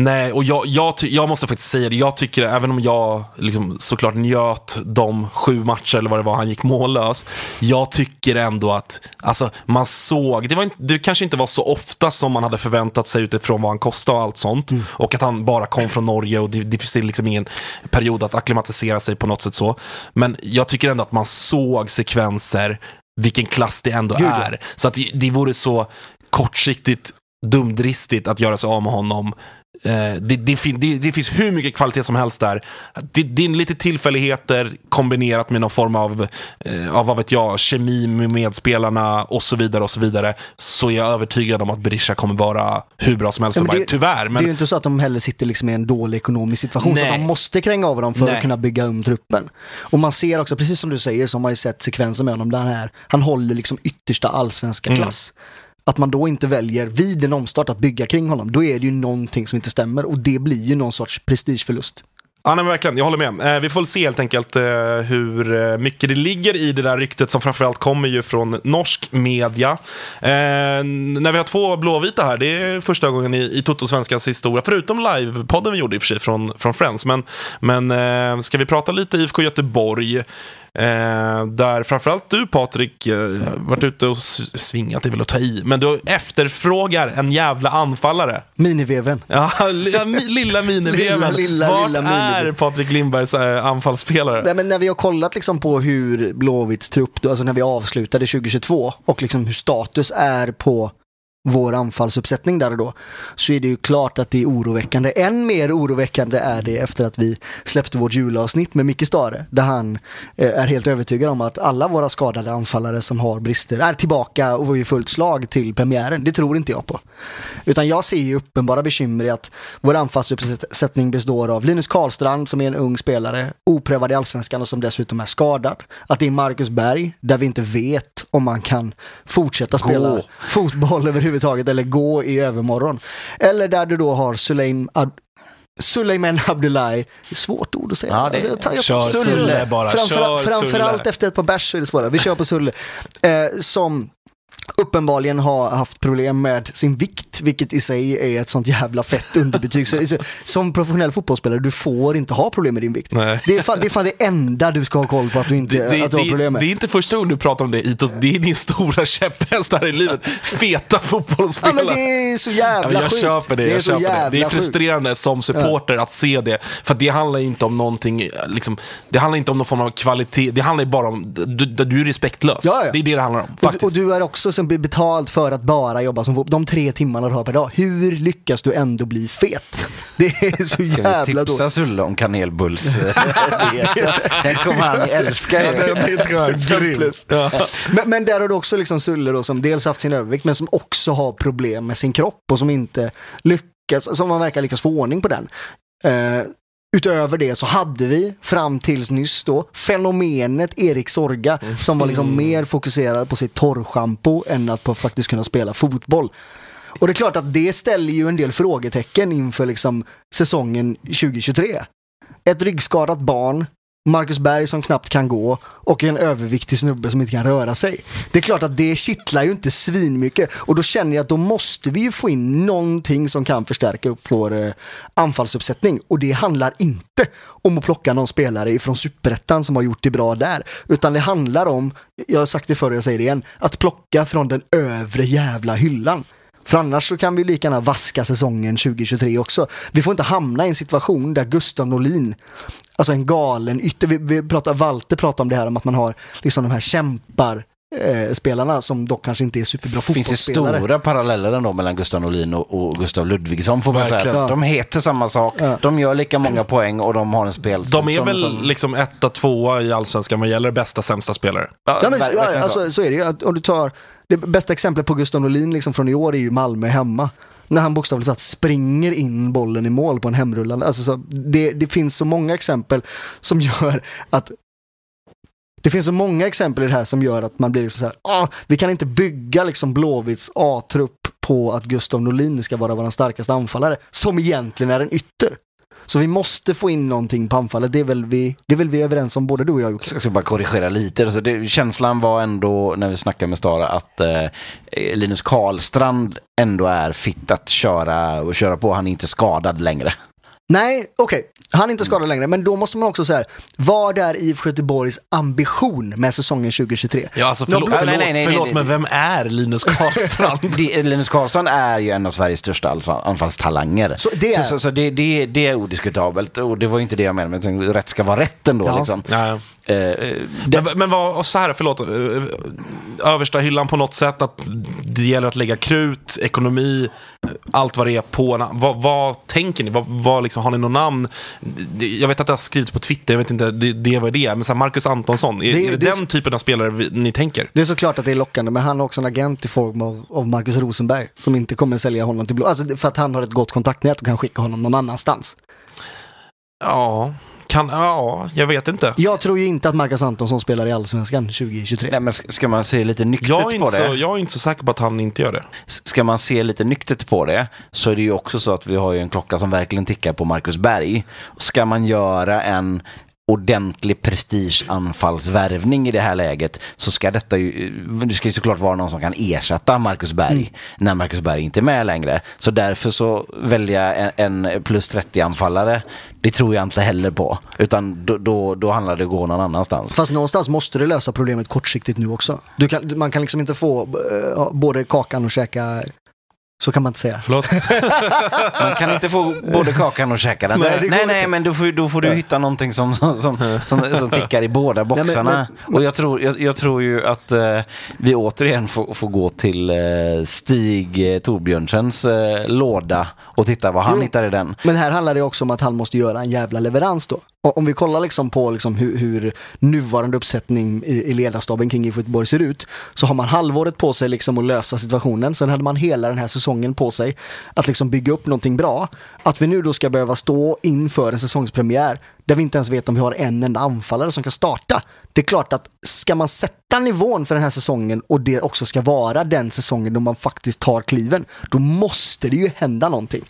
Nej, och jag, jag, jag måste faktiskt säga det. Jag tycker, även om jag liksom såklart njöt de sju matcher eller vad det var han gick mållös. Jag tycker ändå att, alltså man såg, det, var det kanske inte var så ofta som man hade förväntat sig utifrån vad han kostade och allt sånt. Och att han bara kom från Norge och det, det finns liksom ingen period att acklimatisera sig på något sätt så. Men jag tycker ändå att man såg sekvenser, vilken klass det ändå Gud, är. Så att det, det vore så kortsiktigt dumdristigt att göra sig av med honom. Eh, det, det, fin- det, det finns hur mycket kvalitet som helst där. Det, det är lite tillfälligheter kombinerat med någon form av, eh, av vad vet jag, kemi med medspelarna och så vidare. och Så vidare Så är jag övertygad om att Berisha kommer vara hur bra som helst Ja, för men det- Bayern. Tyvärr. Det är Men ju inte så att de heller sitter liksom i en dålig ekonomisk situation så Nej. att de måste kränga av dem för Nej. att kunna bygga um truppen. Och man ser också, precis som du säger, så har man ju sett sekvenser med honom där han, är, han håller liksom yttersta allsvenska Mm. Att man då inte väljer vid en omstart att bygga kring honom, då är det ju någonting som inte stämmer och det blir ju någon sorts prestigeförlust. Ja, nej, men verkligen. Jag håller med. Eh, vi får väl se helt enkelt eh, hur eh, mycket det ligger i det där ryktet som framförallt kommer ju från norsk media. Eh, när vi har två blåvita här, det är första gången i, i Toto-svenskans historia, förutom livepodden vi gjorde i och för sig från, från Friends. Men, men eh, ska vi prata lite IFK Göteborg? Eh, där framförallt du Patrik eh, varit ute och svingat, är väl att ta i, men du efterfrågar en jävla anfallare. Miniveven. Ja, lilla miniveven. Lilla, lilla, Vart lilla är. Patrik Lindbergs äh, anfallsspelare? Nej, men när vi har kollat liksom på hur Blåvitts trupp, då, alltså när vi avslutade 2022 och liksom hur status är på vår anfallsuppsättning där och då, så är det ju klart att det är oroväckande. Än mer oroväckande är det efter att vi släppte vårt julavsnitt med Micke Stare, där han eh, är helt övertygad om att alla våra skadade anfallare som har brister är tillbaka och var i fullt slag till premiären. Det tror inte jag på. Utan jag ser ju uppenbara bekymmer i att vår anfallsuppsättning består av Linus Karlstrand som är en ung spelare, oprövad i allsvenskan och som dessutom är skadad. Att det är Marcus Berg, där vi inte vet om man kan fortsätta spela Gå. fotboll överhuvudtaget eller gå i övermorgon. Eller där du då har Suleim Ab- Suleiman Abdullahi, det är svårt ord att säga. Ja, det- jag tar- jag Kör tar Sulle bara, Framförallt, framförallt Sulle. efter ett par bärs så är det svårare. Vi kör på Sulle. Eh, som uppenbarligen har haft problem med sin vikt, vilket i sig är ett sånt jävla fett underbetyg. Så, som professionell fotbollsspelare, du får inte ha problem med din vikt. Nej. Det är, fan, det är fan det enda du ska ha koll på att du, inte, Det, det, att du har problem med. det är inte första gången du pratar om det, Ito. Det är din stora käpphäst här i livet. Feta Ja, fotbollsspelare. men det är så Ja, jävla men jag sjukt. köper det. det är jag så köper det. det är sjukt. frustrerande som supporter att se det. För det handlar inte om någonting, liksom, det handlar inte om någon form av kvalitet. Det handlar bara om, du, du är respektlös. Ja, ja. Det är det det handlar om. Och, Faktiskt. och du är också som blir betald för att bara jobba som fotboll. De tre timmarna du har per dag. Hur lyckas du ändå bli fet? Det är så Ska vi jävla tipsa dåligt. Sulle om kanelbulls? Den kommer han älska. Ja. Plus. Ja. Men, men där har du också liksom Sulle då, som dels haft sin övervikt men som också har problem med sin kropp och som inte lyckas, som man verkar lyckas få ordning på den. Eh, Utöver det så hade vi fram tills nyss då fenomenet Erik Sorga som var liksom mer fokuserad på sitt torrschampo än att på faktiskt kunna spela fotboll. Och det är klart att det ställer ju en del frågetecken inför liksom säsongen 2023. Ett ryggskadat barn, Marcus Berg som knappt kan gå och en överviktig snubbe som inte kan röra sig. Det är klart att det kittlar ju inte svinmycket och då känner jag att då måste vi ju få in någonting som kan förstärka upp vår eh, anfallsuppsättning och det handlar inte om att plocka någon spelare ifrån superettan som har gjort det bra där utan det handlar om, jag har sagt det förr och jag säger det igen, att plocka från den övre jävla hyllan. För annars så kan vi lika gärna vaska säsongen 2023 också. Vi får inte hamna i en situation där Gustav Norlin, alltså en galen ytter, vi, vi pratar, Walter pratar om det här om att man har liksom de här kämpar eh, spelarna som dock kanske inte är superbra Det finns fotbollsspelare. stora paralleller ändå mellan Gustav Norlin och, och Gustav Ludvigsson får man säga. Verkligen. De heter samma sak, de gör lika många poäng och de har en spel De är som, väl som, liksom etta, tvåa i allsvenskan vad gäller bästa, sämsta spelare. Ja, Ja, men, ja, alltså, så är det ju. Att Om du tar, det bästa exemplet på Gustav Norlin liksom från i år är ju Malmö hemma. När han bokstavligt talat springer in bollen i mål på en hemrullande. Alltså, så, det, det finns så många exempel som gör att det finns så många exempel i det här som gör att man blir liksom så här, "Ah, vi kan inte bygga liksom Blåvitts A-trupp på att Gustav Norlin ska vara vår starkaste anfallare, som egentligen är en ytter. Så vi måste få in någonting på anfallet, det är väl vi, det är väl vi överens om, både du och jag Jocke. Jag ska bara korrigera lite. Alltså det, känslan var ändå, när vi snackade med Stara, att eh, Linus Karlstrand ändå är fit att köra och köra på. Han är inte skadad längre. Nej, okej. Han är inte skadad längre, men då måste man också säga, vad är IFK Göteborgs ambition med säsongen 2023? Ja, alltså förlåt, förlåt, nej, nej, nej, förlåt men vem är Linus Karlstrand? Linus Karlsson är ju en av Sveriges största anfall, anfallstalanger. Så det är- så, så, så det, det, det är odiskutabelt. Och det var inte det jag menade, men rätt ska vara rätt ändå. Ja. Liksom. Ja, ja. Eh, eh, det, Men, men vad, så här, förlåt, eh, översta hyllan på något sätt, att det gäller att lägga krut, ekonomi, eh, allt vad det är på. Vad, vad tänker ni? Vad, vad liksom, har ni något namn? Jag vet att det har skrivits på Twitter, jag vet inte det, det var det är, men så här, Marcus Antonsson, är Det- är det den typen av spelare vi, ni tänker? Det är såklart att det är lockande, men han har också en agent i form av, av Marcus Rosenberg som inte kommer sälja honom till Blå. Alltså för att han har ett gott kontaktnät och kan skicka honom någon annanstans. Ja, kan, ja, jag vet inte. Jag tror ju inte att Marcus Antonsson spelar i Allsvenskan 2023. nej, men ska man se lite nyktert på det? så, jag är inte så säker på att han inte gör det. Ska man se lite nyktert på det så är det ju också så att vi har ju en klocka som verkligen tickar på Marcus Berg. Ska man göra en ordentlig prestigeanfallsvärvning i det här läget så ska detta ju, det ska ju såklart vara någon som kan ersätta Marcus Berg när Marcus Berg inte är med längre. Så därför så välja en, en plus 30-anfallare, det tror jag inte heller på. Utan då, då, då handlar det om att gå någon annanstans. Fast någonstans måste du lösa problemet kortsiktigt nu också. Du kan, man kan liksom inte få uh, både kakan och käka, så kan man inte säga. Förlåt? Man kan inte få både kakan och käka den. Nej, Nej, nej, nej, men då får, då får du hitta någonting som, som, som, som, som tickar i båda men- boxarna. men- och jag tror, jag, jag tror ju att eh, vi återigen får, får gå till eh, Stig eh, Torbjörnsens eh, låda och titta vad han Jo. hittar i den. Men här handlar det också om att han måste göra en jävla leverans då. Om vi kollar liksom på liksom hur, hur nuvarande uppsättning i, i ledarstaben kring IFK Göteborg ser ut så har man halvåret på sig liksom att lösa situationen. Sen hade man hela den här säsongen på sig att liksom bygga upp någonting bra. Att vi nu då ska behöva stå inför en säsongspremiär där vi inte ens vet om vi har en enda anfallare som kan starta. Det är klart att ska man sätta nivån för den här säsongen och det också ska vara den säsongen då man faktiskt tar kliven, då måste det ju hända någonting.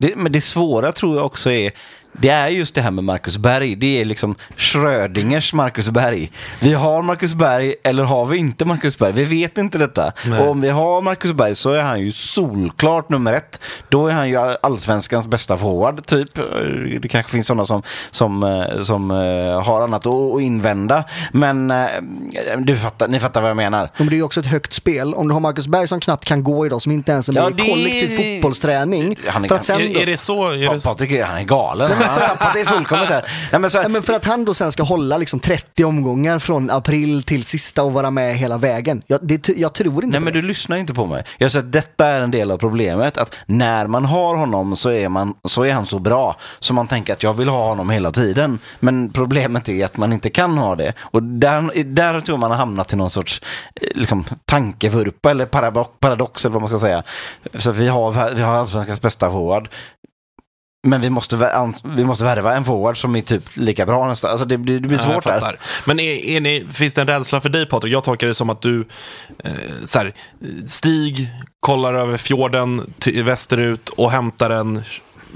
Det, men det svåra tror jag också är det är just det här med Marcus Berg. Det är liksom Schrödingers Marcus Berg. Vi har Marcus Berg eller har vi inte Marcus Berg? Vi vet inte detta. Nej. Och om vi har Marcus Berg så är han ju solklart nummer ett. Då är han ju allsvenskans bästa forward, typ. Det kanske finns sådana som, som, eh, som eh, har annat att invända. Men eh, du fattar, ni fattar vad jag menar. Men det är ju också ett högt spel. Om du har Marcus Berg som knappt kan gå idag, som inte ens är med Ja, i kollektiv fotbollsträning. Han är för att sen Är, är det så? Är det, Patrik, han är galen. Har tappat det fullkomligt här. Nej, men så, Nej, men för att han då sen ska hålla liksom 30 omgångar från april till sista och vara med hela vägen. Jag, det, jag tror inte Nej på men det. du lyssnar inte på mig. Jag säger att detta är en del av problemet. Att när man har honom så är, man, så är han så bra. Så man tänker att jag vill ha honom hela tiden. Men problemet är att man inte kan ha det. Och där, där tror man har hamnat i någon sorts eh, liksom, tankevurpa eller paradox, paradox eller vad man ska säga. Så vi har, vi har allsvenskans bästa forward. Men vi måste, vi måste värva en forward som är typ lika bra nästan. Alltså det, blir- det blir Ja, svårt där. fattar. Men är, är ni, finns det en rädsla för dig Patrik? Jag tolkar det som att du, eh, så här, Stig kollar över fjorden till västerut och hämtar en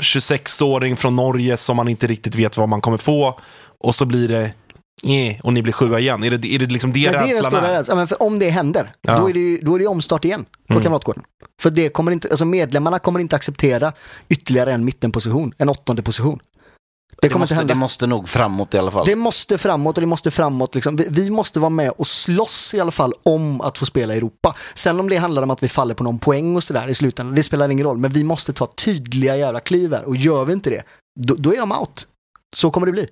26-åring från Norge som man inte riktigt vet vad man kommer få. Och så blir det, eh, och ni blir sjua igen. Är det, är det liksom det Ja, det är den rädslan stora är? rädslan. Men för om det händer, Ja. då, är det ju, då är det omstart igen på Mm. Kamratgården. För det kommer inte, alltså medlemmarna kommer inte acceptera ytterligare en mittenposition, en åttonde position. Det Det kommer måste, inte hända. det måste nog framåt i alla fall. Det måste framåt och det måste framåt. Liksom. Vi, vi måste vara med och slåss i alla fall om att få spela i Europa. Sen om det handlar om att vi faller på någon poäng och sådär i slutändan, det spelar ingen roll. Men vi måste ta tydliga jävla kliv här och gör vi inte det, då, då är de out. Så kommer det bli.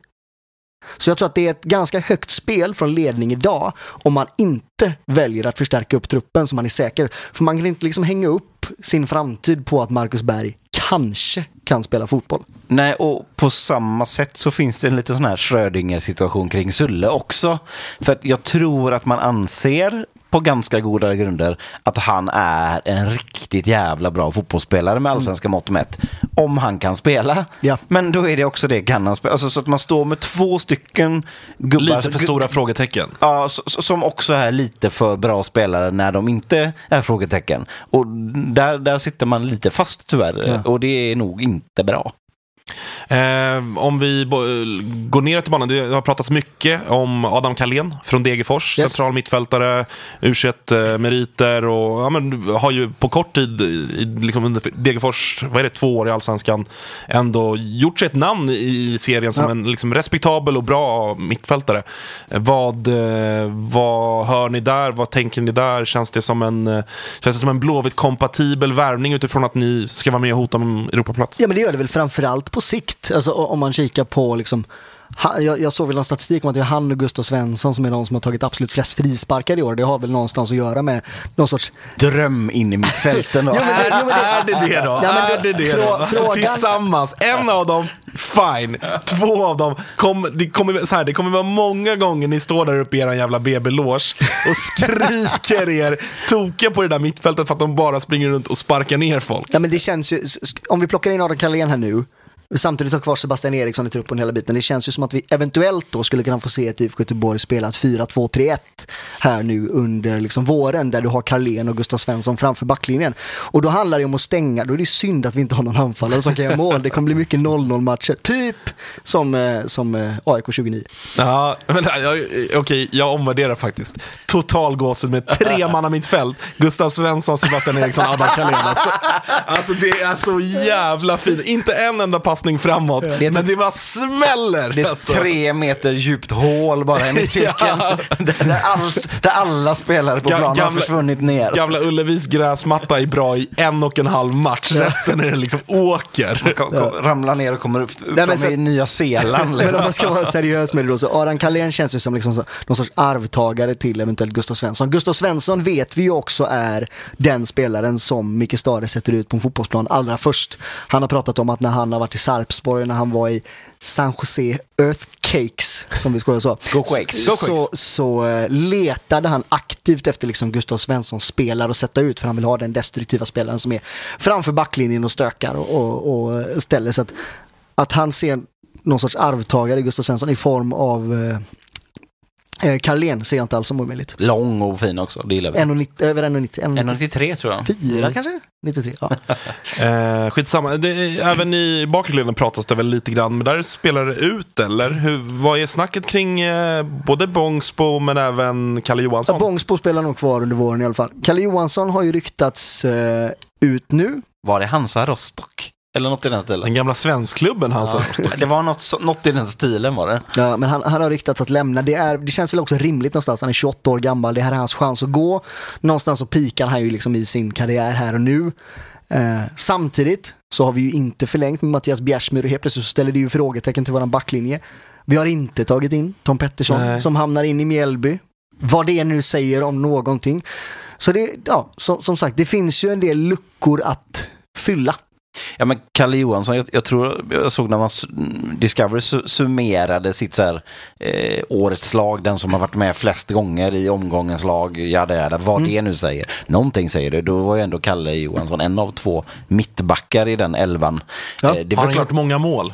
Så jag tror att det är ett ganska högt spel från ledning idag om man inte väljer att förstärka upp truppen så man är säker. För man kan inte liksom hänga upp sin framtid på att Marcus Berg kanske kan spela fotboll. Nej, och på samma sätt så finns det en lite sån här Schrödinger-situation kring Sulle också. För att jag tror att man anser på ganska goda grunder att han är en riktigt jävla bra fotbollsspelare med allsvenska mått mätt. Om han kan spela. Ja. Men då är det också det, kan han spela? Alltså, så att man står med två stycken gubbar. Lite för stora frågetecken. Ja, som också är lite för bra spelare när de inte är frågetecken. Och där, där sitter man lite fast tyvärr. Ja. Och det är nog inte bra. Eh, om vi går ner till banan, det har pratats mycket om Adam Kalén från Degerfors, Yes. central mittfältare, u meriter och ja, men, har ju på kort tid, i, liksom under Degerfors, vad är det, två år i Allsvenskan, ändå gjort sig ett namn i serien som Ja. en liksom, respektabel och bra mittfältare. Eh, Vad, eh, vad hör ni där? Vad tänker ni där? Känns det som en, eh, känns det som en Blåvitt-kompatibel värvning utifrån att ni ska vara med och hota om Europaplats? Ja men det gör det väl framförallt på sikt. Alltså om man kikar på liksom jag, jag såg väl någon statistik om att det är han och Gustav Svensson som är de som har tagit absolut flest frisparkar i år. Det har väl någonstans att göra med någon sorts... Dröm in i mittfälten då. Ja, men men det- är det det då? Ja, men är det det då? Alltså, tillsammans, en av dem, fine. Två av dem, kom, det, kommer, så här, det kommer vara många gånger ni står där uppe i er jävla BB-loge och skriker er tokiga på det där mittfältet för att de bara springer runt och sparkar ner folk. Ja men det känns ju, om vi plockar in Adam Carlén här nu, samtidigt har kvar Sebastian Eriksson i truppen hela biten. Det känns ju som att vi eventuellt då skulle kunna få se ett IFK Göteborg spela ett 4-2-3-1 här nu under liksom våren där du har Carlén och Gustav Svensson framför backlinjen. Och då handlar det om att stänga, då är det synd att vi inte har någon anfallare som kan göra mål. Det kommer bli mycket 0-0 matcher, typ som, eh, som eh, AIK 29. Ja, men, eh, okej, okej, jag omvärderar faktiskt. Total gåshud med tre man mitt fält. Gustav Svensson, Sebastian Eriksson, Adam Carlén. Alltså, alltså det är så jävla fint. Inte en enda passning framåt, men det bara smäller. Det är alltså. tre meter djupt hål bara i mittcirkeln. Ja. där, där, all, där alla spelare på planen har gamla- försvunnit ner. Gamla Ullevis gräsmatta är bra i en och en halv match. Resten är det liksom åker. Kom, kom, ramlar ner och kommer upp men från så- i Nya Zeeland. Men Liksom. om man ska vara seriös med det då, så Aran Carlén känns ju som liksom någon sorts arvtagare till eventuellt Gustav Svensson. Gustav Svensson vet vi ju också är den spelaren som Micke Stare sätter ut på en fotbollsplan allra först. Han har pratat om att när han har varit i Sarpsborg, när han var i San Jose Earthcakes, som vi skojar så, Go Quakes. så, så, så eh, letade han aktivt efter liksom Gustav Svensson spelare att sätta ut, för han vill ha den destruktiva spelaren som är framför backlinjen och stökar och, och, och ställer. Så att, att han ser någon sorts arvtagare i Gustav Svensson i form av eh, Carlén ser jag inte alls som omöjligt. Lång och fin också, det gillar vi. 1,90 över 1,90. 1,94 1,93 tror jag. mm. kanske? 93? Ja. Eh, skitsamma. Det, även i bakre leden pratas det väl lite grann, men där spelar det ut eller? Hur, vad är snacket kring eh, både Bångsbo men även Kalle Johansson? Ja, Bångsbo spelar nog kvar under våren i alla fall. Kalle Johansson har ju ryktats eh, ut nu. Var det Hansa Rostock? Eller något i den stilen. Den gamla svenskklubben han Ja. Det var något, något i den stilen var det. Ja, men han, han har ryktats att lämna. Det, är, det känns väl också rimligt någonstans. Han är 28 år gammal. Det här är hans chans att gå. Någonstans så pikar han ju liksom i sin karriär här och nu. Eh, samtidigt så har vi ju inte förlängt med Mattias Bjärsmyr och helt plötsligt så ställer det ju frågetecken till våran backlinje. Vi har inte tagit in Tom Pettersson Nej. som hamnar in i Mjällby. Vad det nu säger om någonting. Så det, ja, som, som sagt, det finns ju en del luckor att fylla Ja men Kalle Johansson, jag, jag tror jag såg när man Discovery su- summerade sitt så här, eh, årets lag, den som har varit med flest gånger i omgångens lag, jada jada, vad Mm. det nu säger. Någonting säger det, då var ju ändå Kalle Johansson en av två mittbackar i den elvan. Ja. Eh, Har han klart, gjort många mål?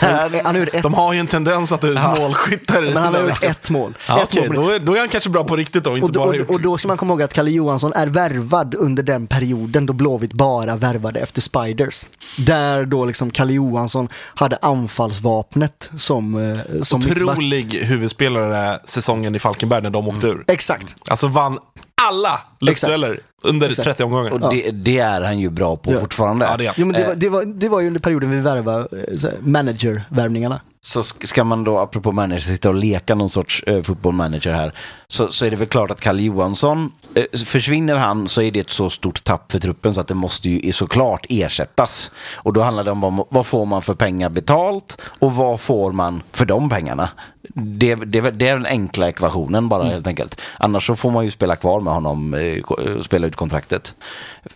Han, han ett, De har ju en tendens att ut målskyttar men han har gjort ett mål. Ja, ett okej, mål. då, är, då är han kanske bra på riktigt då, inte Och, då- bara och, och då ska man komma ihåg att Kalle Johansson är värvad under den perioden då Blåvitt bara värvade efter Spiders. Där då liksom Kalle Johansson hade anfallsvapnet som, eh, som mittback. Otrolig huvudspelare säsongen i Falkenberg när de åkte ur. Exakt. Alltså vann alla luftdueller under Exakt. 30 omgångar. och det, det är han ju bra på Ja. fortfarande. Ja, det är. Jo, men det, Eh. var, det, var, det var ju under perioden vi värvade eh, managervärvningarna. Så sk- ska man då, apropå manager, sitta och leka någon sorts eh, fotbollmanager här, så, så är det väl klart att Kalle Johansson, eh, försvinner han så är det ett så stort tapp för truppen så att det måste ju såklart ersättas. Och då handlar det om vad, vad får man för pengar betalt och vad får man för de pengarna. Det, det, det är den enkla ekvationen bara helt enkelt. Annars så får man ju spela kvar med honom eh, eh, och spela ut kontraktet.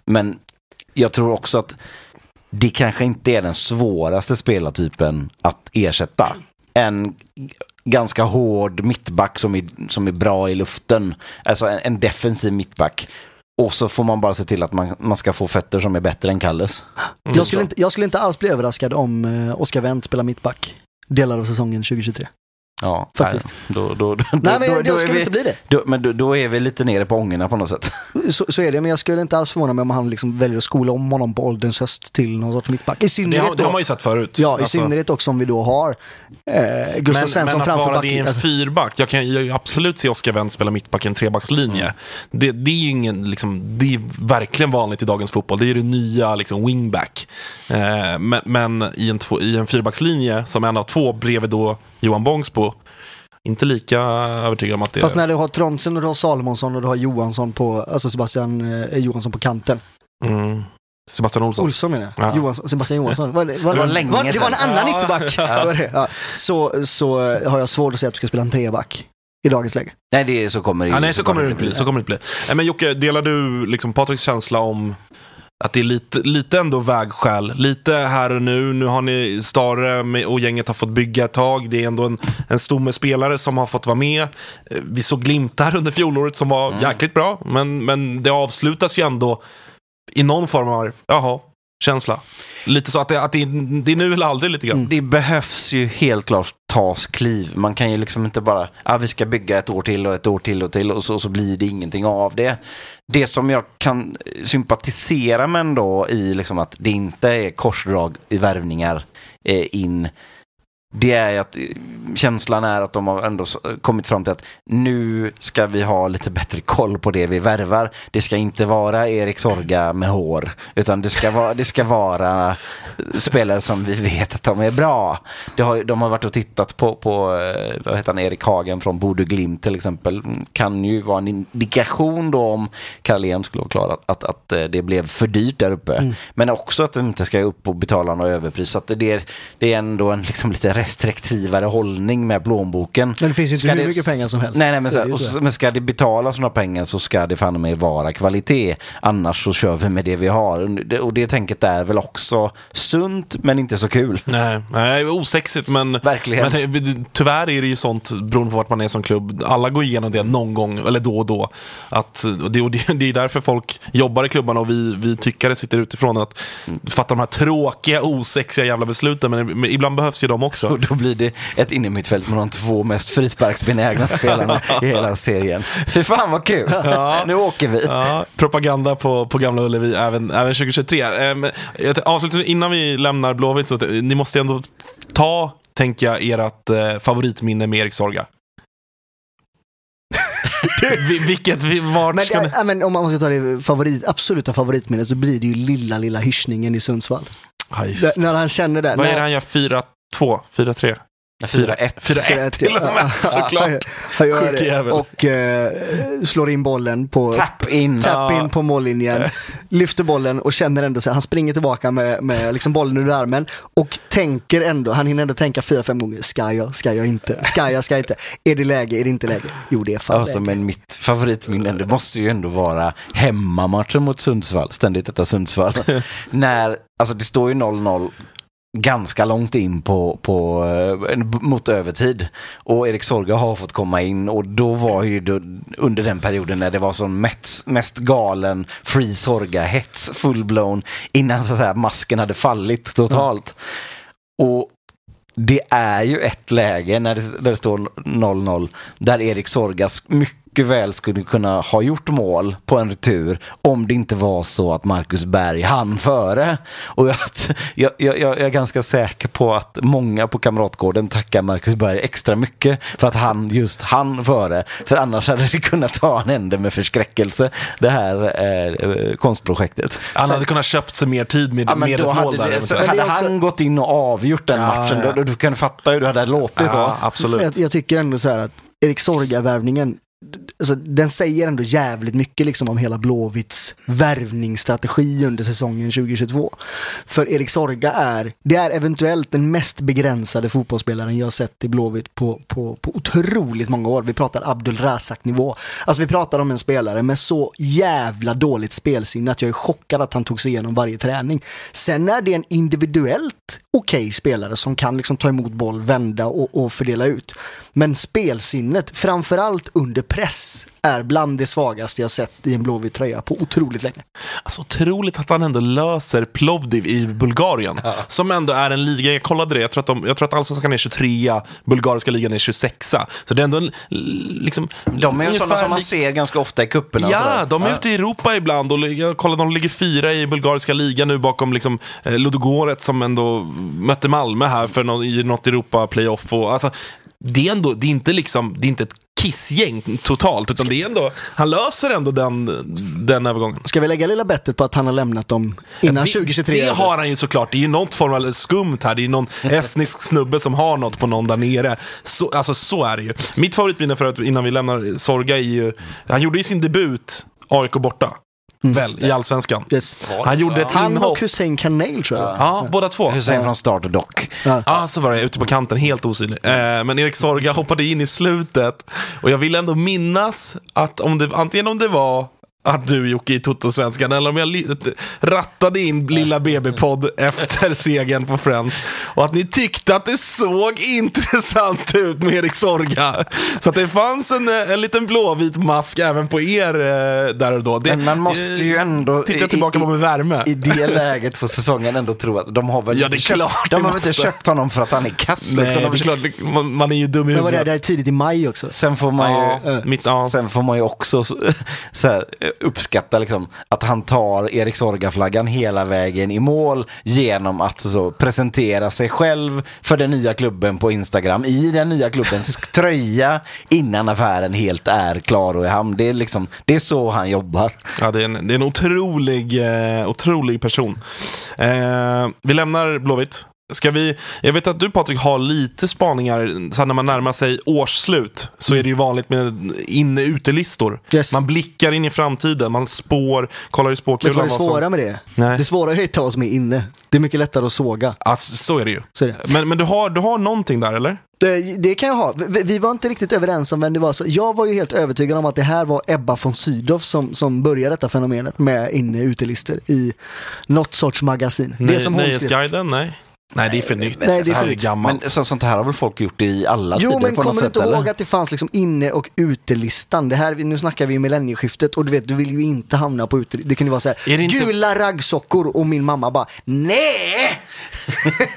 Men jag tror också att det kanske inte är den svåraste spelartypen att ersätta. En ganska hård mittback som är, som är bra i luften. Alltså en, en defensiv mittback. Och så får man bara se till att man, man ska få fötter som är bättre än Kalles. Jag, skulle inte, jag skulle inte alls bli överraskad om eh, Oskar Wendt spelar mittback delar av säsongen 2023. Ja, Faktiskt. nej, Då, då, då, Nej, men då, då skulle vi, inte bli det. Då, men då, då är vi lite nere på ångorna på något sätt. Så, så är det, men jag skulle inte alls förvåna mig om han liksom väljer att skola om honom på ålderns höst till någon sorts mittback. I Det synnerhet, har, det har då, man ju sett förut. ja, i Alltså, synnerhet också om vi då har eh, Gustav men, Svensson men att framför vara det i en backlinjen. fyrback, jag kan ju absolut se Oskar Wendt spela mittback i en trebackslinje. Mm. Det, det är ju ingen, liksom, det är verkligen vanligt i dagens fotboll. Det är det nya liksom, wingback. Eh, men men i, en två, i en fyrbackslinje som en av två bredvid då Johan Bångsbo, inte lika övertygad om att det Fast är... när du har Trondsen och du har Salomonsson och du har Johansson på, alltså Sebastian eh, Johansson på kanten. Mm. Sebastian Olsson. Olsson menar jag. Ja. Johansson, Sebastian Johansson. Var, var, Det var länge var, det var en annan Ja. ytterback. Var det? Ja. Så, så har jag svårt att säga att du ska spela en treback i dagens läge. Nej, det är, så kommer det ju Ja, nej, så kommer det inte bli. Så kommer det inte bli. Nej, men Jocke, delar du liksom Patriks känsla om att det är lite, lite ändå vägskäl? Lite här och nu. Nu har ni Stare och gänget har fått bygga ett tag. Det är ändå en, en stomme spelare som har fått vara med. Eh, Vi såg glimtar under fjolåret som var jäkligt bra. Men, men det avslutas ju ändå i någon form av, jaha, känsla. Lite så att det, att det, det är nu eller aldrig lite grann. Mm. Det behövs ju helt klart tas kliv. Man kan ju liksom inte bara, ja vi ska bygga ett år till och ett år till och till och så, så blir det ingenting av det. Det som jag kan sympatisera med ändå i liksom att det inte är korsdrag i värvningar eh, in det är att eh, känslan är att de har ändå kommit fram till att nu ska vi ha lite bättre koll på det vi värvar. Det ska inte vara Erik Sorga med hår, utan det ska vara, det ska vara spelare som vi vet att de är bra. Det har, de har varit och tittat på, på eh, vad heter han, Erik Hagen från Bodø Glimt till exempel. Kan ju vara en indikation då om Carlén skulle vara klar att, att, eh, det blev för dyrt där uppe. Men också att de inte ska upp och betala något överpris. Så att det, är, det är ändå en liksom lite restriktivare hållning med plånboken. Men det finns ju inte Ska hur det- mycket pengar som helst. Nej, nej men, Så så, och, men ska det betalas några pengar så ska det fan med vara kvalitet. Annars så kör vi med det vi har. Och det- Och det tänket är väl också sunt men inte så kul. Nej, nej osexigt men, Verkligen. men det- tyvärr är det ju sånt beroende på vart man är som klubb. Alla går igenom det någon gång, eller då och då. Att, och det, och det, det är därför folk jobbar i klubbarna och vi, vi tyckare sitter utifrån att fatta de här tråkiga, osexiga jävla besluten. Men, men ibland behövs ju de också. Och då blir det ett innermittfält med de två mest frisparksbenägna spelarna i hela serien. Fy fan vad kul! Nu åker vi. Ja, propaganda på, på Gamla Ullevi även, även 2023. Ehm, jag t- avslutningsvis, innan vi lämnar Blåvitt, så ni måste ändå ta, tänker jag, ert eh, favoritminne med Erik Sorga. Vi- Vilket, vi, vart Men, ska ni... ja, men om man ska ta det favorit, absoluta favoritminnet så blir det ju lilla, lilla hyschningen i Sundsvall. Ja. När han känner det. Vad är det han gör? 4-2? 4-3? 4-1. 4-1 till och med, såklart. Han gör det. Och eh, slår in bollen på... Tap in. Tap in på mållinjen. lyfter bollen och känner ändå så här, han springer tillbaka med, med liksom bollen under armen och tänker ändå, han hinner ändå tänka fyra, fem gånger, ska jag, ska jag inte, ska jag, ska jag inte, är det läge, är det inte läge? Jo det är fan Alltså, läge. men mitt favoritminne, det måste ju ändå vara hemmamatchen mot Sundsvall, ständigt detta Sundsvall. När, alltså det står ju 0-0 ganska långt in på, på, eh, mot övertid. Och Erik Sorga har fått komma in och då var ju då, under den perioden när det var som mest, mest galen Free Sorga-hets, full-blown, innan så att säga, masken hade fallit totalt. Och det är ju ett läge när det, där det står 0-0 där Erik Sorgas mycket väl skulle kunna ha gjort mål på en retur om det inte var så att Marcus Berg hann före. Och jag, jag, jag, jag är ganska säker på att många på Kamratgården tackar Marcus Berg extra mycket för att han just hann före. För annars hade det kunnat ta en ände med förskräckelse, det här eh, konstprojektet. Han hade kunnat köpt sig mer tid med, Ja, med då ett mål hade, där. det, så hade också- han gått in och avgjort den Ja, matchen, ja. Då, då, du kan fatta hur det hade låtit då. Ja, absolut. Jag, jag tycker ändå så här att Erik Sorga-värvningen, alltså, den säger ändå jävligt mycket liksom om hela Blåvitts värvningsstrategi under säsongen 2022. För Erik Sorga är, det är eventuellt den mest begränsade fotbollsspelaren jag sett i Blåvitt på, på, på otroligt många år. Vi pratar Abdul Razak-nivå. Alltså vi pratar om en spelare med så jävla dåligt spelsinne att jag är chockad att han tog sig igenom varje träning. Sen är det en individuellt okej spelare som kan liksom ta emot boll, vända och, och fördela ut. Men spelsinnet, framförallt under press, är bland det svagaste jag sett i en blåvit tröja på otroligt länge. Alltså otroligt att han ändå löser Plovdiv i Bulgarien. Som ändå är en liga, jag kollade det, jag tror att, de, jag tror att Allsvenskan är 23 bulgariska ligan är 26 Så det är ändå en, liksom... De är ju sådana som man ser ganska ofta i kupperna. Ja, de är ute i Europa ibland och jag kollade, de ligger fyra i bulgariska ligan nu bakom liksom, eh, Ludogorets som ändå mötte Malmö här för i något Europa-playoff. Och, Alltså, det är ändå, det är inte liksom, det är inte ett kissgäng totalt, utan det är ändå, han löser ändå den, den övergången. Ska vi lägga lilla bettet på att han har lämnat dem innan det, 2023? Det har han ju såklart. Det är ju något form av skumt här. Det är någon estnisk snubbe som har något på någon där nere. Så, alltså så är det ju. Mitt favoritminne för att innan vi lämnar Sorga är ju, han gjorde ju sin debut AIK borta. Väl, i Allsvenskan. Yes. Han gjorde ett Han inhopp. och Hussein Kanel tror jag. Ja, båda två. Hussein från start och dock. Ja, så var det. Ute på kanten, helt osynlig. Eh, men Erik Sorga hoppade in i slutet. Och jag vill ändå minnas att om det, antingen om det var att du Jocke i Toto-svenskan eller om jag rattade in lilla BB-podd efter segern på Friends och att ni tyckte att det såg intressant ut med Erik Sorga. Så att det fanns en, eh, en liten blåvit mask även på er eh, där och då. Det, Men man måste ju ändå... Tittar jag tillbaka i, på med värme. I det läget på säsongen ändå tro att de har väl Ja, det är inte köpt, klart de har väl inte köpt honom för att han är kass. Nej, liksom. det är klart, man, man är ju dum i Men vad det är, huvudet. det är tidigt i maj också. Sen får man ju, Ja, mitt- ja. sen får man ju också så, så här, uppskatta liksom, att han tar Erik Sorga-flaggan hela vägen i mål genom att så, presentera sig själv för den nya klubben på Instagram i den nya klubbens tröja innan affären helt är klar och i hamn. Det är, liksom, det är så han jobbar. Ja, det är en, det är en otrolig, eh, otrolig person. Eh, vi lämnar Blåvitt. Ska vi, jag vet att du Patrik har lite spaningar, så när man närmar sig årsslut så är det ju vanligt med inne-utelistor. Yes. Man blickar in i framtiden, man spår, kollar i spåkulan. vad det vad som- svåra med det? Nej. Det svåra är att ta oss med inne. Det är mycket lättare att såga. Alltså, så är det ju. Är det. Men, men du, har, du har någonting där eller? Det, det kan jag ha. Vi, vi var inte riktigt överens om vem det var. Så jag var ju helt övertygad om att det här var Ebba von Sydow som, som började detta fenomenet med inne-utelister i något sorts magasin. Det Nej, som hon. Nöjesguiden? Nej. Nej, det är för nytt. Nej, det är för här nytt. gammalt. Men så, sånt här har väl folk gjort i alla Jo, tider men på något kommer du sätt? inte eller? ihåg att det fanns liksom inne och utelistan? Det här, nu snackar vi millennieskiftet och du vet, du vill ju inte hamna på ute. Det kunde vara så här, Är det inte- gula raggsockor och min mamma bara, nej!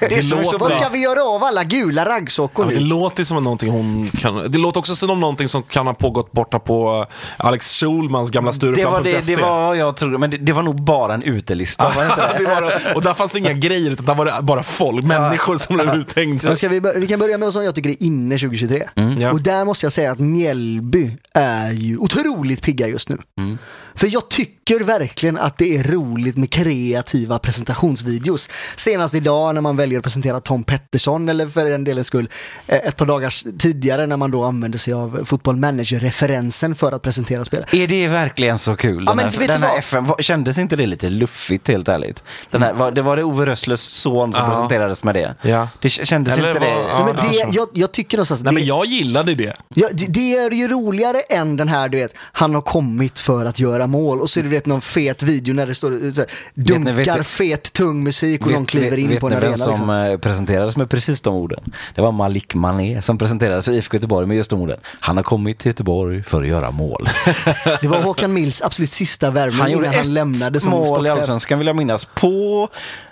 Det är så Vad ska vi göra av alla gula Ja, raggsockor men det låter som någonting hon kan... Det låter också som någonting som kan ha pågått borta på eh, Alex Schulmans gamla Det var, Stureplan.se. det, det var jag trodde, men det, det var nog bara en utelista. var det inte det? det var det. Och där fanns det inga grejer, utan där var det bara folk, människor som blev uthängda. Men ska vi, vi kan börja med vad som jag tycker är inne 2023. Mm. Och där måste jag säga att Mjällby är ju otroligt pigga just nu. Mm. För jag tycker verkligen att det är roligt med kreativa presentationsvideos. Senast idag när man väljer att presentera Tom Pettersson eller för den delen skull eh, ett par dagar tidigare när man då använder sig av Football Manager-referensen för att presentera spelare. Är det verkligen så kul? Ja, Den men här, vet den du här? FN, kändes inte det lite luffigt helt ärligt? Den här, var, det var det Ove Rösslers son som Ja. presenterades med det. Ja. Det kändes Eller inte var- det... ja. Nej, men det, jag, jag tycker någonstans Nej, det, men jag gillade det. ja, det, det är ju roligare än den här, du vet, han har kommit för att göra mål och så är det du vet, någon fet video när det står så här, ni- dunkar vet ni- fet tung musik och någon kliver in vet på en ni arena. vem som Liksom. eh, presenterades med precis de orden? Det var Malik Mané som presenterades för IFK Göteborg med just de orden. Han har kommit till Göteborg för att göra mål. Det var Håkan Mills absolut sista värvning Han gjorde innan han ett lämnade som mål i sportchef. Allsvenskan vill jag minnas på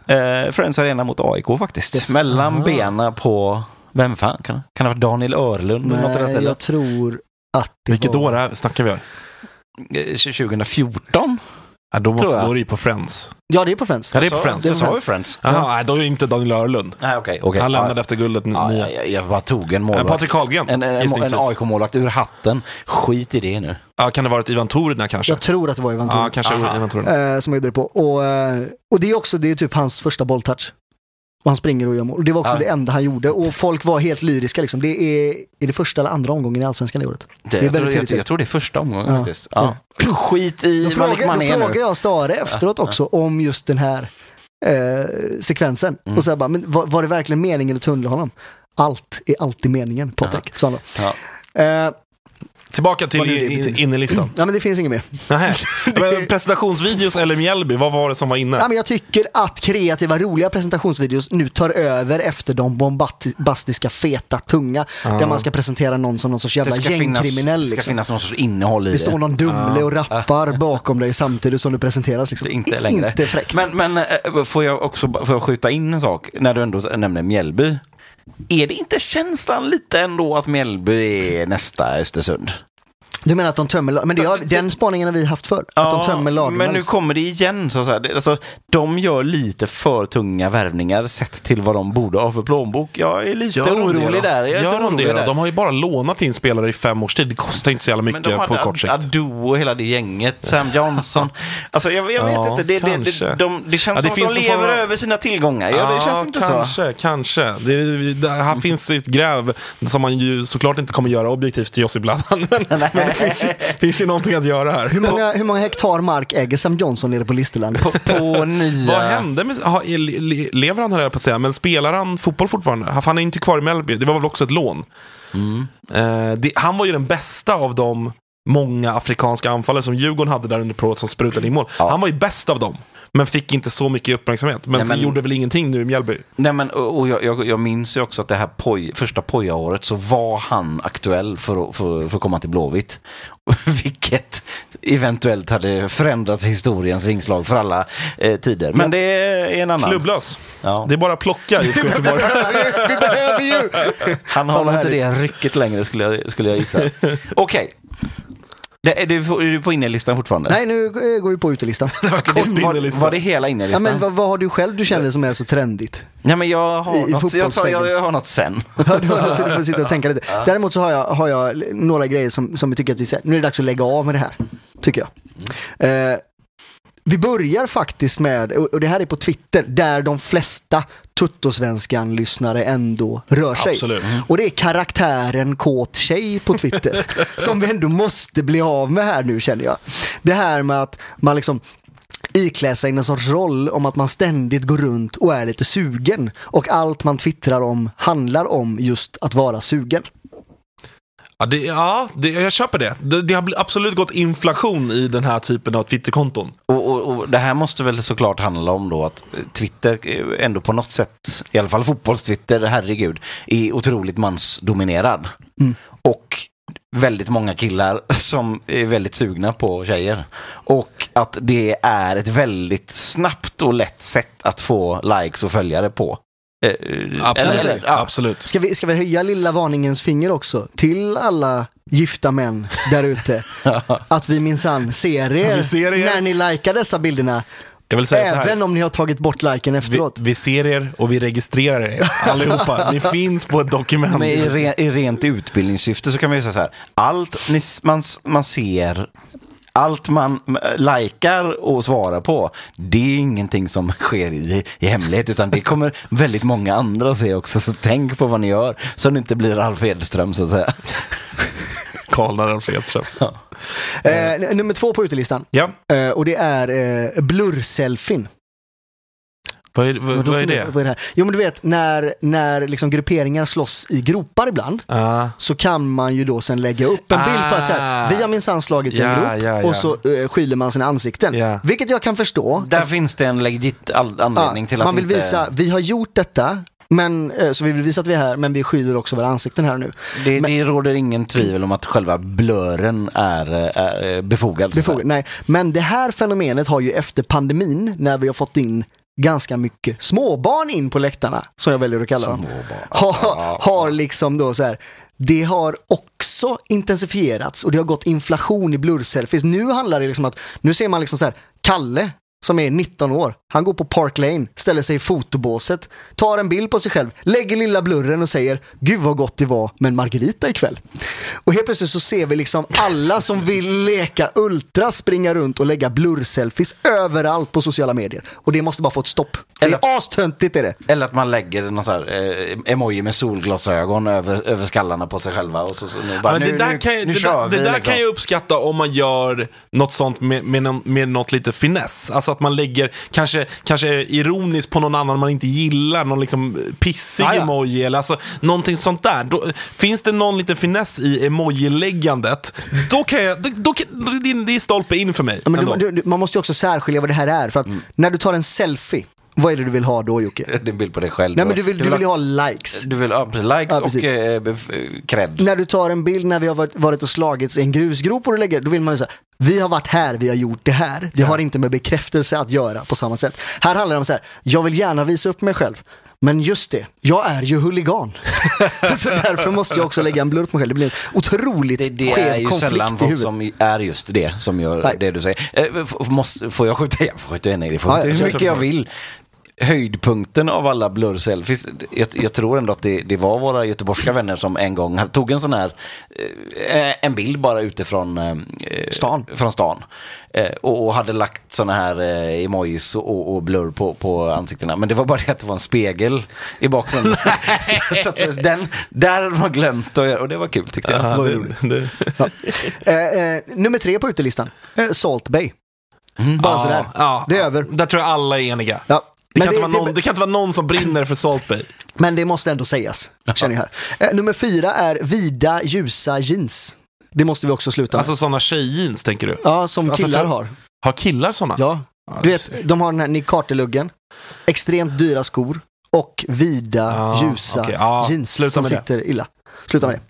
eh, Friends Arena mot AIK faktiskt. Yes. Mellan benen på, vem fan? Kan, kan det ha varit Daniel Örlund? eller något i Nej, stället? jag tror att det Vilket var... år är, snackar vi här? Eh, 2014? Ja, då, måste, då är det ju på Friends. Ja, det är på Friends. Ja, det är på Så- Friends. Det sa ju Friends. Jaha, nej, då är det inte Daniel Örlund. Nej, okej. okej. Han lämnade Ja, efter guldet ja, nia. jag, jag bara tog en Eh, målvakt. Patrik Karlgren, En, en, en, en AIK-målvakt ur hatten. Skit i det nu. Ja, kan det ha varit Ivan Torina kanske? Jag tror att det var Ivan Ja, Thorn. kanske Ivan Torina. eh, som jag gjorde det på. Och, eh, och det är också, det är typ hans första bolltouch. Och han springer och gör mål. Och Det var också Ja. det enda han gjorde. Och folk var helt lyriska liksom. Det är, är det första eller andra omgången i Allsvenskan det året. Det, är jag, väldigt tror, jag, jag tror det är första omgången Ja. faktiskt. Ja. Skit i Då frågar, jag Stare efteråt också om just den här eh, sekvensen. Mm. Och så bara, men var, var det verkligen meningen att tunnla honom? Allt är alltid meningen, Patrik. sa han då. Eh, Tillbaka till det in- innerlistan. ja, men det finns inget mer. Nej. Presentationsvideos eller Mjällby, vad var det som var inne? Ja, men jag tycker att kreativa, roliga presentationsvideos nu tar över efter de bombastiska, feta, tunga. Där man ska presentera någon som någon sorts Det jävla ska, finnas, gängkriminell. det ska Liksom. finnas någon sorts innehåll i Det det. står någon Dumle och rappar bakom dig samtidigt som du presenteras. Liksom. Det är inte längre. Inte fräckt. Men, men eh, får jag också får jag skjuta in en sak när du ändå nämner Mjällby. Är det inte känslan lite ändå att Mjällby är nästa Östersund? Du menar att de tömmer Men det har, den spaningen har vi haft förr. att de tömmer ladorna. men nu liksom. kommer det igen. Så att. Det- Alltså, de gör lite för tunga värvningar sett till vad de borde ha för plånbok. Jag är lite Gör de det orolig då? där. Jag är Gör lite de orolig det där. De har ju bara lånat in spelare i fem års tid. Det kostar inte så jävla Men mycket de på kort sikt. Adu och hela det gänget, Sam Johnson. Alltså jag, jag vet Ja, inte, det, det, kanske. det, de, det känns Ja, det som finns att de form lever av- över sina tillgångar. Ja, det känns inte så. kanske, kanske. Det, det, här finns ett gräv som man ju såklart inte kommer göra objektivt till Josip Bladan. Men, men det finns ju, finns ju någonting att göra här. hur, många, hur många hektar mark äger Sam Johnson nere på Listerland? På, på nya... Vad hände med, ha, le- le- lever han jag på att säga, men spelar han fotboll fortfarande? Han är inte kvar i Mellby, det var väl också ett lån. Mm. Eh, det, han var ju den bästa av de många afrikanska anfallare som Djurgården hade där under provet som sprutade in mål. Ja. Han var ju bäst av dem, men fick inte så mycket uppmärksamhet. Men, Nej, men- gjorde väl ingenting nu i Mjällby. Nej, men, och jag, jag, jag minns ju också att det här poj, första Poja-året så var han aktuell för, att- för, för att komma till Blåvitt. Vilket eventuellt hade förändrat historiens vingslag för alla eh, tider. Men det är en annan. Klubblös. Ja. Det är bara att plocka i IFK Göteborg. vi behöver ju! Han har vad inte det rycket längre skulle jag, skulle jag gissa. Okej. Det- Är, du, är du på innerlistan fortfarande? Nej, nu eh, går vi på utelistan. Var, var det hela Ja, innerlistan? men vad, vad har du själv du känner som är så trendigt? Nej, men jag har, I- något, jag, tar, jag, jag har något sen. Ja, du har något så du får sitta och tänka lite. Däremot så har jag, har jag några grejer som, som jag tycker att vi nu är det dags att lägga av med det här. Tycker jag. Eh, vi börjar faktiskt med, och det här är på Twitter, där de flesta Tuttosvenskan-lyssnare ändå rör sig. Absolut. Och det är karaktären kåt tjej på Twitter. som vi ändå måste bli av med här nu känner jag. Det här med att man liksom iklä sig en sorts roll om att man ständigt går runt och är lite sugen. Och allt man twittrar om handlar om just att vara sugen. Ja, det, ja det, jag köper det. det. Det har absolut gått inflation i den här typen av Twitterkonton. Och, och, och det här måste väl såklart handla om då att eh, Twitter ändå på något sätt, i alla fall fotbollstwitter, herregud, är otroligt mansdominerad. Och väldigt många killar som är väldigt sugna på tjejer. Och att det är ett väldigt snabbt och lätt sätt att få likes och följare på. Eh, Absolut. eller- absolut. Ska vi, ska vi höja lilla varningens finger också till alla gifta män där ute? att vi minsann ser er, Vi ser er. när ni likar dessa bilderna. Jag vill säga så här. Även om ni har tagit bort liken Vi, efteråt. vi ser er och vi registrerar er allihopa. Ni finns på ett dokument. Men i, re, i rent utbildningssyfte så kan man ju säga så här. Allt ni, man, man ser allt man likar och svarar på, det är ingenting som sker i, i hemlighet, utan det kommer väldigt många andra se också. Så tänk på vad ni gör, så det inte blir Alf Edström så att säga. Karl Alf Edström. Ja. Eh, nummer två på utelistan. Ja, Eh, och det är eh, blurselfien. Vad är, vad, vad är det? Vad är det här? Jo men du vet, när, när liksom grupperingar slåss i gropar ibland, Ah. så kan man ju då sen lägga upp en bild på att så här, Ah. vi har minsann slagits i en grop ja, ja. och så uh, skyller man sina ansikten. Ja. Vilket jag kan förstå. Där finns det en legit anledning till att man vill inte... visa, vi har gjort detta, men, eh, så vi vill visa att vi är här, men vi skyller också våra ansikten här nu. Det, Men- det råder ingen tvivel om att själva blören är, är befogad. Befogad, nej. Men det här fenomenet har ju efter pandemin, när vi har fått in ganska mycket småbarn in på läktarna, som jag väljer att kalla dem, har, har liksom då så här, det har också intensifierats och det har gått inflation i blurselfies. Nu handlar det liksom att, nu ser man liksom så här, Kalle som är 19 år, han går på Park Lane, ställer sig i fotobåset, tar en bild på sig själv, lägger lilla blurren och säger Gud vad gott det var med en Margarita ikväll. Och helt plötsligt så ser vi liksom alla som vill leka ultra springa runt och lägga blurselfies överallt på sociala medier. Och det måste bara få ett stopp. Det är astöntigt är det. Eller att man lägger någon sån här eh, emoji med solglasögon över, över skallarna på sig själva. Och så, så nu, bara, Ja, nu, det där, nu, kan, jag- nu det, vi. det där liksom. kan jag uppskatta om man gör något sånt med, med, någon, med något lite finess. Alltså att man lägger, kanske, kanske ironiskt på någon annan man inte gillar, någon liksom pissig ja. emoji eller alltså någonting sånt där. Då, finns det någon liten finess i emoji-läggandet, då kan jag, då, då, det, det är stolpe in för mig. Ja, du, du, man måste ju också särskilja vad det här är. För att när du tar en selfie, vad är det du vill ha då Jocke? Det är en bild på dig själv. Nej men du vill, du vill ju ha, ha likes. du vill ha likes Ja, och eh, bef- cred. När du tar en bild när vi har varit- varit och slagits i en grusgrop och du lägger, då vill man säga vi har varit här, vi har gjort det här. Det har inte med bekräftelse att göra på samma sätt. Här handlar det om så här, jag vill gärna visa upp mig själv. Men just det, jag är ju huligan. så därför måste jag också lägga en blurr på mig själv. Det blir en otroligt Det, det är skev ju konflikt sällan i folk huvudet. som är just det som gör Nej. det du säger. Eh, måste, får jag skjuta? Jag får skjuta i det. Får Ja, ja, hur mycket jag vill. Höjdpunkten av alla blurselfies, jag, jag tror ändå att det, det var våra göteborgska vänner som en gång tog en sån här, eh, en bild bara utifrån eh, Stan. Från stan. Eh, och, och hade lagt såna här eh, emojis och, och blurr på, på ansiktena. Men det var bara det att det var en spegel i bakgrunden. så, så att den, där hade man glömt att göra, och det var kul tyckte jag. Ja, Vad det, det, Eh, eh, nummer tre på utelistan, eh, Salt Bay. Bara sådär. ja, Det är över. Där tror jag alla är eniga. Ja. Det kan, det, inte vara någon, det kan inte vara någon som brinner för Salt Bay. Men det måste ändå sägas, känner jag här. Eh, nummer fyra är vida, ljusa jeans. Det måste vi också sluta med. Alltså sådana tjejjeans tänker du? ja, som alltså killar för- har. Har killar sådana? Ja. Du vet, de har den här Nick Carter-luggen, extremt dyra skor och vida, Ja, ljusa okej. Ja, jeans sluta som med det. sitter illa. Sluta med det.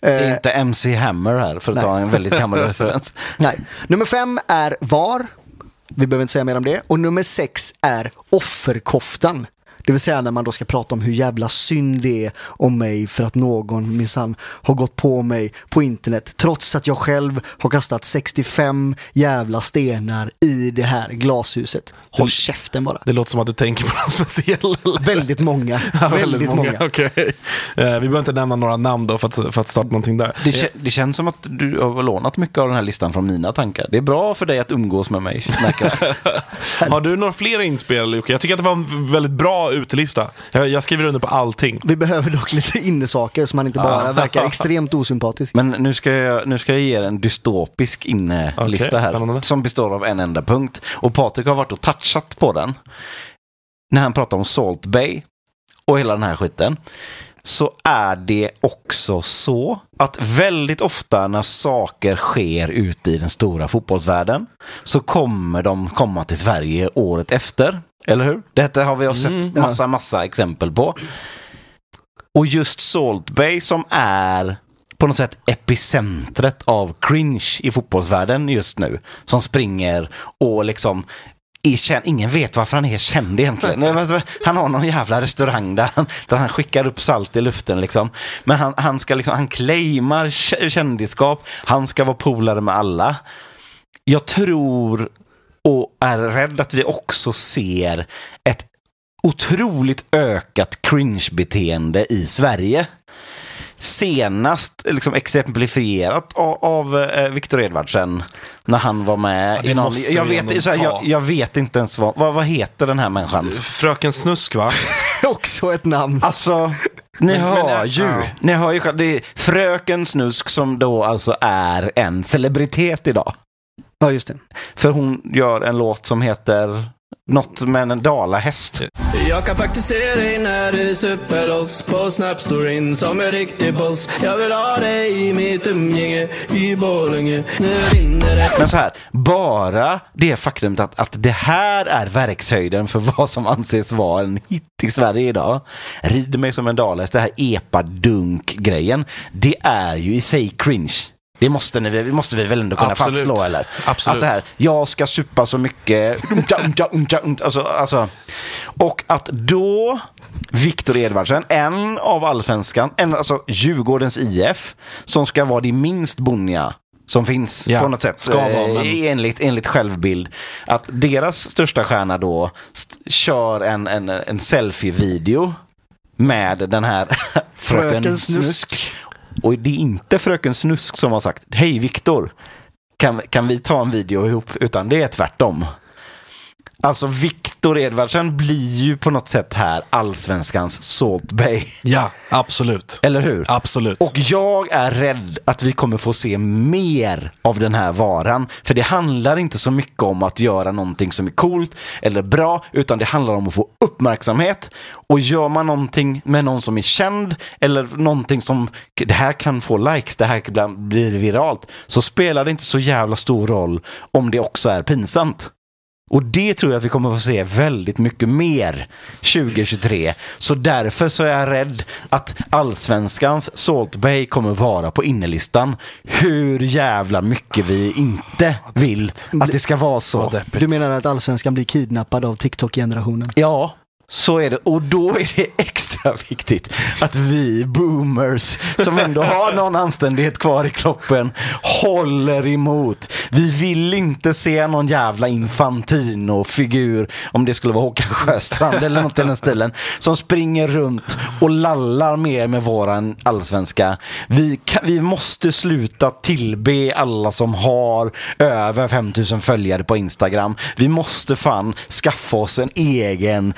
Det är Eh, inte MC Hammer här, för att Nej. ta en väldigt gammal referens. nej. Nummer fem är VAR. Vi behöver inte säga mer om det. Och nummer sex är offerkoftan. Det vill säga när man då ska prata om hur jävla synd det är om mig för att någon minsann har gått på mig på internet trots att jag själv har kastat 65 jävla stenar i det här glashuset. Håll käften bara. Det låter som att du tänker på någon speciell. Väldigt många. Ja, väldigt många. Okej. Eh, vi behöver inte nämna några namn då för att, för att starta någonting där. Det, kä- det känns som att du har lånat mycket av den här listan från mina tankar. Det är bra för dig att umgås med mig. Har du några fler inspel Jocke? Jag tycker att det var en väldigt bra utelista. Jag, jag skriver under på allting. Vi behöver dock lite innesaker så man inte bara verkar extremt osympatisk. Men nu ska, jag, nu ska jag ge er en dystopisk innelista Okej, här. spännande. Som består av en enda punkt. Och Patrik har varit och touchat på den. När han pratar om Salt Bay och hela den här skiten. Så är det också så att väldigt ofta när saker sker ute i den stora fotbollsvärlden så kommer de komma till Sverige året efter. Eller hur? Detta har vi sett Mm. massa, massa exempel på. Och just Salt Bay som är på något sätt epicentret av cringe i fotbollsvärlden just nu. Som springer och liksom. Ingen vet varför han är känd egentligen. Alltså, Han har någon jävla restaurang där han, där han skickar upp salt i luften. Liksom. Men han, han, ska liksom, han claimar kä- kändisskap. Han ska vara polare med alla. Jag tror och är rädd att vi också ser ett otroligt ökat cringe-beteende i Sverige. senast liksom exemplifierat av, av eh, Viktor Edvardsen när han var med Ja, i någon... Jag vet, så här, ta. jag, jag vet inte ens vad, vad, vad heter den här människan? Fröken Snusk va? Också ett namn. Alltså, ni Men- hör men, ju. ja. Ni hör ju själv. Det är Fröken Snusk som då alltså är en celebritet idag. Ja, just det. För hon gör en låt som heter något med en dalahäst. Jag kan faktiskt se dig när du super loss på Snapstoryn som en riktig boss. Jag vill ha dig i mitt umgänge i Borlänge. Nu rinner det. Men så här, bara det faktumet att, att det här är verkshöjden för vad som anses vara en hit i Sverige idag. Rid mig som en dalahäst, det här epa-dunk-grejen. Det är ju i sig cringe. Det måste, ni, det måste vi väl ändå kunna Absolut. fastslå eller? Absolut. Att det här, jag ska supa så mycket, umta, umta, umta, umta, alltså, alltså. Och att då Viktor Edvardsen, en av allsvenskan, en, alltså Djurgårdens IF, som ska vara det minst bonniga som finns Ja, på något sätt. ska vara, eh, men- enligt, enligt självbild. Att deras största stjärna då kör en, en, en selfie-video med den här Fröken Snusk. Och det är inte fröken Snusk som har sagt Hej Viktor, kan, kan vi ta en video ihop? Utan det är tvärtom. Alltså Viktor Edvardsen blir ju på något sätt här allsvenskans Salt Bay. Ja, absolut. Eller hur? Absolut. Och jag är rädd att vi kommer få se mer av den här varan. För det handlar inte så mycket om att göra någonting som är coolt eller bra, utan det handlar om att få uppmärksamhet. Och gör man någonting med någon som är känd eller någonting som det här kan få likes, det här kan bli viralt, så spelar det inte så jävla stor roll om det också är pinsamt. Och det tror jag att vi kommer få se väldigt mycket mer 2023. Så därför så är jag rädd att allsvenskans Salt Bay kommer vara på innerlistan. Hur jävla mycket vi inte vill att det ska vara så. Du menar att allsvenskan blir kidnappad av TikTok-generationen? Ja, så är det. Och då är det extra viktigt att vi boomers, som ändå har någon anständighet kvar i kroppen, håller emot. Vi vill inte se någon jävla Infantino-figur, om det skulle vara Håkan Sjöstrand eller något i den stilen, som springer runt och lallar mer med våran allsvenska. Vi, kan, vi måste sluta tillbe alla som har över 5000 följare på Instagram. Vi måste fan skaffa oss en egen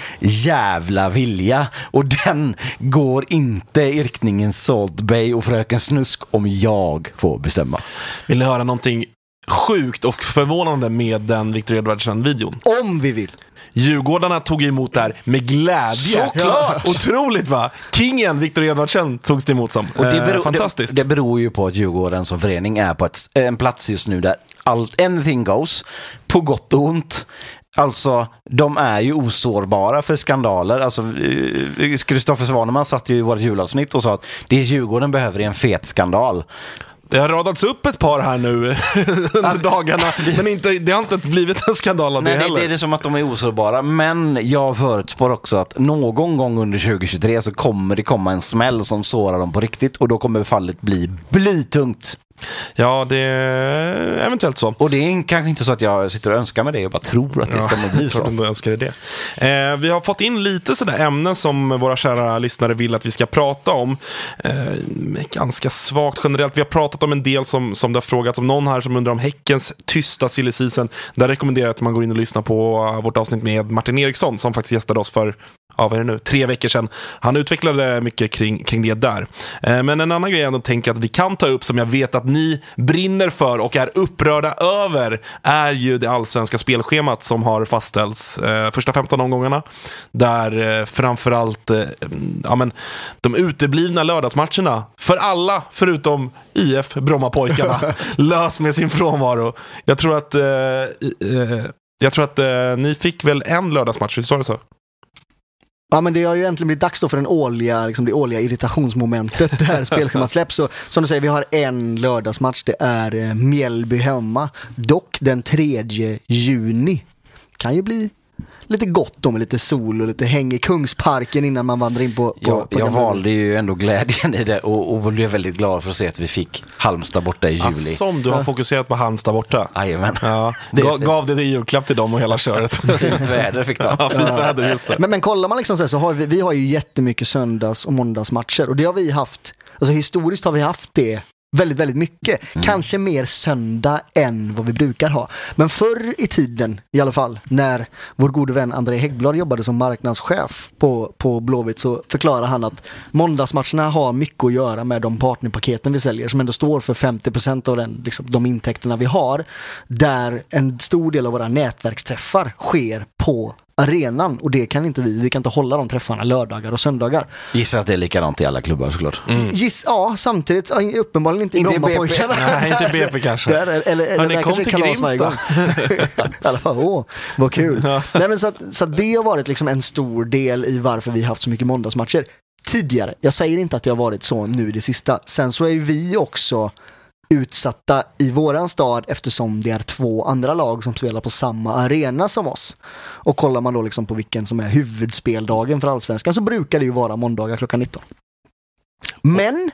jävla vilja. Och den går inte i riktningen Salt Bay och Fröken Snusk om jag får bestämma. Vill ni höra någonting sjukt och förvånande med den Victor Edvardsen-videon? Om vi vill. Djurgårdarna tog emot det här med glädje. Såklart! Otroligt va? Kingen Victor Edvardsen togs det emot som. Och det, Eh, beror, fantastiskt. Det, det beror ju på att Djurgården som förening är på ett, en plats just nu där allt, anything goes, på gott och ont. Alltså, de är ju osårbara för skandaler. Alltså, eh, Kristoffer Svaneman satt ju i vårt julavsnitt och sa att det Djurgården behöver är en fet skandal. Det har radats upp ett par här nu under dagarna, men inte, det har inte blivit en skandal av det Nej, heller. det är som att de är osårbara. Men jag förutspår också att någon gång under 2023 så kommer det komma en smäll som sårar dem på riktigt och då kommer fallet bli blytungt. Ja, det är eventuellt så. Och det är kanske inte så att jag sitter och önskar mig det, jag bara tror att det ska nog bli så. ändå önskar det. Eh, vi har fått in lite sådär ämnen som våra kära lyssnare vill att vi ska prata om. Eh, ganska svagt generellt. Vi har pratat om en del som, som det har frågats om. Någon här som undrar om Häckens tysta silly season. Där rekommenderar jag att man går in och lyssnar på uh, vårt avsnitt med Martin Eriksson som faktiskt gästade oss för ja, vad är det nu, tre veckor sedan. Han utvecklade mycket kring, kring det där. Eh, men en annan grej jag ändå tänker att vi kan ta upp som jag vet att ni brinner för och är upprörda över är ju det allsvenska spelschemat som har fastställts eh, första 15 omgångarna. Där eh, framförallt ja, men, de uteblivna lördagsmatcherna för alla förutom IF Brommapojkarna lös med sin frånvaro. Jag tror att, eh, jag tror att eh, ni fick väl en lördagsmatch, visst var det så? Ja men det har ju äntligen blivit dags då för den årliga, liksom det årliga irritationsmomentet där spelschemat släpps. Så, som du säger, vi har en lördagsmatch, det är eh, Mjällby hemma. Dock den 3 juni. Kan ju bli lite gott då med lite sol och lite häng i Kungsparken innan man vandrar in på, på, Jag, på jag valde ju ändå glädjen i det och, och blev väldigt glad för att se att vi fick Halmstad borta i juli. Som du har fokuserat på Halmstad borta. Jajamän. Ja, gav, det i julklapp till dem och hela köret. Fint väder fick de. Ja, fint väder, just det. Men, men kollar man liksom så, här, så har vi, vi har ju jättemycket söndags och måndagsmatcher och det har vi haft Alltså historiskt har vi haft det väldigt, väldigt mycket. Mm. Kanske mer söndag än vad vi brukar ha. Men förr i tiden i alla fall, när vår gode vän André Häggblad jobbade som marknadschef på, på Blåvitt så förklarade han att måndagsmatcherna har mycket att göra med de partnerpaketen vi säljer som ändå står för 50% av den, liksom, de intäkterna vi har. Där en stor del av våra nätverksträffar sker på arenan och det kan inte vi. Vi kan inte hålla de träffarna lördagar och söndagar. Gissar att det är likadant i alla klubbar såklart. Giss, ja, samtidigt, ja, uppenbarligen inte i Inte i Brommapojkarna. Nej, inte BP kanske. Där, eller eller Hörni, där kom kanske till gång. I alla fall, åh, vad kul. Nej, men så, att, så att det har varit liksom en stor del i varför vi har haft så mycket måndagsmatcher. Tidigare, jag säger inte att det har varit så nu det sista. Sen så är vi också utsatta i våran stad eftersom det är två andra lag som spelar på samma arena som oss. Och kollar man då liksom på vilken som är huvudspeldagen för allsvenskan så brukar det ju vara måndagar klockan 19. Men,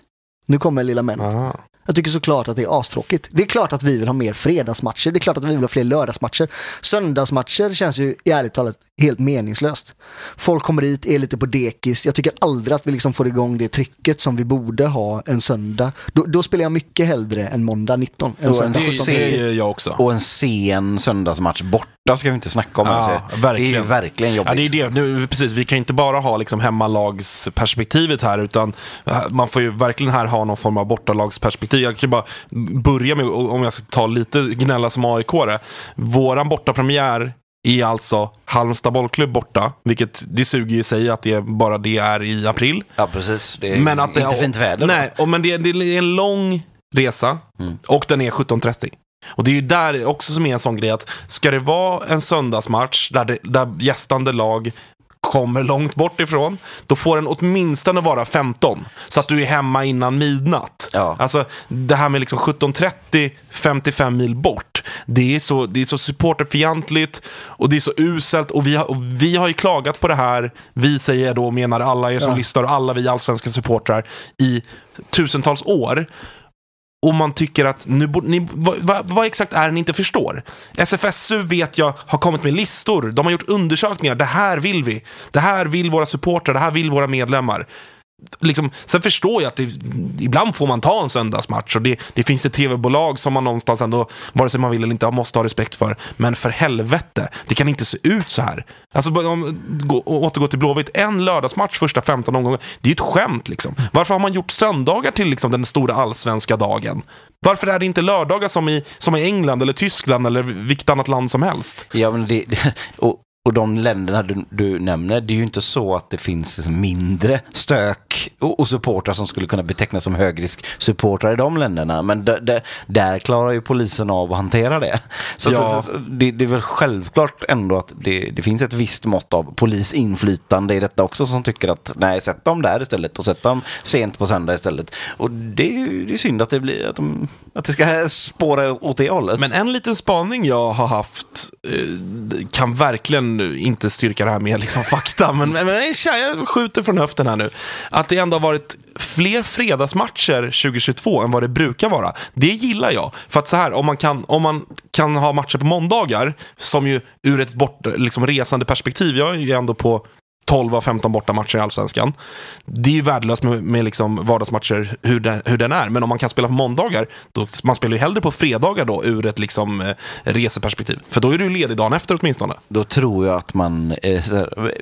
nu kommer lilla men. Aha. Jag tycker såklart att det är astråkigt. Det är klart att vi vill ha mer fredagsmatcher, det är klart att vi vill ha fler lördagsmatcher. Söndagsmatcher känns ju i ärligt talat helt meningslöst. Folk kommer hit, är lite på dekis. Jag tycker aldrig att vi liksom får igång det trycket som vi borde ha en söndag. Då, då spelar jag mycket hellre än måndag 19. En Och söndag en 17. Det är jag också. Och en sen söndagsmatch borta ska vi inte snacka om. Ja, alltså. verkligen. Det är ju verkligen jobbigt. Ja, det är det. Nu, precis, vi kan inte bara ha liksom hemmalagsperspektivet här, utan äh, man får ju verkligen här ha någon form av bortalagsperspektiv. Jag kan bara börja med, om jag ska ta lite gnälla som aik -are. Våran bortapremiär är alltså Halmstad bollklubb borta, vilket det suger ju sig att det bara det är i april. Ja, precis. Det är Men att det, inte fint väder. Nej, och, men det, det är en lång resa Mm. och den är 17.30. Och det är ju där också som är en sån grej att ska det vara en söndagsmatch där, det, där gästande lag kommer långt bort ifrån, då får den åtminstone vara 15. Så att du är hemma innan midnatt. Ja. Alltså det här med liksom 17.30, 55 mil bort. Det är så, det är så supporterfientligt och det är så uselt. Och vi, har, och vi har ju klagat på det här, vi säger då, menar alla er som Ja. lyssnar och alla vi allsvenska supportrar i tusentals år. Och man tycker att, nu, borde- ni, vad, vad, vad exakt är det ni inte förstår? SFSU vet jag har kommit med listor, de har gjort undersökningar, det här vill vi. Det här vill våra supportrar, det här vill våra medlemmar. Liksom, sen förstår jag att det, ibland får man ta en söndagsmatch och det, det finns ett tv-bolag som man någonstans ändå, vare sig man vill eller inte, måste ha respekt för. Men för helvete, det kan inte se ut så här. Alltså, om, gå, återgå till Blåvitt, en lördagsmatch första 15 omgångar, det är ju ett skämt liksom. Varför har man gjort söndagar till liksom, den stora allsvenska dagen? Varför är det inte lördagar som i, som i England eller Tyskland eller vilket annat land som helst? Ja, men det, det, och, och de länderna du, du nämner, det är ju inte så att det finns liksom mindre stök och, och supportrar som skulle kunna betecknas som högrisk-supportrar i de länderna. Men där klarar ju polisen av att hantera det. Så, Ja. så, så det, det är väl självklart ändå att det, det finns ett visst mått av polisinflytande i detta också som tycker att nej, sätt dem där istället och sätt dem sent på söndag istället. Och det det är synd att det, blir, att, de, att det ska spåra åt det hållet. Men en liten spaning jag har haft eh, kan verkligen inte styrka det här med liksom fakta, men, men men tja, jag skjuter från höften här nu. Att det ändå har varit fler fredagsmatcher 2022 än vad det brukar vara. Det gillar jag. För att så här, om man kan, om man kan ha matcher på måndagar, som ju ur ett bort, liksom resande perspektiv, jag är ju ändå på 12 av 15 bortamatcher i Allsvenskan. Det är ju värdelöst med, med liksom vardagsmatcher hur den, hur den är. Men om man kan spela på måndagar, då, man spelar ju hellre på fredagar då ur ett liksom, eh, reseperspektiv. För då är du ledig dagen efter åtminstone. Då tror jag att man, eh, här,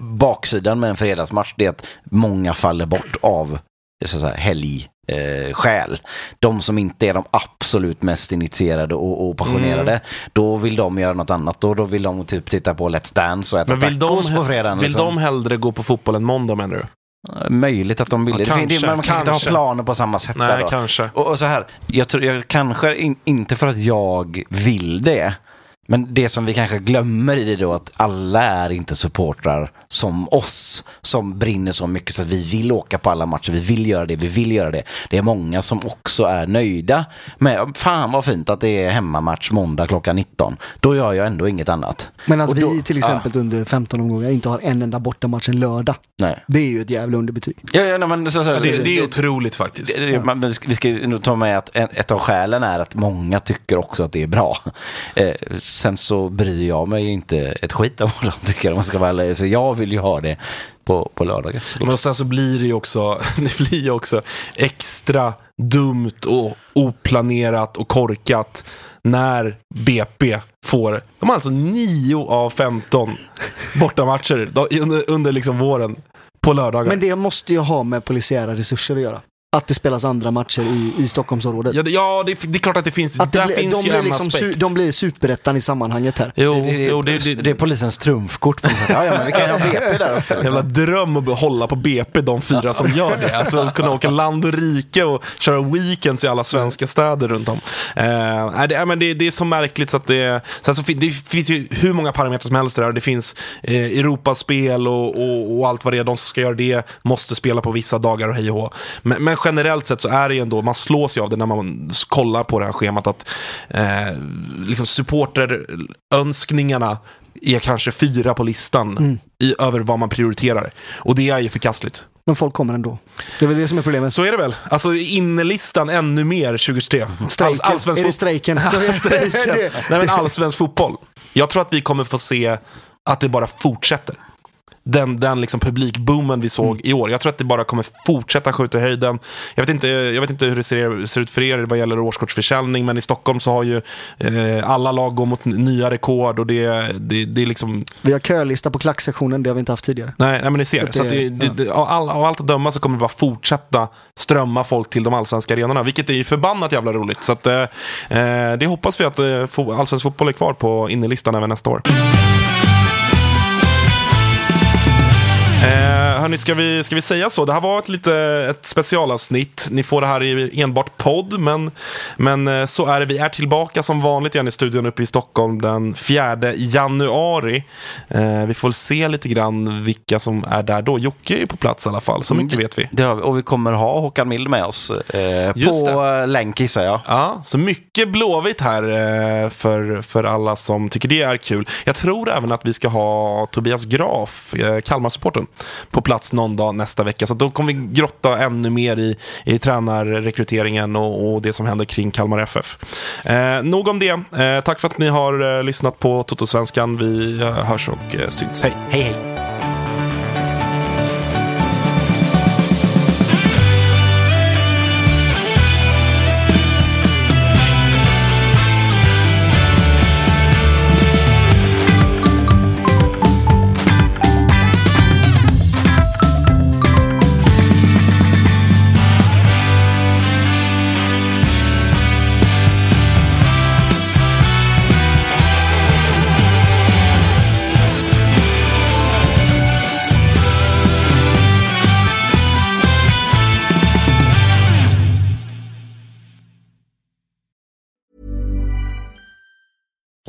baksidan med en fredagsmatch det är att många faller bort av så säga, helg. Eh, skäl. De som inte är de absolut mest initierade och, och passionerade, Mm. då vill de göra något annat. Då, då vill de typ titta på Let's Dance och äta Men vill de, tacos på fredagen. vill liksom. de hellre gå på fotboll än måndag menar du? Eh, Möjligt att de vill Ja, kanske, det. Man kan inte ha planer på samma sätt Nej, kanske. Och, och så här, jag tror, jag, kanske in, inte för att jag vill det, men det som vi kanske glömmer i det då att alla är inte supportrar som oss som brinner så mycket så att vi vill åka på alla matcher, vi vill göra det, vi vill göra det. Det är många som också är nöjda med, fan vad fint att det är hemmamatch måndag klockan 19. Då gör jag ändå inget annat. Men att Och då- vi till exempel under 15 omgångar inte har en enda bortamatch en lördag. Nej. Det är ju ett jävla underbetyg. Ja, ja, nej, men så, så, Ja, det, det är otroligt faktiskt. Det- det- man- Vi ska nog ta med att ett av skälen är att många tycker också att det är bra. Sen så bryr jag mig inte ett skit om vad de tycker om man ska vara ärlig. Så jag vill ju ha det på, på lördagar. Men sen så blir det ju också, det blir ju också extra dumt och oplanerat och korkat när BP får, de har alltså 9 av 15 bortamatcher under, under liksom våren på lördagar. Men det måste ju ha med polisiära resurser att göra. Att det spelas andra matcher i, i Stockholmsområdet. Ja, det, ja det, det är klart att det finns, Att det där blir, finns de, ju blir en liksom, aspekt. su, de blir superettan i sammanhanget här. Jo, det, det, jo, det, det, det, är polisens trumfkort. På ja, ja, men vi kan ha BP där också. Jävla Liksom. dröm att hålla på BP, de fyra som gör det. Alltså att kunna åka land och rike och köra weekends i alla svenska städer runt om. Eh, nej, det, nej, men det, det är så märkligt så att det... Så fin, det finns ju hur många parametrar som helst där. Det finns eh, Europaspel och, och, och allt vad det är. De som ska göra det måste spela på vissa dagar och hej och hå. men, men generellt sett så är det ju ändå, man slås ju av det när man kollar på det här schemat att eh, liksom supporterönskningarna är kanske fyra på listan i, över vad man prioriterar. Och det är ju förkastligt. Men folk kommer ändå. Det är väl det som är problemet. Så är det väl. Alltså innelistan ännu mer 2023. Strejken. allsvensk är det strejken? Strejken. Nej men allsvensk fotboll. Jag tror att vi kommer få se att det bara fortsätter. Den, den liksom publikboomen vi såg i år. Jag tror att det bara kommer fortsätta skjuta i höjden. Jag vet inte, jag vet inte hur det ser, ser ut för er vad gäller årskortsförsäljning, men i Stockholm så har ju eh, alla lag går mot nya rekord och det, det, det är liksom Vi har kölista på klacksektionen, det har vi inte haft tidigare. Nej, nej men ni ser. Så det- det, det, av, all, av allt att döma så kommer det bara fortsätta strömma folk till de allsvenska arenorna. Vilket är ju förbannat jävla roligt. Så att, eh, eh, det hoppas vi att eh, allsvensk fotboll är kvar på innelistan även nästa år. Eh, hörni, ska vi, ska vi säga så? Det här var ett, lite, ett specialavsnitt. Ni får det här i enbart podd, men, men eh, så är det. Vi är tillbaka som vanligt igen i studion uppe i Stockholm den 4 januari. Eh, vi får se lite grann vilka som är där då. Jocke är ju på plats i alla fall, så mycket vet vi. Det har vi. Och vi kommer ha Håkan Mild med oss eh, på länk gissar jag. Ja, så mycket Blåvitt här eh, för, för alla som tycker det är kul. Jag tror även att vi ska ha Tobias Graf, Kalmar-supporten, på plats någon dag nästa vecka. Så då kommer vi grotta ännu mer i, i tränarrekryteringen och, och det som händer kring Kalmar FF. Eh, nog om det. Eh, tack för att ni har eh, lyssnat på Toto-svenskan. Vi eh, hörs och eh, syns. Hej! Hej, hej!